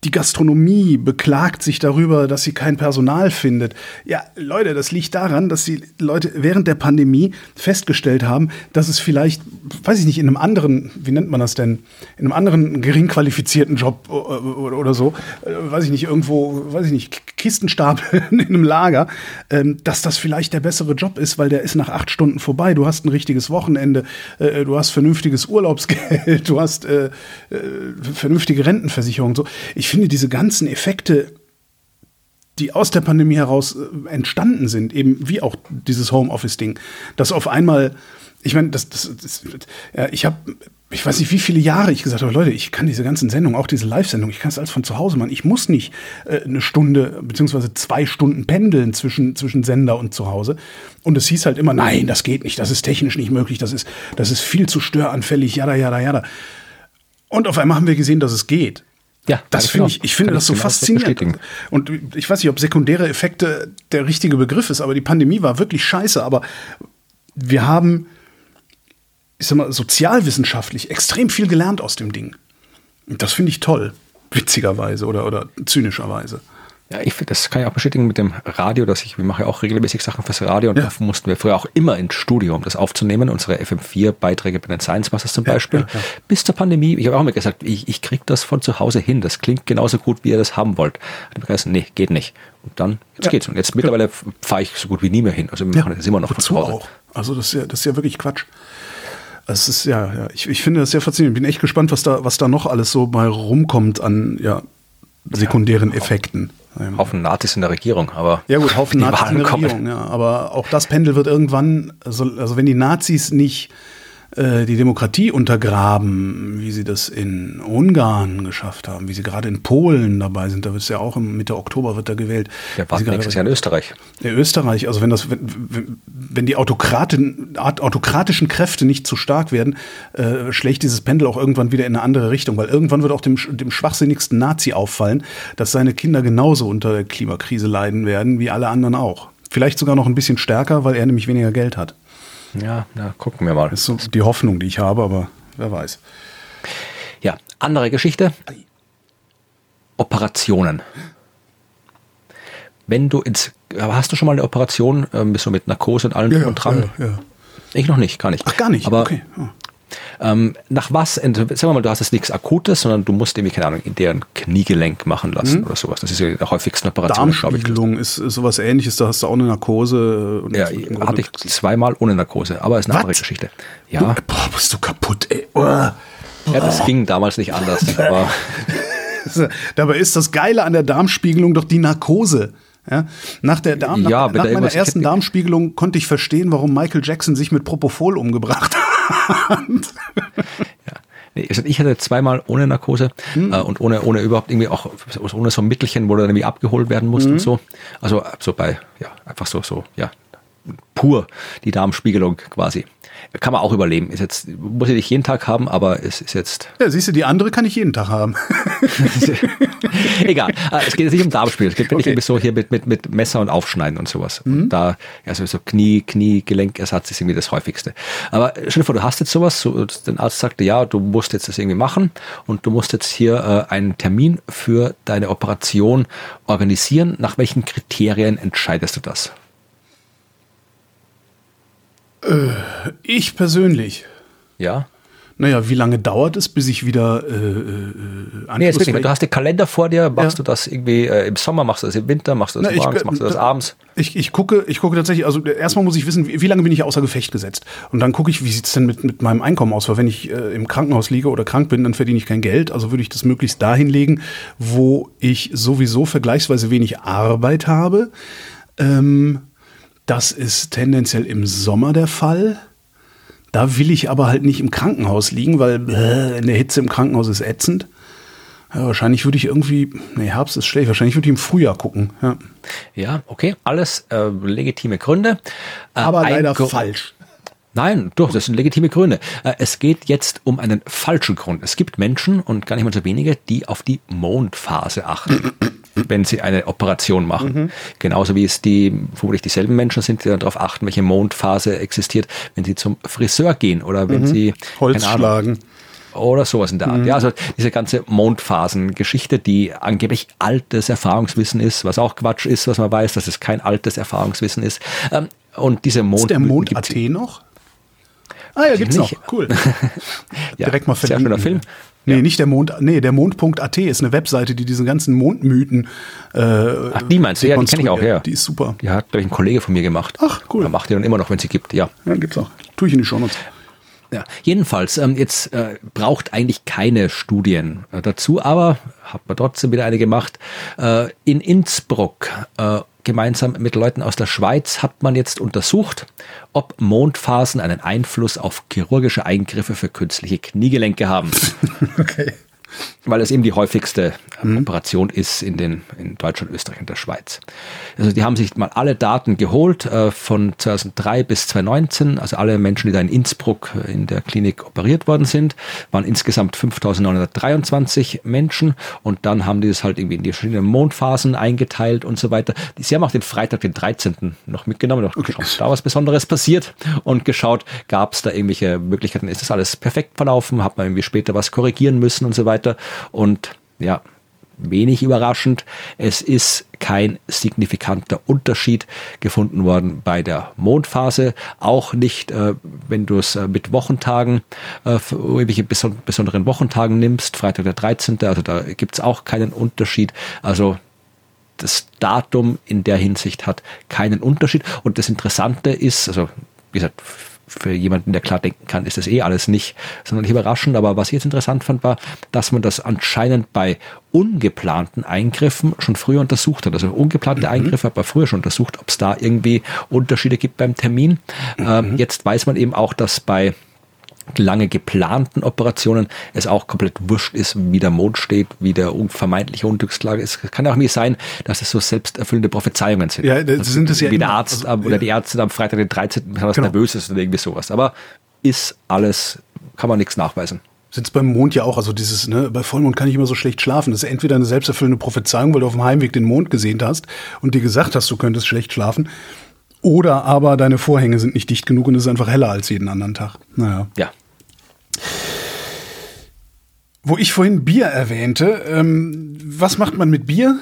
S2: die Gastronomie beklagt sich darüber, dass sie kein Personal findet. Ja, Leute, das liegt daran, dass die Leute während der Pandemie festgestellt haben, dass es vielleicht, weiß ich nicht, in einem anderen, wie nennt man das denn, in einem anderen gering qualifizierten Job oder so, äh, weiß ich nicht, irgendwo, weiß ich nicht, Kistenstapel in einem Lager, ähm, dass das vielleicht der bessere Job ist, weil der ist nach acht Stunden vorbei. Du hast ein richtiges Wochenende, äh, du hast vernünftiges Urlaubsgeld, du hast äh, vernünftige Rentenversicherung. So, ich finde diese ganzen Effekte, die aus der Pandemie heraus äh, entstanden sind, eben wie auch dieses Homeoffice-Ding, dass auf einmal, ich meine, das, das, das ja, ich habe ich weiß nicht, wie viele Jahre ich gesagt habe, Leute, ich kann diese ganzen Sendungen, auch diese Live-Sendung, ich kann es alles von zu Hause machen. Ich muss nicht äh, eine Stunde beziehungsweise zwei Stunden pendeln zwischen, zwischen Sender und zu Hause. Und es hieß halt immer, nein, das geht nicht, das ist technisch nicht möglich, das ist, das ist viel zu störanfällig, jada, jada, jada. Und auf einmal haben wir gesehen, dass es geht. Ja, das finde ich, ich finde das so faszinierend. Und ich weiß nicht, ob sekundäre Effekte der richtige Begriff ist, aber die Pandemie war wirklich scheiße. Aber wir haben, ich sag mal, sozialwissenschaftlich extrem viel gelernt aus dem Ding. Und das finde ich toll, witzigerweise oder, oder zynischerweise.
S3: Ja, ich das kann ich auch bestätigen mit dem Radio, dass ich, wir machen ja auch regelmäßig Sachen fürs Radio und ja. da mussten wir früher auch immer ins Studio, um das aufzunehmen, unsere FM4-Beiträge bei den Science Masters zum Beispiel. Ja, ja, Bis zur Pandemie, ich habe auch immer gesagt, ich, ich kriege das von zu Hause hin, das klingt genauso gut, wie ihr das haben wollt. Und ich gesagt, nee, geht nicht. Und dann, jetzt geht's. Und jetzt mittlerweile fahre ich so gut wie nie mehr hin. Also wir machen das immer noch von zu Hause. Auch.
S2: Also das ist ja, das ist ja wirklich Quatsch. Es ist ja, ja ich, ich finde das sehr faszinierend. Bin echt gespannt, was da, was da noch alles so mal rumkommt an ja, sekundären Effekten.
S3: Haufen Nazis in der Regierung, aber.
S2: Ja, gut, Haufen Nazis in der. Regierung, ja. Aber auch das Pendel wird irgendwann, also, also wenn die Nazis nicht äh, die Demokratie untergraben, wie sie das in Ungarn geschafft haben, wie sie gerade in Polen dabei sind. Da wird es ja auch im Mitte Oktober wird da gewählt.
S3: Ja, warten nächstes Jahr in Österreich.
S2: In Österreich, also wenn das, wenn, wenn die Autokraten, autokratischen Kräfte nicht zu stark werden, äh, schlägt dieses Pendel auch irgendwann wieder in eine andere Richtung, weil irgendwann wird auch dem, dem schwachsinnigsten Nazi auffallen, dass seine Kinder genauso unter der Klimakrise leiden werden, wie alle anderen auch. Vielleicht sogar noch ein bisschen stärker, weil er nämlich weniger Geld hat.
S3: Ja, na, gucken wir mal.
S2: Das ist so die Hoffnung, die ich habe, aber wer weiß.
S3: Ja, andere Geschichte. Operationen. Wenn du ins, hast du schon mal eine Operation, ähm, bist du mit Narkose und allem ja, dran? Ja, ja. Ich noch nicht, gar nicht.
S2: Ach, gar nicht.
S3: Aber okay. Oh. Ähm, nach was, sagen wir mal, du hast jetzt nichts Akutes, sondern du musst irgendwie, keine Ahnung, in deren Kniegelenk machen lassen mhm. oder sowas. Das ist ja die häufigste Operation,
S2: Darmspiegelung ist, ist sowas ähnliches, da hast du auch eine Narkose.
S3: ja, hatte ich zweimal ohne Narkose, aber ist eine was? andere Geschichte.
S2: Ja. Du, boah, bist du kaputt, ey. Oh. Ja,
S3: das ging damals nicht anders.
S2: Dabei ist das Geile an der Darmspiegelung doch die Narkose. Ja, nach der Darm, ja, nach, nach meiner ersten Darmspiegelung konnte ich verstehen, warum Michael Jackson sich mit Propofol umgebracht hat.
S3: Ja. Also ich hatte zweimal ohne Narkose hm. äh, und ohne, ohne überhaupt irgendwie auch ohne so ein Mittelchen, wo du dann irgendwie abgeholt werden musst hm. und so. Also so bei, ja, einfach so, so, ja, pur die Darmspiegelung quasi. Kann man auch überleben. Ist jetzt, muss ich nicht jeden Tag haben, aber es ist jetzt.
S2: Ja, siehst du, die andere kann ich jeden Tag haben.
S3: Egal. Ah, es geht jetzt nicht um Darmspiel. Es geht okay. so hier mit, mit, mit Messer und Aufschneiden und sowas. Mhm. Und da, also so Knie, Knie, Gelenkersatz ist irgendwie das häufigste. Aber stell dir vor, du hast jetzt sowas, so, der Arzt sagte, ja, du musst jetzt das irgendwie machen und du musst jetzt hier äh, einen Termin für deine Operation organisieren. Nach welchen Kriterien entscheidest du das?
S2: Äh, ich persönlich.
S3: Ja.
S2: Naja, wie lange dauert es, bis ich wieder äh,
S3: äh, nee, jetzt wirklich, Du hast den Kalender vor dir, machst ja. du das irgendwie äh, im Sommer, machst du das im Winter, machst du das Na, morgens, ich, machst du das abends?
S2: Ich, ich, gucke, ich gucke tatsächlich, also erstmal muss ich wissen, wie, wie lange bin ich außer Gefecht gesetzt. Und dann gucke ich, wie sieht es denn mit, mit meinem Einkommen aus? Weil wenn ich äh, im Krankenhaus liege oder krank bin, dann verdiene ich kein Geld. Also würde ich das möglichst dahin legen, wo ich sowieso vergleichsweise wenig Arbeit habe. Ähm, das ist tendenziell im Sommer der Fall. Da will ich aber halt nicht im Krankenhaus liegen, weil äh, in der Hitze im Krankenhaus ist ätzend. Ja, wahrscheinlich würde ich irgendwie, nee, Herbst ist schlecht, wahrscheinlich würde ich im Frühjahr gucken. Ja,
S3: ja okay, alles äh, legitime Gründe.
S2: Äh, aber leider falsch.
S3: Nein, doch, das sind legitime Gründe. Äh, es geht jetzt um einen falschen Grund. Es gibt Menschen, und gar nicht mal so wenige, die auf die Mondphase achten wenn sie eine Operation machen. Mhm. Genauso wie es die, vermutlich dieselben Menschen sind, die darauf achten, welche Mondphase existiert, wenn sie zum Friseur gehen oder wenn mhm. sie
S2: Holz schlagen.
S3: Oder sowas in der Art. Mhm. Ja, also diese ganze Mondphasen-Geschichte, die angeblich altes Erfahrungswissen ist, was auch Quatsch ist, was man weiß, dass es kein altes Erfahrungswissen ist. Ähm, und diese Mond. Ist
S2: der Mond AT noch? Ah ja, gibt's noch. Cool.
S3: ja, Direkt mal verlinken. Sehr schöner Film.
S2: Nee, ja. nicht der Mond, nee, der Mond.at ist eine Webseite, die diesen ganzen Mondmythen
S3: äh, Ach, die meinst du? Ja, die kenne ich auch, ja.
S2: Die ist super.
S3: Die hat, glaube ich, ein Kollege von mir gemacht.
S2: Ach, cool.
S3: Er macht die dann immer noch, wenn sie gibt, ja.
S2: Ja, gibt's auch. Tue ich in die Show Notes.
S3: Ja, jedenfalls, ähm, jetzt äh, braucht eigentlich keine Studien äh, dazu, aber hat man trotzdem wieder eine gemacht. Äh, in Innsbruck, äh, gemeinsam mit Leuten aus der Schweiz, hat man jetzt untersucht, ob Mondphasen einen Einfluss auf chirurgische Eingriffe für künstliche Kniegelenke haben. okay weil es eben die häufigste mhm. Operation ist in, den, in Deutschland, Österreich und der Schweiz. Also die haben sich mal alle Daten geholt äh, von 2003 bis 2019, also alle Menschen, die da in Innsbruck äh, in der Klinik operiert worden sind, waren insgesamt 5923 Menschen und dann haben die das halt irgendwie in die verschiedenen Mondphasen eingeteilt und so weiter. Sie haben auch den Freitag, den 13. noch mitgenommen, noch okay. geschaut, da was Besonderes passiert und geschaut, gab es da irgendwelche Möglichkeiten, ist das alles perfekt verlaufen, hat man irgendwie später was korrigieren müssen und so weiter weiter. Und ja, wenig überraschend, es ist kein signifikanter Unterschied gefunden worden bei der Mondphase. Auch nicht, äh, wenn du es äh, mit Wochentagen, äh, irgendwelche beson besonderen Wochentagen nimmst, Freitag der 13., also da gibt es auch keinen Unterschied. Also das Datum in der Hinsicht hat keinen Unterschied. Und das Interessante ist, also wie gesagt, für jemanden, der klar denken kann, ist das eh alles nicht sonderlich überraschend. Aber was ich jetzt interessant fand, war, dass man das anscheinend bei ungeplanten Eingriffen schon früher untersucht hat. Also ungeplante mhm. Eingriffe hat man früher schon untersucht, ob es da irgendwie Unterschiede gibt beim Termin. Mhm. Ähm, jetzt weiß man eben auch, dass bei lange geplanten Operationen es auch komplett wurscht ist, wie der Mond steht, wie der vermeintliche Unglückslage ist. Es kann ja auch nicht sein, dass es so selbsterfüllende Prophezeiungen sind.
S2: Ja, das sind es ja
S3: Wie der Arzt also, oder ja. die Ärzte am Freitag den 13. was genau. nervös ist oder irgendwie sowas. Aber ist alles, kann man nichts nachweisen
S2: sind es beim Mond ja auch, also dieses, ne, bei Vollmond kann ich immer so schlecht schlafen. Das ist entweder eine selbsterfüllende Prophezeiung, weil du auf dem Heimweg den Mond gesehen hast und dir gesagt hast, du könntest schlecht schlafen. Oder aber deine Vorhänge sind nicht dicht genug und es ist einfach heller als jeden anderen Tag. Naja.
S3: Ja.
S2: Wo ich vorhin Bier erwähnte, ähm, was macht man mit Bier?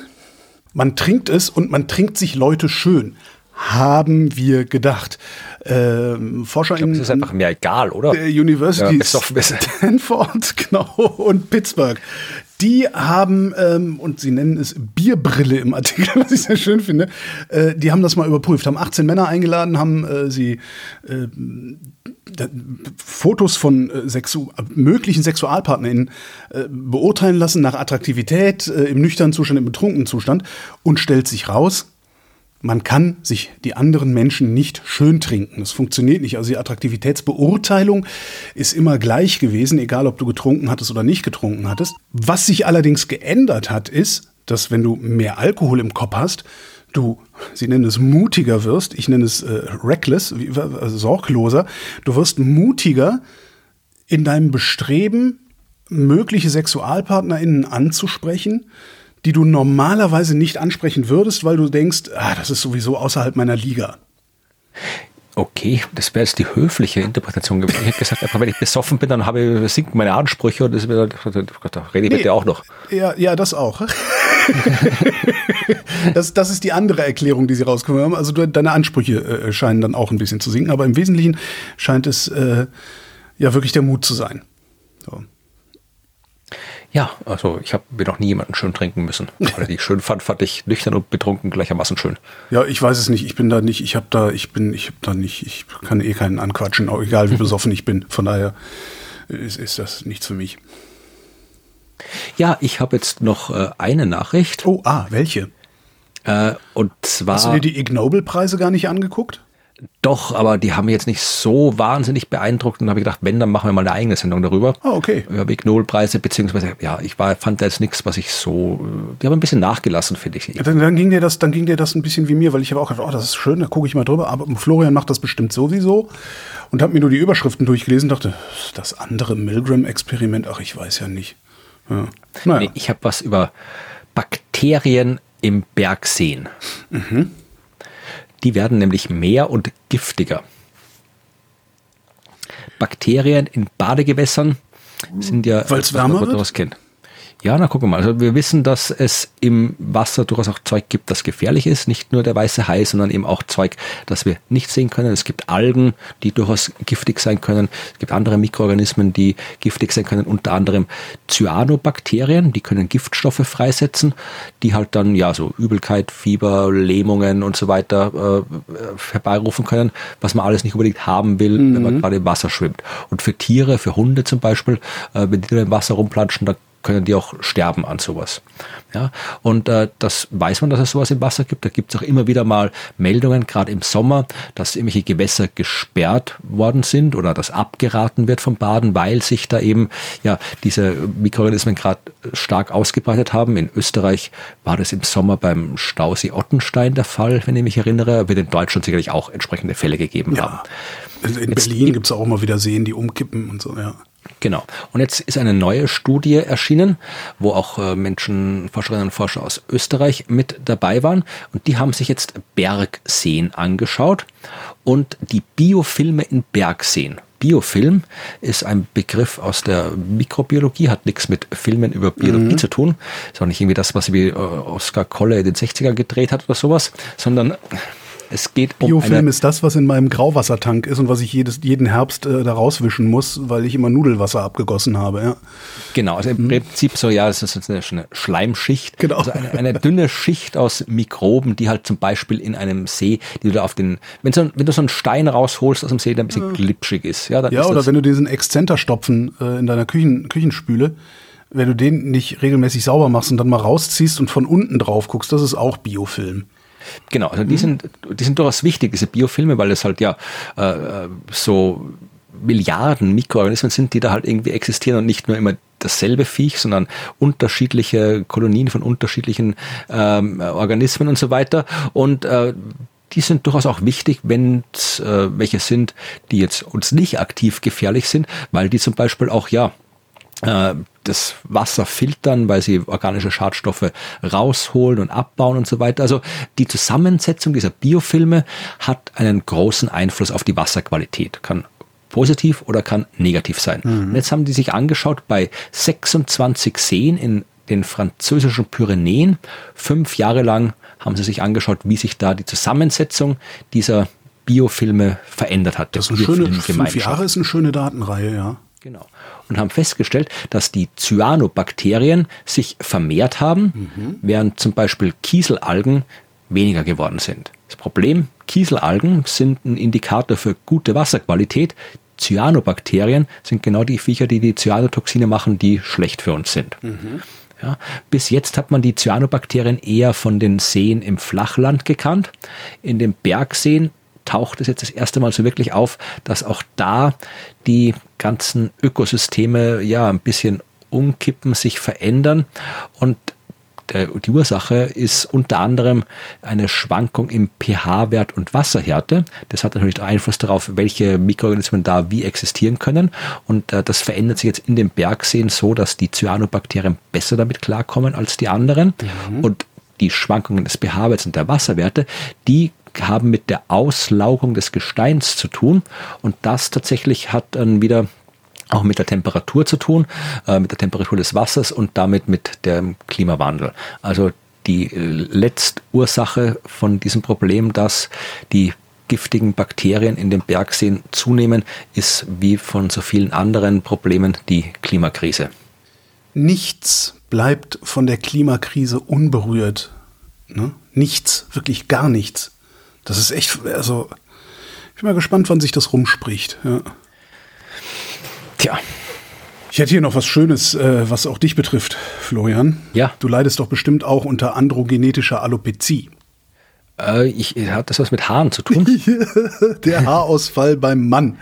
S2: Man trinkt es und man trinkt sich Leute schön. Haben wir gedacht. Ähm, Forscher
S3: ich glaub, in. Das ist einfach mir egal, oder?
S2: Der University ja, Stanford, genau, und Pittsburgh die haben, ähm, und sie nennen es Bierbrille im Artikel, was ich sehr schön finde, äh, die haben das mal überprüft, haben 18 Männer eingeladen, haben äh, sie äh, Fotos von äh, sexu möglichen SexualpartnerInnen äh, beurteilen lassen nach Attraktivität, äh, im nüchternen Zustand, im betrunkenen Zustand und stellt sich raus, man kann sich die anderen Menschen nicht schön trinken. Das funktioniert nicht. Also die Attraktivitätsbeurteilung ist immer gleich gewesen, egal ob du getrunken hattest oder nicht getrunken hattest. Was sich allerdings geändert hat, ist, dass wenn du mehr Alkohol im Kopf hast, du, sie nennen es mutiger wirst, ich nenne es äh, reckless, also sorgloser, du wirst mutiger in deinem Bestreben, mögliche SexualpartnerInnen anzusprechen, die du normalerweise nicht ansprechen würdest, weil du denkst, ah, das ist sowieso außerhalb meiner Liga.
S3: Okay, das wäre jetzt die höfliche Interpretation gewesen. Ich hätte gesagt, einfach wenn ich besoffen bin, dann habe ich, sinken meine Ansprüche und das da rede ich nee, mit dir auch noch.
S2: Ja, ja, das auch. das, das ist die andere Erklärung, die sie rausgekommen haben. Also deine Ansprüche äh, scheinen dann auch ein bisschen zu sinken, aber im Wesentlichen scheint es äh, ja wirklich der Mut zu sein. So.
S3: Ja, also ich habe mir noch nie jemanden schön trinken müssen. Weil die ich schön fand, fand ich nüchtern und betrunken gleichermaßen schön.
S2: Ja, ich weiß es nicht. Ich bin da nicht, ich habe da, ich bin, ich habe da nicht, ich kann eh keinen anquatschen, auch egal wie besoffen ich bin. Von daher ist, ist das nichts für mich.
S3: Ja, ich habe jetzt noch äh, eine Nachricht.
S2: Oh, ah, welche?
S3: Äh, und zwar.
S2: Hast du dir die Ig Nobel-Preise gar nicht angeguckt?
S3: Doch, aber die haben mich jetzt nicht so wahnsinnig beeindruckt und habe ich gedacht, wenn, dann machen wir mal eine eigene Sendung darüber.
S2: Ah, okay.
S3: Über Big Null-Preise, beziehungsweise, ja, ich war, fand da jetzt nichts, was ich so, die haben ein bisschen nachgelassen, finde ich.
S2: Ja, dann, dann, ging dir das, dann ging dir das ein bisschen wie mir, weil ich habe auch gedacht, oh, das ist schön, da gucke ich mal drüber, aber Florian macht das bestimmt sowieso und habe mir nur die Überschriften durchgelesen und dachte, das andere Milgram-Experiment, ach, ich weiß ja nicht. Ja.
S3: Naja. Nee, ich habe was über Bakterien im Bergseen. Mhm. Die werden nämlich mehr und giftiger. Bakterien in Badegewässern sind ja,
S2: Weil's wärmer wird?
S3: was kennt. Ja, na gucken wir mal. Also wir wissen, dass es im Wasser durchaus auch Zeug gibt, das gefährlich ist. Nicht nur der weiße Hai, sondern eben auch Zeug, das wir nicht sehen können. Es gibt Algen, die durchaus giftig sein können. Es gibt andere Mikroorganismen, die giftig sein können. Unter anderem Cyanobakterien, die können Giftstoffe freisetzen, die halt dann ja so Übelkeit, Fieber, Lähmungen und so weiter äh, herbeirufen können, was man alles nicht unbedingt haben will, wenn man gerade im Wasser schwimmt. Und für Tiere, für Hunde zum Beispiel, äh, wenn die da im Wasser rumplatschen, da können die auch sterben an sowas. Ja, und äh, das weiß man, dass es sowas im Wasser gibt. Da gibt es auch immer wieder mal Meldungen, gerade im Sommer, dass irgendwelche Gewässer gesperrt worden sind oder dass abgeraten wird vom Baden, weil sich da eben ja diese Mikroorganismen gerade stark ausgebreitet haben. In Österreich war das im Sommer beim Stausee Ottenstein der Fall, wenn ich mich erinnere. Wird in Deutschland sicherlich auch entsprechende Fälle gegeben
S2: Ja.
S3: haben.
S2: In
S3: Jetzt-
S2: Berlin gibt's auch immer wieder Seen, die umkippen und so, ja.
S3: Genau. Und jetzt ist eine neue Studie erschienen, wo auch äh, Menschen, Forscherinnen und Forscher aus Österreich mit dabei waren. Und die haben sich jetzt Bergseen angeschaut und die Biofilme in Bergseen. Biofilm ist ein Begriff aus der Mikrobiologie, hat nichts mit Filmen über Biologie zu tun. Ist auch nicht irgendwie das, was wie äh, Oskar Kolle in den 60er gedreht hat oder sowas, sondern es geht um
S2: Biofilm ist das, was in meinem Grauwassertank ist und was ich jedes, jeden Herbst äh, da rauswischen muss, weil ich immer Nudelwasser abgegossen habe. Ja.
S3: Genau, also im Prinzip so, ja, es ist eine, eine Schleimschicht.
S2: Genau.
S3: Also eine, eine dünne Schicht aus Mikroben, die halt zum Beispiel in einem See, die du da auf den, wenn, so, wenn du so einen Stein rausholst aus dem See, der ein bisschen glitschig ist, ja, dann
S2: Ja,
S3: ist
S2: oder
S3: das,
S2: wenn du diesen Exzenterstopfen äh, in deiner Küchen, Küchenspüle, wenn du den nicht regelmäßig sauber machst und dann mal rausziehst und von unten drauf guckst, das ist auch Biofilm.
S3: Genau, also die sind, die sind durchaus wichtig, diese Biofilme, weil es halt ja äh, äh, so Milliarden Mikroorganismen sind, die da halt irgendwie existieren und nicht nur immer dasselbe Viech, sondern unterschiedliche Kolonien von unterschiedlichen ähm, Organismen und so weiter. Und äh, die sind durchaus auch wichtig, wenn es äh, welche sind, die jetzt uns nicht aktiv gefährlich sind, weil die zum Beispiel auch ja das Wasser filtern, weil sie organische Schadstoffe rausholen und abbauen und so weiter. Also die Zusammensetzung dieser Biofilme hat einen großen Einfluss auf die Wasserqualität. Kann positiv oder kann negativ sein. Und jetzt haben die sich angeschaut bei 26 Seen in den französischen Pyrenäen. Fünf Jahre lang haben sie sich angeschaut, wie sich da die Zusammensetzung dieser Biofilme verändert hat.
S2: Das ist eine schöne, fünf. Jahre ist eine schöne Datenreihe, ja.
S3: Genau. Und haben festgestellt, dass die Cyanobakterien sich vermehrt haben, während zum Beispiel Kieselalgen weniger geworden sind. Das Problem, Kieselalgen sind ein Indikator für gute Wasserqualität. Cyanobakterien sind genau die Viecher, die die Cyanotoxine machen, die schlecht für uns sind. Ja, bis jetzt hat man die Cyanobakterien eher von den Seen im Flachland gekannt. In den Bergseen taucht es jetzt das erste Mal so wirklich auf, dass auch da die ganzen Ökosysteme ja ein bisschen umkippen, sich verändern und die Ursache ist unter anderem eine Schwankung im pH-Wert und Wasserhärte. Das hat natürlich Einfluss darauf, welche Mikroorganismen da wie existieren können. Und äh, das verändert sich jetzt in den Bergseen so, dass die Cyanobakterien besser damit klarkommen als die anderen. Und die Schwankungen des pH-Werts und der Wasserwerte, die haben mit der Auslaugung des Gesteins zu tun. Und das tatsächlich hat dann wieder auch mit der Temperatur zu tun, äh, mit der Temperatur des Wassers und damit mit dem Klimawandel. Also die äh, Letztursache von diesem Problem, dass die giftigen Bakterien in den Bergseen zunehmen, ist wie von so vielen anderen Problemen die Klimakrise.
S2: Nichts bleibt von der Klimakrise unberührt. Ne? Nichts, wirklich gar nichts. Das ist echt, also, ich bin mal gespannt, wann sich das rumspricht. Ja.
S3: Tja,
S2: Ich hätte hier noch was Schönes, äh, was auch dich betrifft, Florian.
S3: Ja.
S2: Du leidest doch bestimmt auch unter androgenetischer Alopezie.
S3: Äh, ich, hat das was mit Haaren zu tun?
S2: Der Haarausfall beim Mann.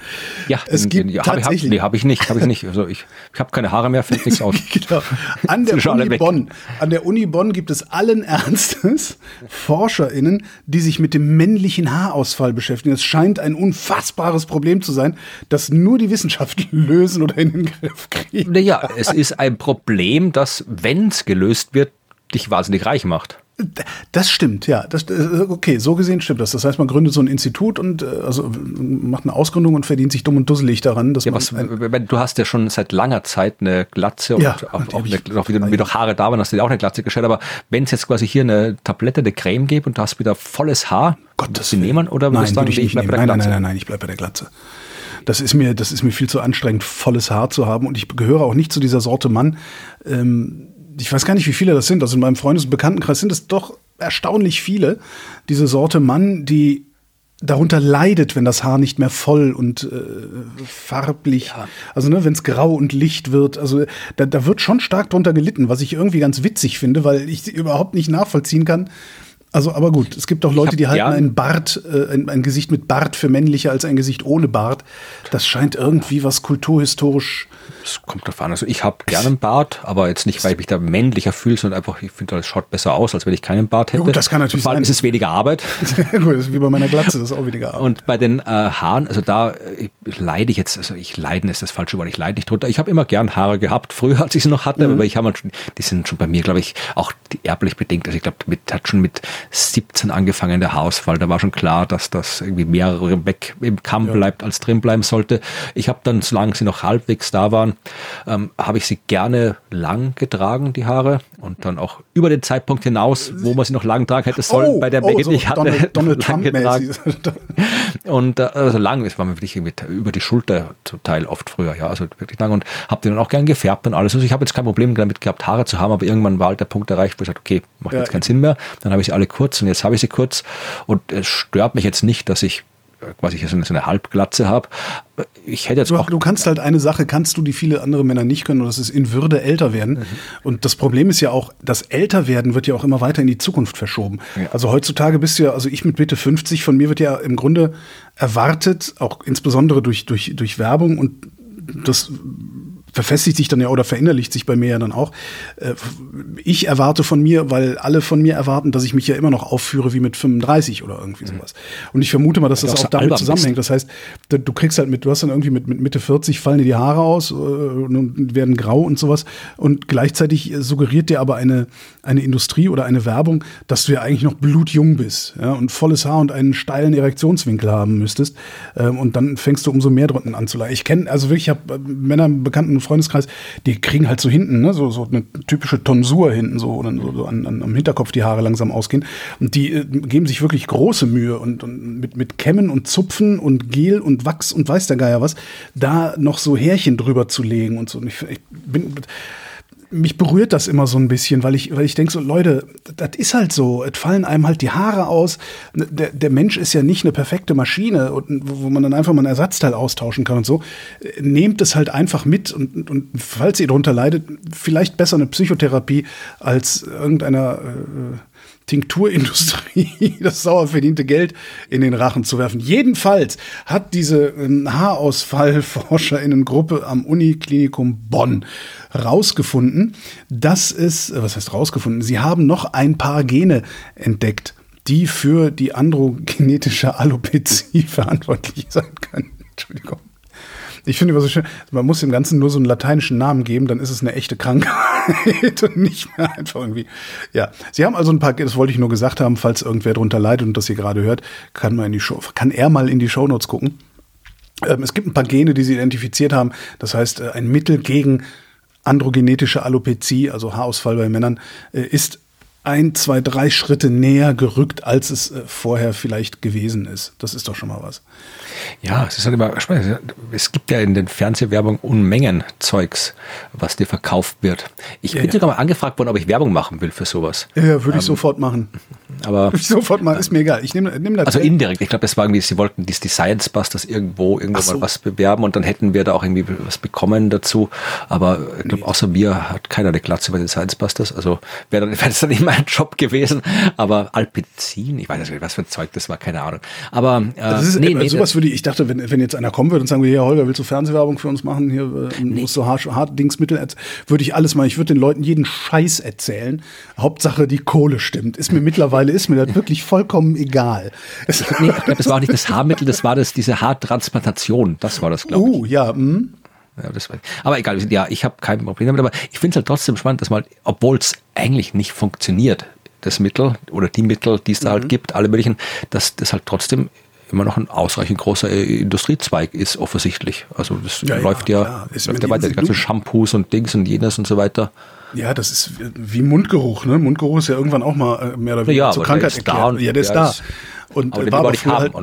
S3: Ja,
S2: es
S3: den-
S2: gibt
S3: den- ja, hab ich, hab,
S2: tatsächlich.
S3: nee, habe ich nicht, habe ich nicht. Also ich, ich habe keine Haare mehr, fällt nichts aus.
S2: Genau. An der Uni
S3: weg.
S2: Bonn, an der Uni Bonn gibt es allen Ernstes ForscherInnen, die sich mit dem männlichen Haarausfall beschäftigen. Es scheint ein unfassbares Problem zu sein, das nur die Wissenschaft lösen oder in den Griff kriegen.
S3: Naja, es ist ein Problem, das, wenn es gelöst wird, dich wahnsinnig reich macht.
S2: Das stimmt, ja. Das, äh, okay, so gesehen stimmt das. Das heißt, man gründet so ein Institut und äh, also macht eine Ausgründung und verdient sich dumm und dusselig daran. Dass
S3: ja, was, du hast ja schon seit langer Zeit eine Glatze und
S2: ja,
S3: auch, auch, eine, auch wieder, wieder Haare da waren, hast du dir auch eine Glatze gestellt. Aber wenn es jetzt quasi hier eine Tablette, eine Creme gibt und du hast wieder volles Haar,
S2: Gottes
S3: du nehmen oder
S2: nein,
S3: würdest du sagen,
S2: ich nicht
S3: bleib bei der
S2: Nein, nein,
S3: Glatze?
S2: nein, nein, nein, ich bleibe bei der Glatze. Das ist mir, das ist mir viel zu anstrengend, volles Haar zu haben und ich gehöre auch nicht zu dieser Sorte Mann. Ähm, ich weiß gar nicht, wie viele das sind. Also in meinem Freundes- und Bekanntenkreis sind es doch erstaunlich viele. Diese Sorte Mann, die darunter leidet, wenn das Haar nicht mehr voll und äh, farblich, also ne, wenn es grau und licht wird, also da, da wird schon stark drunter gelitten, was ich irgendwie ganz witzig finde, weil ich überhaupt nicht nachvollziehen kann. Also, aber gut, es gibt auch Leute,
S3: hab
S2: die halten
S3: gern-
S2: ein Bart, äh, ein, ein Gesicht mit Bart für männlicher als ein Gesicht ohne Bart. Das scheint irgendwie was kulturhistorisch.
S3: Es kommt drauf an. Also ich habe gerne einen Bart, aber jetzt nicht, weil ich mich da männlicher fühle, sondern einfach, ich finde, das schaut besser aus, als wenn ich keinen Bart hätte.
S2: gut, das kann natürlich
S3: Vor allem
S2: sein.
S3: ist es weniger Arbeit.
S2: gut, das ist wie bei meiner Glatze, das ist auch weniger Arbeit.
S3: Und bei den äh, Haaren, also da äh, leide ich jetzt, also ich leiden ist das falsche Wort, ich leide nicht drunter. Ich habe immer gern Haare gehabt, früher als ich sie noch hatte,
S2: Mhm.
S3: aber ich habe schon, die sind schon bei mir, glaube ich, auch erblich bedingt. Also ich glaube, mit hat schon mit 17 angefangen der Haarausfall. Da war schon klar, dass das irgendwie mehrere weg im Kamm bleibt, als drin bleiben sollte. Ich habe dann, solange sie noch halbwegs da waren, ähm, habe ich sie gerne lang getragen, die Haare, und dann auch über den Zeitpunkt hinaus, wo man sie noch lang tragen hätte sollen, bei der Menge,
S2: so
S3: die ich hatte,
S2: Donald, Donald
S3: lang
S2: Trump
S3: getragen. Und äh, also lang, es war mir wirklich über die Schulter zum Teil oft früher, ja, also wirklich lang und habe den dann auch gern gefärbt und alles. Also ich habe jetzt kein Problem damit gehabt, Haare zu haben, aber irgendwann war halt der Punkt erreicht, wo ich sagte, okay, macht
S2: Ja.
S3: jetzt keinen Sinn mehr. Dann habe ich sie alle kurz und jetzt habe ich sie kurz und es stört mich jetzt nicht, dass ich quasi hier so eine, Halbglatze habe. Ich hätte jetzt
S2: Du,
S3: auch
S2: du kannst halt eine Sache, kannst du, die viele andere Männer nicht können, und das ist in Würde älter werden. Und das Problem ist ja auch, das Älterwerden wird ja auch immer weiter in die Zukunft verschoben. Also heutzutage bist du ja, also ich mit Mitte 50, von mir wird ja im Grunde erwartet, auch insbesondere durch, durch, durch Werbung und das verfestigt sich dann ja oder verinnerlicht sich bei mir ja dann auch. Äh, Ich erwarte von mir, weil alle von mir erwarten, dass ich mich ja immer noch aufführe wie mit 35 oder irgendwie sowas. Und ich vermute mal, dass
S3: Weil
S2: das auch damit zusammenhängt. Das heißt, du du kriegst halt mit, du hast dann irgendwie mit, mit Mitte 40 fallen dir die Haare aus äh, und werden grau und sowas. Und gleichzeitig äh, suggeriert dir aber eine, eine Industrie oder eine Werbung, dass du ja eigentlich noch blutjung bist ja, und volles Haar und einen steilen Erektionswinkel haben müsstest. Ähm, und dann fängst du umso mehr drunten an zu leiden. Ich kenne, also wirklich, ich habe Männer im bekannten Freundeskreis, die kriegen halt so hinten, ne, so, so eine typische Tonsur hinten, so, oder so, so an, an, am Hinterkopf die Haare langsam ausgehen. Und die äh, geben sich wirklich große Mühe und, und mit, mit Kämmen und Zupfen und Gel und Wachs und weiß der Geier was, da noch so Härchen drüber zu legen und so. Und ich, ich bin, mich berührt das immer so ein bisschen, weil ich, weil ich denke so, Leute, das ist halt so. Es fallen einem halt die Haare aus. Der, der Mensch ist ja nicht eine perfekte Maschine, wo man dann einfach mal ein Ersatzteil austauschen kann und so. Nehmt es halt einfach mit und, und falls ihr darunter leidet, vielleicht besser eine Psychotherapie als irgendeiner äh, Tinkturindustrie das sauer verdiente Geld in den Rachen zu werfen. Jedenfalls hat diese ähm, Haarausfallforscherinnengruppe am Uniklinikum Bonn rausgefunden, dass es, äh, was heißt rausgefunden, sie haben noch ein paar Gene entdeckt, die für die androgenetische Alopezie verantwortlich sein können. Entschuldigung. Ich finde immer so schön, man muss dem Ganzen nur so einen lateinischen Namen geben, dann ist es eine echte Krankheit und nicht mehr einfach irgendwie. Ja, Sie haben also ein paar, das wollte ich nur gesagt haben, falls irgendwer drunter leidet und das hier gerade hört, kann man in die Show, kann er mal in die Shownotes gucken. Ähm, es gibt ein paar Gene, die Sie identifiziert haben. Das heißt, äh, ein Mittel gegen androgenetische Alopezie, also Haarausfall bei Männern, äh, ist ein, zwei, drei Schritte näher gerückt, als es äh, vorher vielleicht gewesen ist. Das ist doch schon mal was.
S3: Ja, es ist halt immer spannend. Es gibt ja in den Fernsehwerbungen Unmengen Zeugs, was dir verkauft wird. Ich
S2: Ja,
S3: bin
S2: ja.
S3: sogar mal angefragt worden, ob ich Werbung machen will für sowas.
S2: Ja, würde ich sofort machen.
S3: Aber
S2: Würde ich sofort machen, ist mir egal. Ich nehme nehm das.
S3: also indirekt, ich glaube, das war irgendwie, sie wollten die, die Science Busters irgendwo irgendwo
S2: so.
S3: mal was bewerben und dann hätten wir da auch irgendwie was bekommen dazu. Aber ich glaube, außer mir hat keiner eine Glatze bei den Science Busters. Also wäre dann, wäre das dann nicht mein Job gewesen. Aber Alpizin, ich weiß nicht, was für ein Zeug das war, keine Ahnung. Aber äh,
S2: das ist,
S3: nee,
S2: äh,
S3: nee,
S2: sowas würde ich, ich dachte, wenn, wenn jetzt einer kommen würde und sagen würde, ja, Holger, willst du Fernsehwerbung für uns machen? Hier äh, musst du Haar, Haardingsmittel, erz- würde ich alles machen. Ich würde den Leuten jeden Scheiß erzählen. Hauptsache, die Kohle stimmt. Ist mir mittlerweile, ist mir das wirklich vollkommen egal. Es,
S3: nee, das war auch nicht das Haarmittel, das war das, diese Haartransplantation. Das war das, glaube ich.
S2: uh, ja, hm.
S3: Ja, das war, aber egal, ja, ich habe kein Problem damit, aber ich finde es halt trotzdem spannend, dass mal, obwohl es eigentlich nicht funktioniert, das Mittel oder die Mittel, die es da halt mhm. gibt, alle möglichen, dass das halt trotzdem immer noch ein ausreichend großer äh, Industriezweig ist, offensichtlich. Also das ja, läuft ja, ja läuft ja weiter, die ganzen Shampoos und Dings und jenes und so weiter.
S2: Ja, das ist wie Mundgeruch, ne? Mundgeruch ist ja irgendwann auch mal äh, mehr oder weniger
S3: ja, zur Krankheit der erklärt.
S2: ja, der ist da. Und aber war aber früher, halt,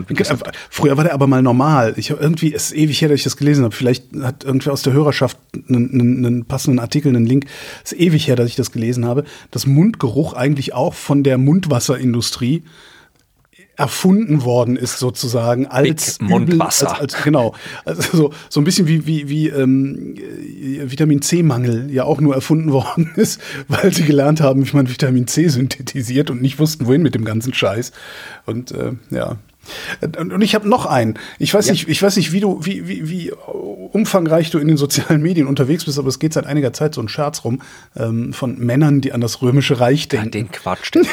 S2: früher war der aber mal normal. Ich irgendwie ist ewig her, dass ich das gelesen habe. Vielleicht hat irgendwer aus der Hörerschaft einen, einen, einen passenden Artikel, einen Link. Ist ewig her, dass ich das gelesen habe. Dass Mundgeruch eigentlich auch von der Mundwasserindustrie erfunden worden ist sozusagen als
S3: Mundwasser.
S2: als, als, genau. Also so, so ein bisschen wie wie wie ähm, Vitamin C Mangel ja auch nur erfunden worden ist weil sie gelernt haben wie man Vitamin C synthetisiert und nicht wussten wohin mit dem ganzen Scheiß. Und äh, ja und ich habe noch einen. Ich weiß ja. nicht, ich weiß nicht, wie du, wie, wie, wie umfangreich du in den sozialen Medien unterwegs bist, aber es geht seit einiger Zeit so ein Scherz rum ähm, von Männern, die an das Römische Reich denken. Ja,
S3: den Quatsch, den,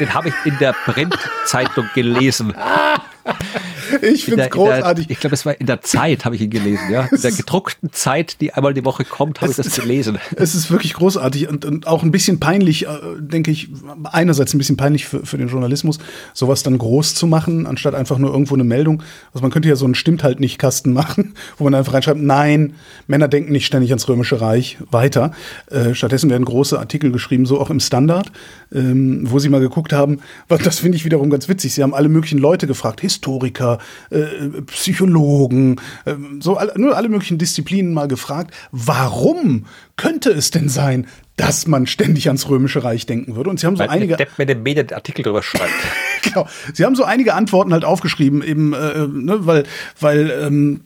S3: den habe ich in der Printzeitung gelesen.
S2: Ich finde es großartig.
S3: Der, ich glaube, es war in der Zeit, habe ich ihn gelesen, ja. In der gedruckten Zeit, die einmal die Woche kommt, habe ich das gelesen.
S2: Es ist wirklich großartig und, und auch ein bisschen peinlich, äh, denke ich, einerseits ein bisschen peinlich für, für den Journalismus, sowas dann groß zu machen, anstatt einfach nur irgendwo eine Meldung. Also man könnte ja so einen Stimmt halt nicht Kasten machen, wo man einfach reinschreibt, nein, Männer denken nicht ständig ans Römische Reich weiter. Äh, stattdessen werden große Artikel geschrieben, so auch im Standard, ähm, wo sie mal geguckt haben, das finde ich wiederum ganz witzig. Sie haben alle möglichen Leute gefragt, Historiker, äh, Psychologen, äh, so alle, nur alle möglichen Disziplinen mal gefragt, warum könnte es denn sein, dass man ständig ans Römische Reich denken würde? Und sie haben so Weil einige.
S3: Depp mit dem Medien Artikel drüber schreibt.
S2: genau. Sie haben so einige Antworten halt aufgeschrieben, eben, äh, ne, weil, weil, ähm,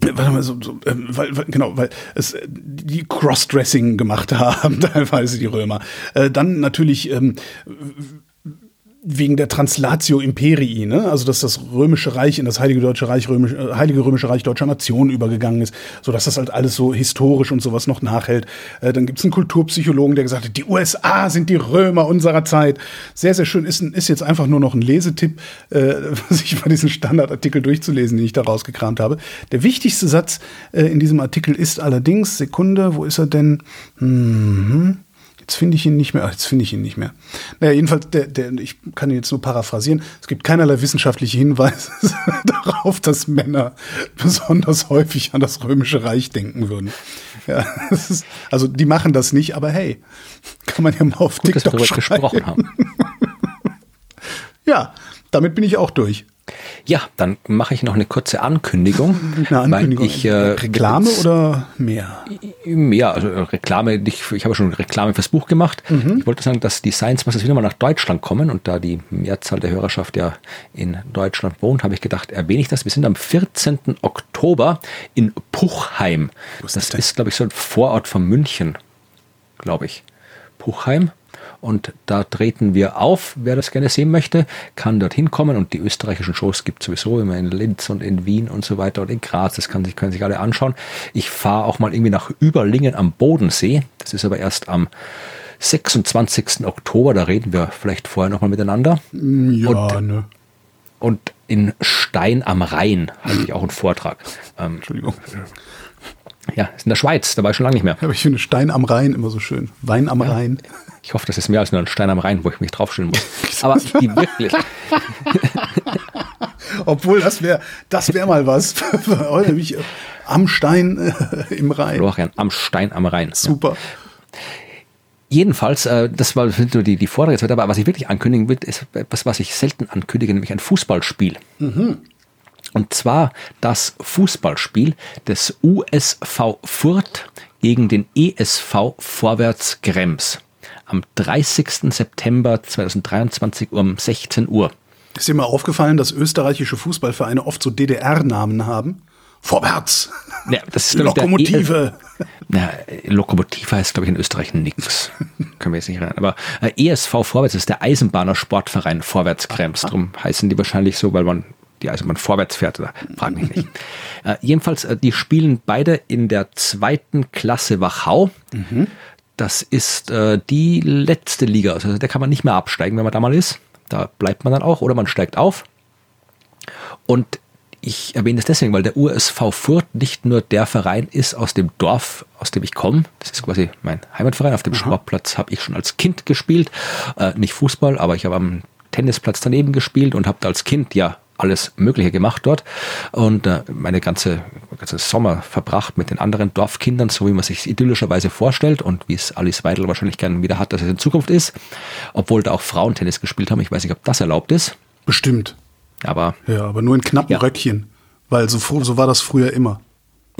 S2: warte mal, so, so ähm, weil, weil, genau, weil es äh, die Crossdressing gemacht haben, teilweise die Römer. Äh, dann natürlich ähm, wegen der Translatio Imperii, ne? also dass das Römische Reich in das Heilige Deutsche Reich, Römisch, äh, Heilige Römische Reich deutscher Nation übergegangen ist, so dass das halt alles so historisch und sowas noch nachhält. Äh, dann gibt es einen Kulturpsychologen, der gesagt hat, die USA sind die Römer unserer Zeit. Sehr, sehr schön. Ist, ist jetzt einfach nur noch ein Lesetipp, äh, sich mal diesen Standardartikel durchzulesen, den ich da rausgekramt habe. Der wichtigste Satz äh, in diesem Artikel ist allerdings, Sekunde, wo ist er denn? Mhm. Jetzt finde ich ihn nicht mehr. Jetzt finde ich ihn nicht mehr. Naja, jedenfalls, der, der, ich kann ihn jetzt nur paraphrasieren. Es gibt keinerlei wissenschaftliche Hinweise darauf, dass Männer besonders häufig an das Römische Reich denken würden. Ja, ist, also die machen das nicht, aber hey, kann man ja mal auf Gut, TikTok dass wir gesprochen haben. ja, damit bin ich auch durch.
S3: Ja, dann mache ich noch eine kurze Ankündigung.
S2: Eine Ankündigung. Ich, äh, Reklame oder mehr?
S3: Mehr, also Reklame. Ich, ich habe schon Reklame fürs Buch gemacht. Mhm. Ich wollte sagen, dass die Science Masters wieder mal nach Deutschland kommen und da die Mehrzahl der Hörerschaft ja in Deutschland wohnt, habe ich gedacht, erwähne ich das. Wir sind am 14. Oktober in Puchheim. Das, das ist, glaube ich, so ein Vorort von München, glaube ich. Puchheim. Und da treten wir auf. Wer das gerne sehen möchte, kann dorthin kommen. Und die österreichischen Shows gibt es sowieso immer in Linz und in Wien und so weiter und in Graz. Das kann sich, können sich alle anschauen. Ich fahre auch mal irgendwie nach Überlingen am Bodensee. Das ist aber erst am 26. Oktober. Da reden wir vielleicht vorher nochmal miteinander.
S2: Ja, und, ne.
S3: Und in Stein am Rhein halte ich auch einen Vortrag. Ähm, Entschuldigung. Ja, ist in der Schweiz, da war ich schon lange nicht mehr.
S2: Aber ich finde Stein am Rhein immer so schön. Wein am ja. Rhein.
S3: Ich hoffe, das ist mehr als nur ein Stein am Rhein, wo ich mich draufstellen muss. Aber die wirklich.
S2: Obwohl, das wäre das wär mal was mich am Stein äh, im Rhein.
S3: Florian, am Stein am Rhein.
S2: Super.
S3: Ja. Jedenfalls, äh, das war nur die, die Vorträge, aber was ich wirklich ankündigen will, ist etwas, was ich selten ankündige, nämlich ein Fußballspiel. Mhm. Und zwar das Fußballspiel des USV Furt gegen den ESV Vorwärts Krems am 30. September 2023 um 16 Uhr.
S2: Ist dir mal aufgefallen, dass österreichische Fußballvereine oft so DDR-Namen haben? Vorwärts!
S3: Ja, das ist,
S2: Lokomotive!
S3: Ja, Lokomotive heißt, glaube ich, in Österreich nichts. Können wir jetzt nicht rein. Aber äh, ESV Vorwärts ist der Eisenbahner-Sportverein Vorwärtskrems. Darum heißen die wahrscheinlich so, weil man die Eisenbahn vorwärts fährt. Oder? Frag mich nicht. äh, jedenfalls, äh, die spielen beide in der zweiten Klasse Wachau. Mhm. Das ist äh, die letzte Liga. Also da kann man nicht mehr absteigen, wenn man da mal ist. Da bleibt man dann auch oder man steigt auf. Und ich erwähne das deswegen, weil der USV Furt nicht nur der Verein ist aus dem Dorf, aus dem ich komme. Das ist quasi mein Heimatverein. Auf dem Aha. Sportplatz habe ich schon als Kind gespielt. Äh, nicht Fußball, aber ich habe am Tennisplatz daneben gespielt und habe als Kind ja alles Mögliche gemacht dort und äh, meine ganze, ganze Sommer verbracht mit den anderen Dorfkindern, so wie man sich idyllischerweise vorstellt und wie es Alice Weidel wahrscheinlich gerne wieder hat, dass es in Zukunft ist. Obwohl da auch Frauen Tennis gespielt haben. Ich weiß nicht, ob das erlaubt ist.
S2: Bestimmt.
S3: Aber.
S2: Ja, aber nur in knappen ja. Röckchen. Weil so, so war das früher immer.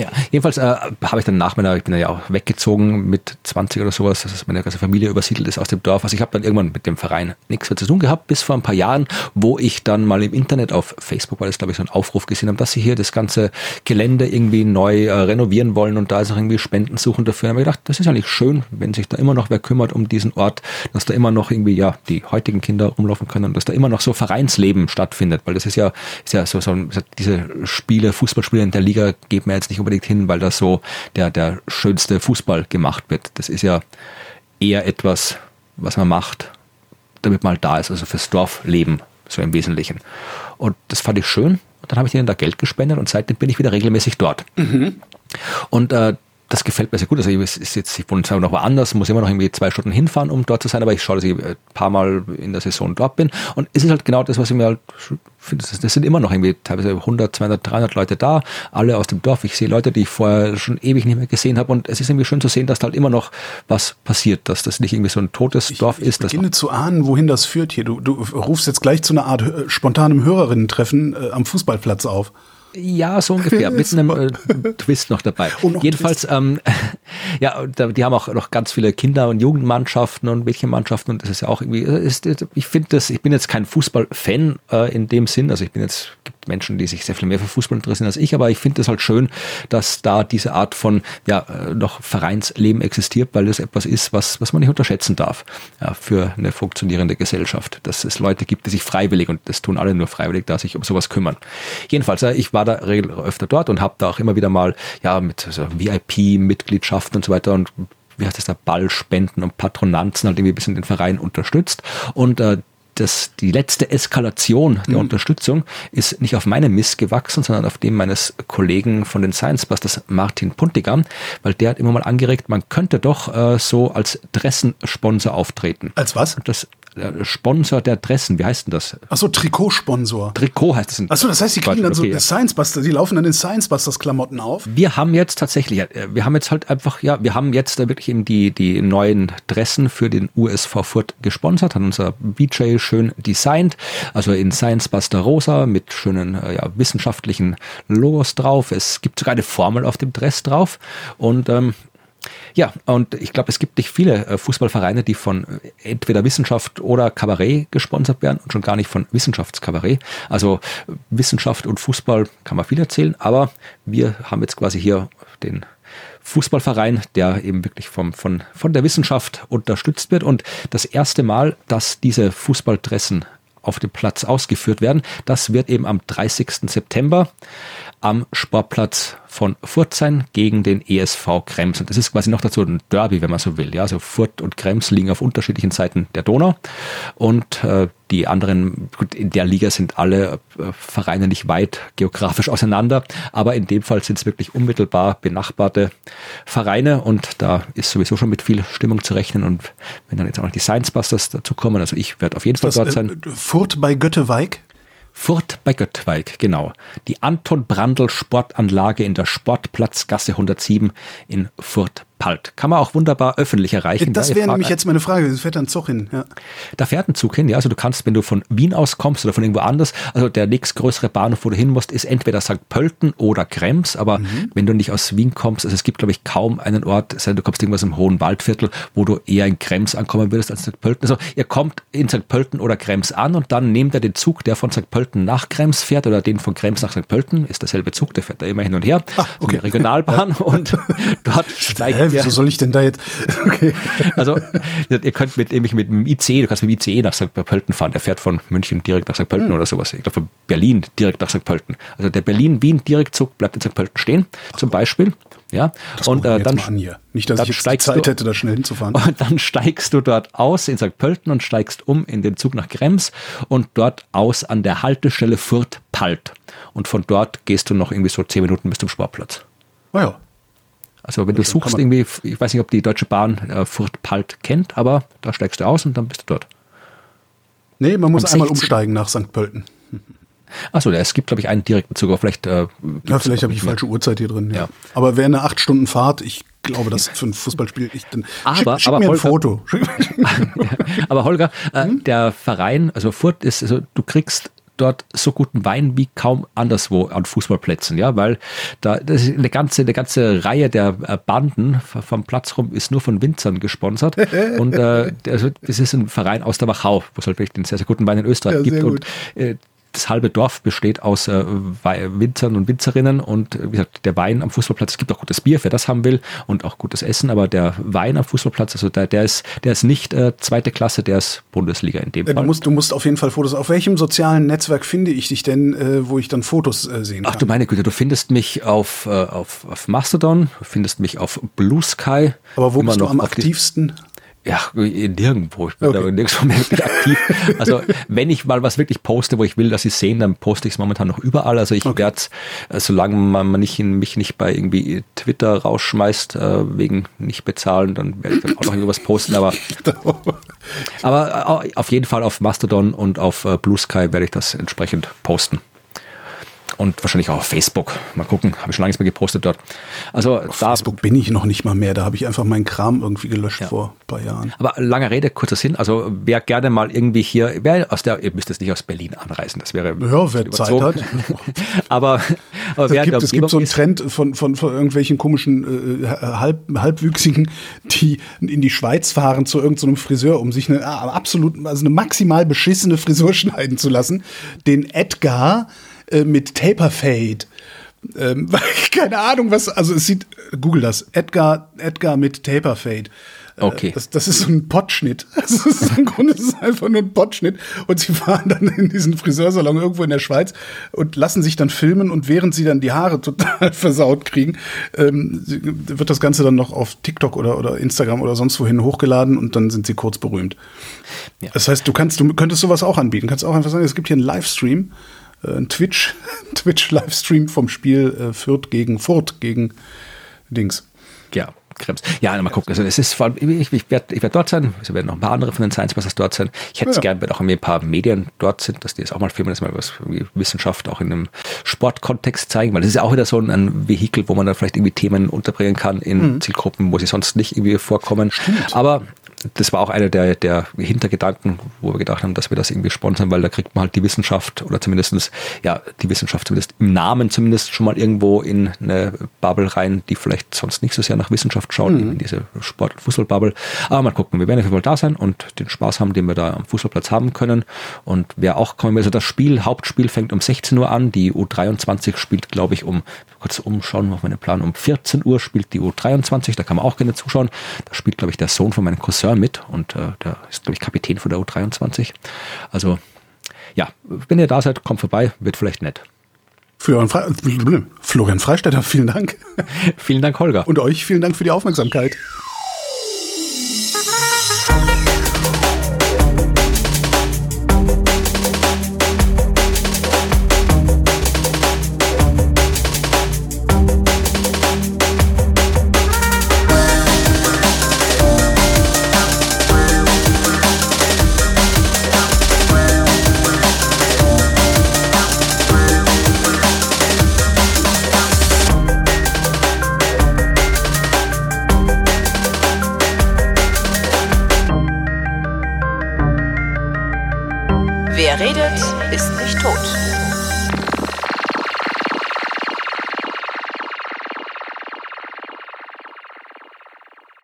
S3: Ja, jedenfalls äh, habe ich dann nach meiner, ich bin ja auch weggezogen mit 20 oder sowas, dass meine ganze Familie übersiedelt ist aus dem Dorf. Also ich habe dann irgendwann mit dem Verein nichts mehr zu tun gehabt, bis vor ein paar Jahren, wo ich dann mal im Internet auf Facebook, weil das glaube ich so ein Aufruf gesehen habe, dass sie hier das ganze Gelände irgendwie neu äh, renovieren wollen und da ist auch irgendwie Spenden suchen dafür. Da habe ich gedacht, das ist eigentlich schön, wenn sich da immer noch wer kümmert um diesen Ort, dass da immer noch irgendwie, ja, die heutigen Kinder rumlaufen können und dass da immer noch so Vereinsleben stattfindet, weil das ist ja, ist ja so, so diese Spiele, Fußballspiele in der Liga geht mir jetzt nicht unbedingt hin, weil da so der, der schönste Fußball gemacht wird. Das ist ja eher etwas, was man macht, damit man halt da ist, also fürs Dorfleben, so im Wesentlichen. Und das fand ich schön. Und dann habe ich ihnen da Geld gespendet und seitdem bin ich wieder regelmäßig dort. Mhm. Und äh, das gefällt mir sehr gut. Also ich, ist jetzt, ich wohne zwar noch woanders, muss immer noch irgendwie zwei Stunden hinfahren, um dort zu sein, aber ich schaue, dass ich ein paar Mal in der Saison dort bin. Und es ist halt genau das, was ich mir halt finde. Das sind immer noch irgendwie teilweise 100, 200, 300 Leute da, alle aus dem Dorf. Ich sehe Leute, die ich vorher schon ewig nicht mehr gesehen habe. Und es ist irgendwie schön zu sehen, dass da halt immer noch was passiert, dass das nicht irgendwie so ein totes ich, Dorf ist.
S2: Ich beginne zu ahnen, wohin das führt hier. Du, du rufst jetzt gleich zu einer Art äh, spontanem Hörerinnen-Treffen äh, am Fußballplatz auf.
S3: Ja, so ungefähr, mit einem äh, Twist noch dabei. Noch Jedenfalls, ähm, ja, die haben auch noch ganz viele Kinder- und Jugendmannschaften und Mädchenmannschaften und das ist ja auch irgendwie, ist, ich finde das, ich bin jetzt kein Fußballfan äh, in dem Sinn, also ich bin jetzt, gibt Menschen, die sich sehr viel mehr für Fußball interessieren als ich, aber ich finde es halt schön, dass da diese Art von, ja, äh, noch Vereinsleben existiert, weil das etwas ist, was, was man nicht unterschätzen darf, ja, für eine funktionierende Gesellschaft, dass es Leute gibt, die sich freiwillig, und das tun alle nur freiwillig, da sich um sowas kümmern. Jedenfalls, äh, ich war da öfter dort und habe da auch immer wieder mal, ja, mit so VIP-Mitgliedschaften und so weiter und wie heißt das da, Ballspenden und Patronanzen halt irgendwie ein bisschen den Verein unterstützt. Und äh, das, die letzte Eskalation der mhm. Unterstützung ist nicht auf meinem Mist gewachsen, sondern auf dem meines Kollegen von den Science Busters, Martin Puntigam, weil der hat immer mal angeregt, man könnte doch äh, so als Dressensponsor auftreten.
S2: Als was?
S3: Das Sponsor der Dressen, wie heißt denn das?
S2: Achso, Trikotsponsor.
S3: Trikot heißt es.
S2: Achso, das heißt, die kriegen dann so okay. Science Busters, die laufen dann in Science Busters Klamotten auf.
S3: Wir haben jetzt tatsächlich, wir haben jetzt halt einfach, ja, wir haben jetzt wirklich eben die, die neuen Dressen für den USV Furt gesponsert, hat unser BJ schön designt, also in Science Buster Rosa mit schönen, äh, ja, wissenschaftlichen Logos drauf. Es gibt sogar eine Formel auf dem Dress drauf und ähm, ja, und ich glaube, es gibt nicht viele äh, Fußballvereine, die von äh, entweder Wissenschaft oder Kabarett gesponsert werden und schon gar nicht von Wissenschaftskabarett. Also Wissenschaft und Fußball kann man viel erzählen, aber wir haben jetzt quasi hier den Fußballverein, der eben wirklich vom, von, von der Wissenschaft unterstützt wird. Und das erste Mal, dass diese Fußballdressen auf dem Platz ausgeführt werden, das wird eben am 30. September am Sportplatz von Furt sein gegen den ESV Krems. Und das ist quasi noch dazu ein Derby, wenn man so will. Ja, also Furt und Krems liegen auf unterschiedlichen Seiten der Donau. Und äh, die anderen, gut, in der Liga sind alle äh, Vereine nicht weit geografisch auseinander, aber in dem Fall sind es wirklich unmittelbar benachbarte Vereine und da ist sowieso schon mit viel Stimmung zu rechnen. Und wenn dann jetzt auch noch die Science Busters dazukommen, also ich werde auf jeden Fall das, dort sein.
S2: Äh, Furt bei Götteweig?
S3: Furt bei genau. Die Anton Brandl Sportanlage in der Sportplatzgasse 107 in Furt Palt. Kann man auch wunderbar öffentlich erreichen.
S2: Das wäre nämlich jetzt meine Frage. Fährt da ein Zug hin? Ja.
S3: Da fährt ein Zug hin, ja. Also du kannst, wenn du von Wien aus kommst oder von irgendwo anders, also der nächstgrößere Bahnhof, wo du hin musst, ist entweder St. Pölten oder Krems. Aber mhm. wenn du nicht aus Wien kommst, also es gibt, glaube ich, kaum einen Ort, sei du kommst irgendwas im Hohen Waldviertel, wo du eher in Krems ankommen würdest als St. Pölten. Also ihr kommt in St. Pölten oder Krems an und dann nehmt ihr den Zug, der von St. Pölten nach Krems fährt oder den von Krems nach St. Pölten, ist derselbe Zug, der fährt da immer hin und her. Ah, okay. Regionalbahn und dort steigt
S2: Hä, wieso soll ich denn da jetzt.
S3: Okay. Also, ihr könnt mit, nämlich mit dem IC, du kannst mit dem ICE nach St. Pölten fahren. Der fährt von München direkt nach St. Pölten hm. oder sowas. Ich glaube, von Berlin direkt nach St. Pölten. Also der Berlin-Wien-Direktzug bleibt in St. Pölten stehen, zum Beispiel. Ja,
S2: Das
S3: und äh, dann.
S2: Nicht, dass
S3: dann
S2: ich
S3: steigst
S2: Zeit
S3: du-
S2: hätte, da schnell hinzufahren.
S3: und dann steigst du dort aus in St. Pölten und steigst um in den Zug nach Krems und dort aus an der Haltestelle Fürth-Palt. Und von dort gehst du noch irgendwie so zehn Minuten bis zum Sportplatz.
S2: Ah ja.
S3: Also wenn du suchst irgendwie, ich weiß nicht, ob die Deutsche Bahn äh, Fürth-Palt kennt, aber da steigst du aus und dann bist du dort.
S2: Nee, man muss
S3: Um
S2: einmal
S3: 16
S2: umsteigen nach St. Pölten.
S3: Achso, es gibt, glaube ich, einen direkten Zug, aber vielleicht. Äh,
S2: Ja, vielleicht habe ich
S3: mehr.
S2: falsche Uhrzeit hier drin. Ja.
S3: Ja.
S2: Aber wäre eine acht Stunden Fahrt, ich glaube, das für ein Fußballspiel. Ich, dann
S3: Aber-
S2: schick,
S3: aber
S2: mir ein
S3: Holger-
S2: Foto.
S3: Aber Holger, äh,
S2: Hm?
S3: der Verein, also Furt ist, also du kriegst dort so guten Wein wie kaum anderswo an Fußballplätzen, ja, weil da das ist eine ganze, eine ganze Reihe der äh, Banden vom Platz rum ist nur von Winzern gesponsert. Und äh, also das ist ein Verein aus der Wachau, wo es halt wirklich den sehr, sehr guten Wein in Österreich
S2: Ja,
S3: gibt. und äh, das halbe Dorf besteht aus äh, Winzern und Winzerinnen und äh, wie gesagt, der Wein am Fußballplatz, es gibt auch gutes Bier, wer das haben will und auch gutes Essen, aber der Wein am Fußballplatz, also der, der ist, der ist nicht äh, zweite Klasse, der ist Bundesliga in dem
S2: Äh, Du
S3: Fall.
S2: musst, du musst auf jeden Fall Fotos. Auf welchem sozialen Netzwerk finde ich dich denn, äh, wo ich dann Fotos äh, sehen kann?
S3: Ach du meine Güte, du findest mich auf, äh, auf, auf Mastodon, du findest mich auf Blue Sky.
S2: Aber wo bist du
S3: noch
S2: am aktivsten?
S3: Ja, nirgendwo. Ich bin
S2: Okay.
S3: da nirgendwo mehr wirklich aktiv. Also wenn ich mal was wirklich poste, wo ich will, dass sie sehen, dann poste ich es momentan noch überall. Also ich werde, äh, solange man man nicht, mich nicht bei irgendwie Twitter rausschmeißt, äh, wegen nicht bezahlen, dann werde ich dann auch noch irgendwas posten. Aber, aber äh, auf jeden Fall auf Mastodon und auf äh, Blue Sky werde ich das entsprechend posten. Und wahrscheinlich auch auf Facebook. Mal gucken, habe ich schon lange nicht mehr gepostet dort. Also
S2: Auf
S3: da
S2: Facebook bin ich noch nicht mal mehr. Da habe ich einfach meinen Kram irgendwie gelöscht vor ein paar Jahren.
S3: Aber lange Rede, kurzer Sinn. Also wer gerne mal irgendwie hier, wer aus der, ihr müsst jetzt nicht aus Berlin anreisen, das wäre.
S2: Ja, wer Zeit hat.
S3: aber, aber
S2: Es
S3: wer
S2: gibt, es gibt so einen Trend von, von, von irgendwelchen komischen äh, Halb, Halbwüchsigen, die in die Schweiz fahren zu irgendeinem Friseur, um sich eine ah, absolut, also eine maximal beschissene Frisur schneiden zu lassen. Den Edgar äh, mit Taper Fade. Ähm, keine Ahnung, was, also es sieht, google das, Edgar, Edgar mit Taper Fade. Äh,
S3: Okay.
S2: Das, das ist so ein Pottschnitt. Also es ist Im Grunde ist es einfach nur ein Pottschnitt. Und sie fahren dann in diesen Friseursalon irgendwo in der Schweiz und lassen sich dann filmen. Und während sie dann die Haare total versaut kriegen, ähm, wird das Ganze dann noch auf TikTok oder, oder Instagram oder sonst wohin hochgeladen und dann sind sie kurz berühmt.
S3: Ja.
S2: Das heißt, du kannst, du könntest sowas auch anbieten. Du kannst auch einfach sagen, es gibt hier einen Livestream, äh, einen Twitch, Twitch-Livestream vom Spiel äh, Fürth gegen Furt gegen Dings.
S3: Ja, Krems. Ja, mal gucken. Also es ist vor allem, ich, ich werde ich werd dort sein, es werden noch ein paar andere von den Science Busters dort sein. Ich hätte es
S2: Ja.
S3: gern, wenn auch ein paar Medien dort sind, dass die es auch mal filmen, dass mal was Wissenschaft auch in einem Sportkontext zeigen, weil das ist ja auch wieder so ein, ein Vehikel, wo man dann vielleicht irgendwie Themen unterbringen kann in
S2: Mhm.
S3: Zielgruppen, wo sie sonst nicht irgendwie vorkommen. Aber das war auch einer der, der Hintergedanken, wo wir gedacht haben, dass wir das irgendwie sponsern, weil da kriegt man halt die Wissenschaft oder zumindestens ja, die Wissenschaft zumindest im Namen zumindest schon mal irgendwo in eine Bubble rein, die vielleicht sonst nicht so sehr nach Wissenschaft schaut, eben in diese Sport- und Fußballbubble. Aber mal gucken, wir werden auf jeden Fall da sein und den Spaß haben, den wir da am Fußballplatz haben können. Und wer auch kommen will, also das Spiel, Hauptspiel fängt um 16 Uhr an, die U23 spielt, glaube ich, um, kurz umschauen auf meinen Plan, um 14 Uhr spielt die U23, da kann man auch gerne zuschauen. Da spielt, glaube ich, der Sohn von meinem Cousin mit und äh, der ist, glaube ich, Kapitän von der U23. Also, ja, wenn ihr da seid, kommt vorbei, wird vielleicht nett.
S2: Florian, Fre Florian Freistetter, vielen Dank.
S3: Vielen Dank, Holger.
S2: Und euch vielen Dank für die Aufmerksamkeit.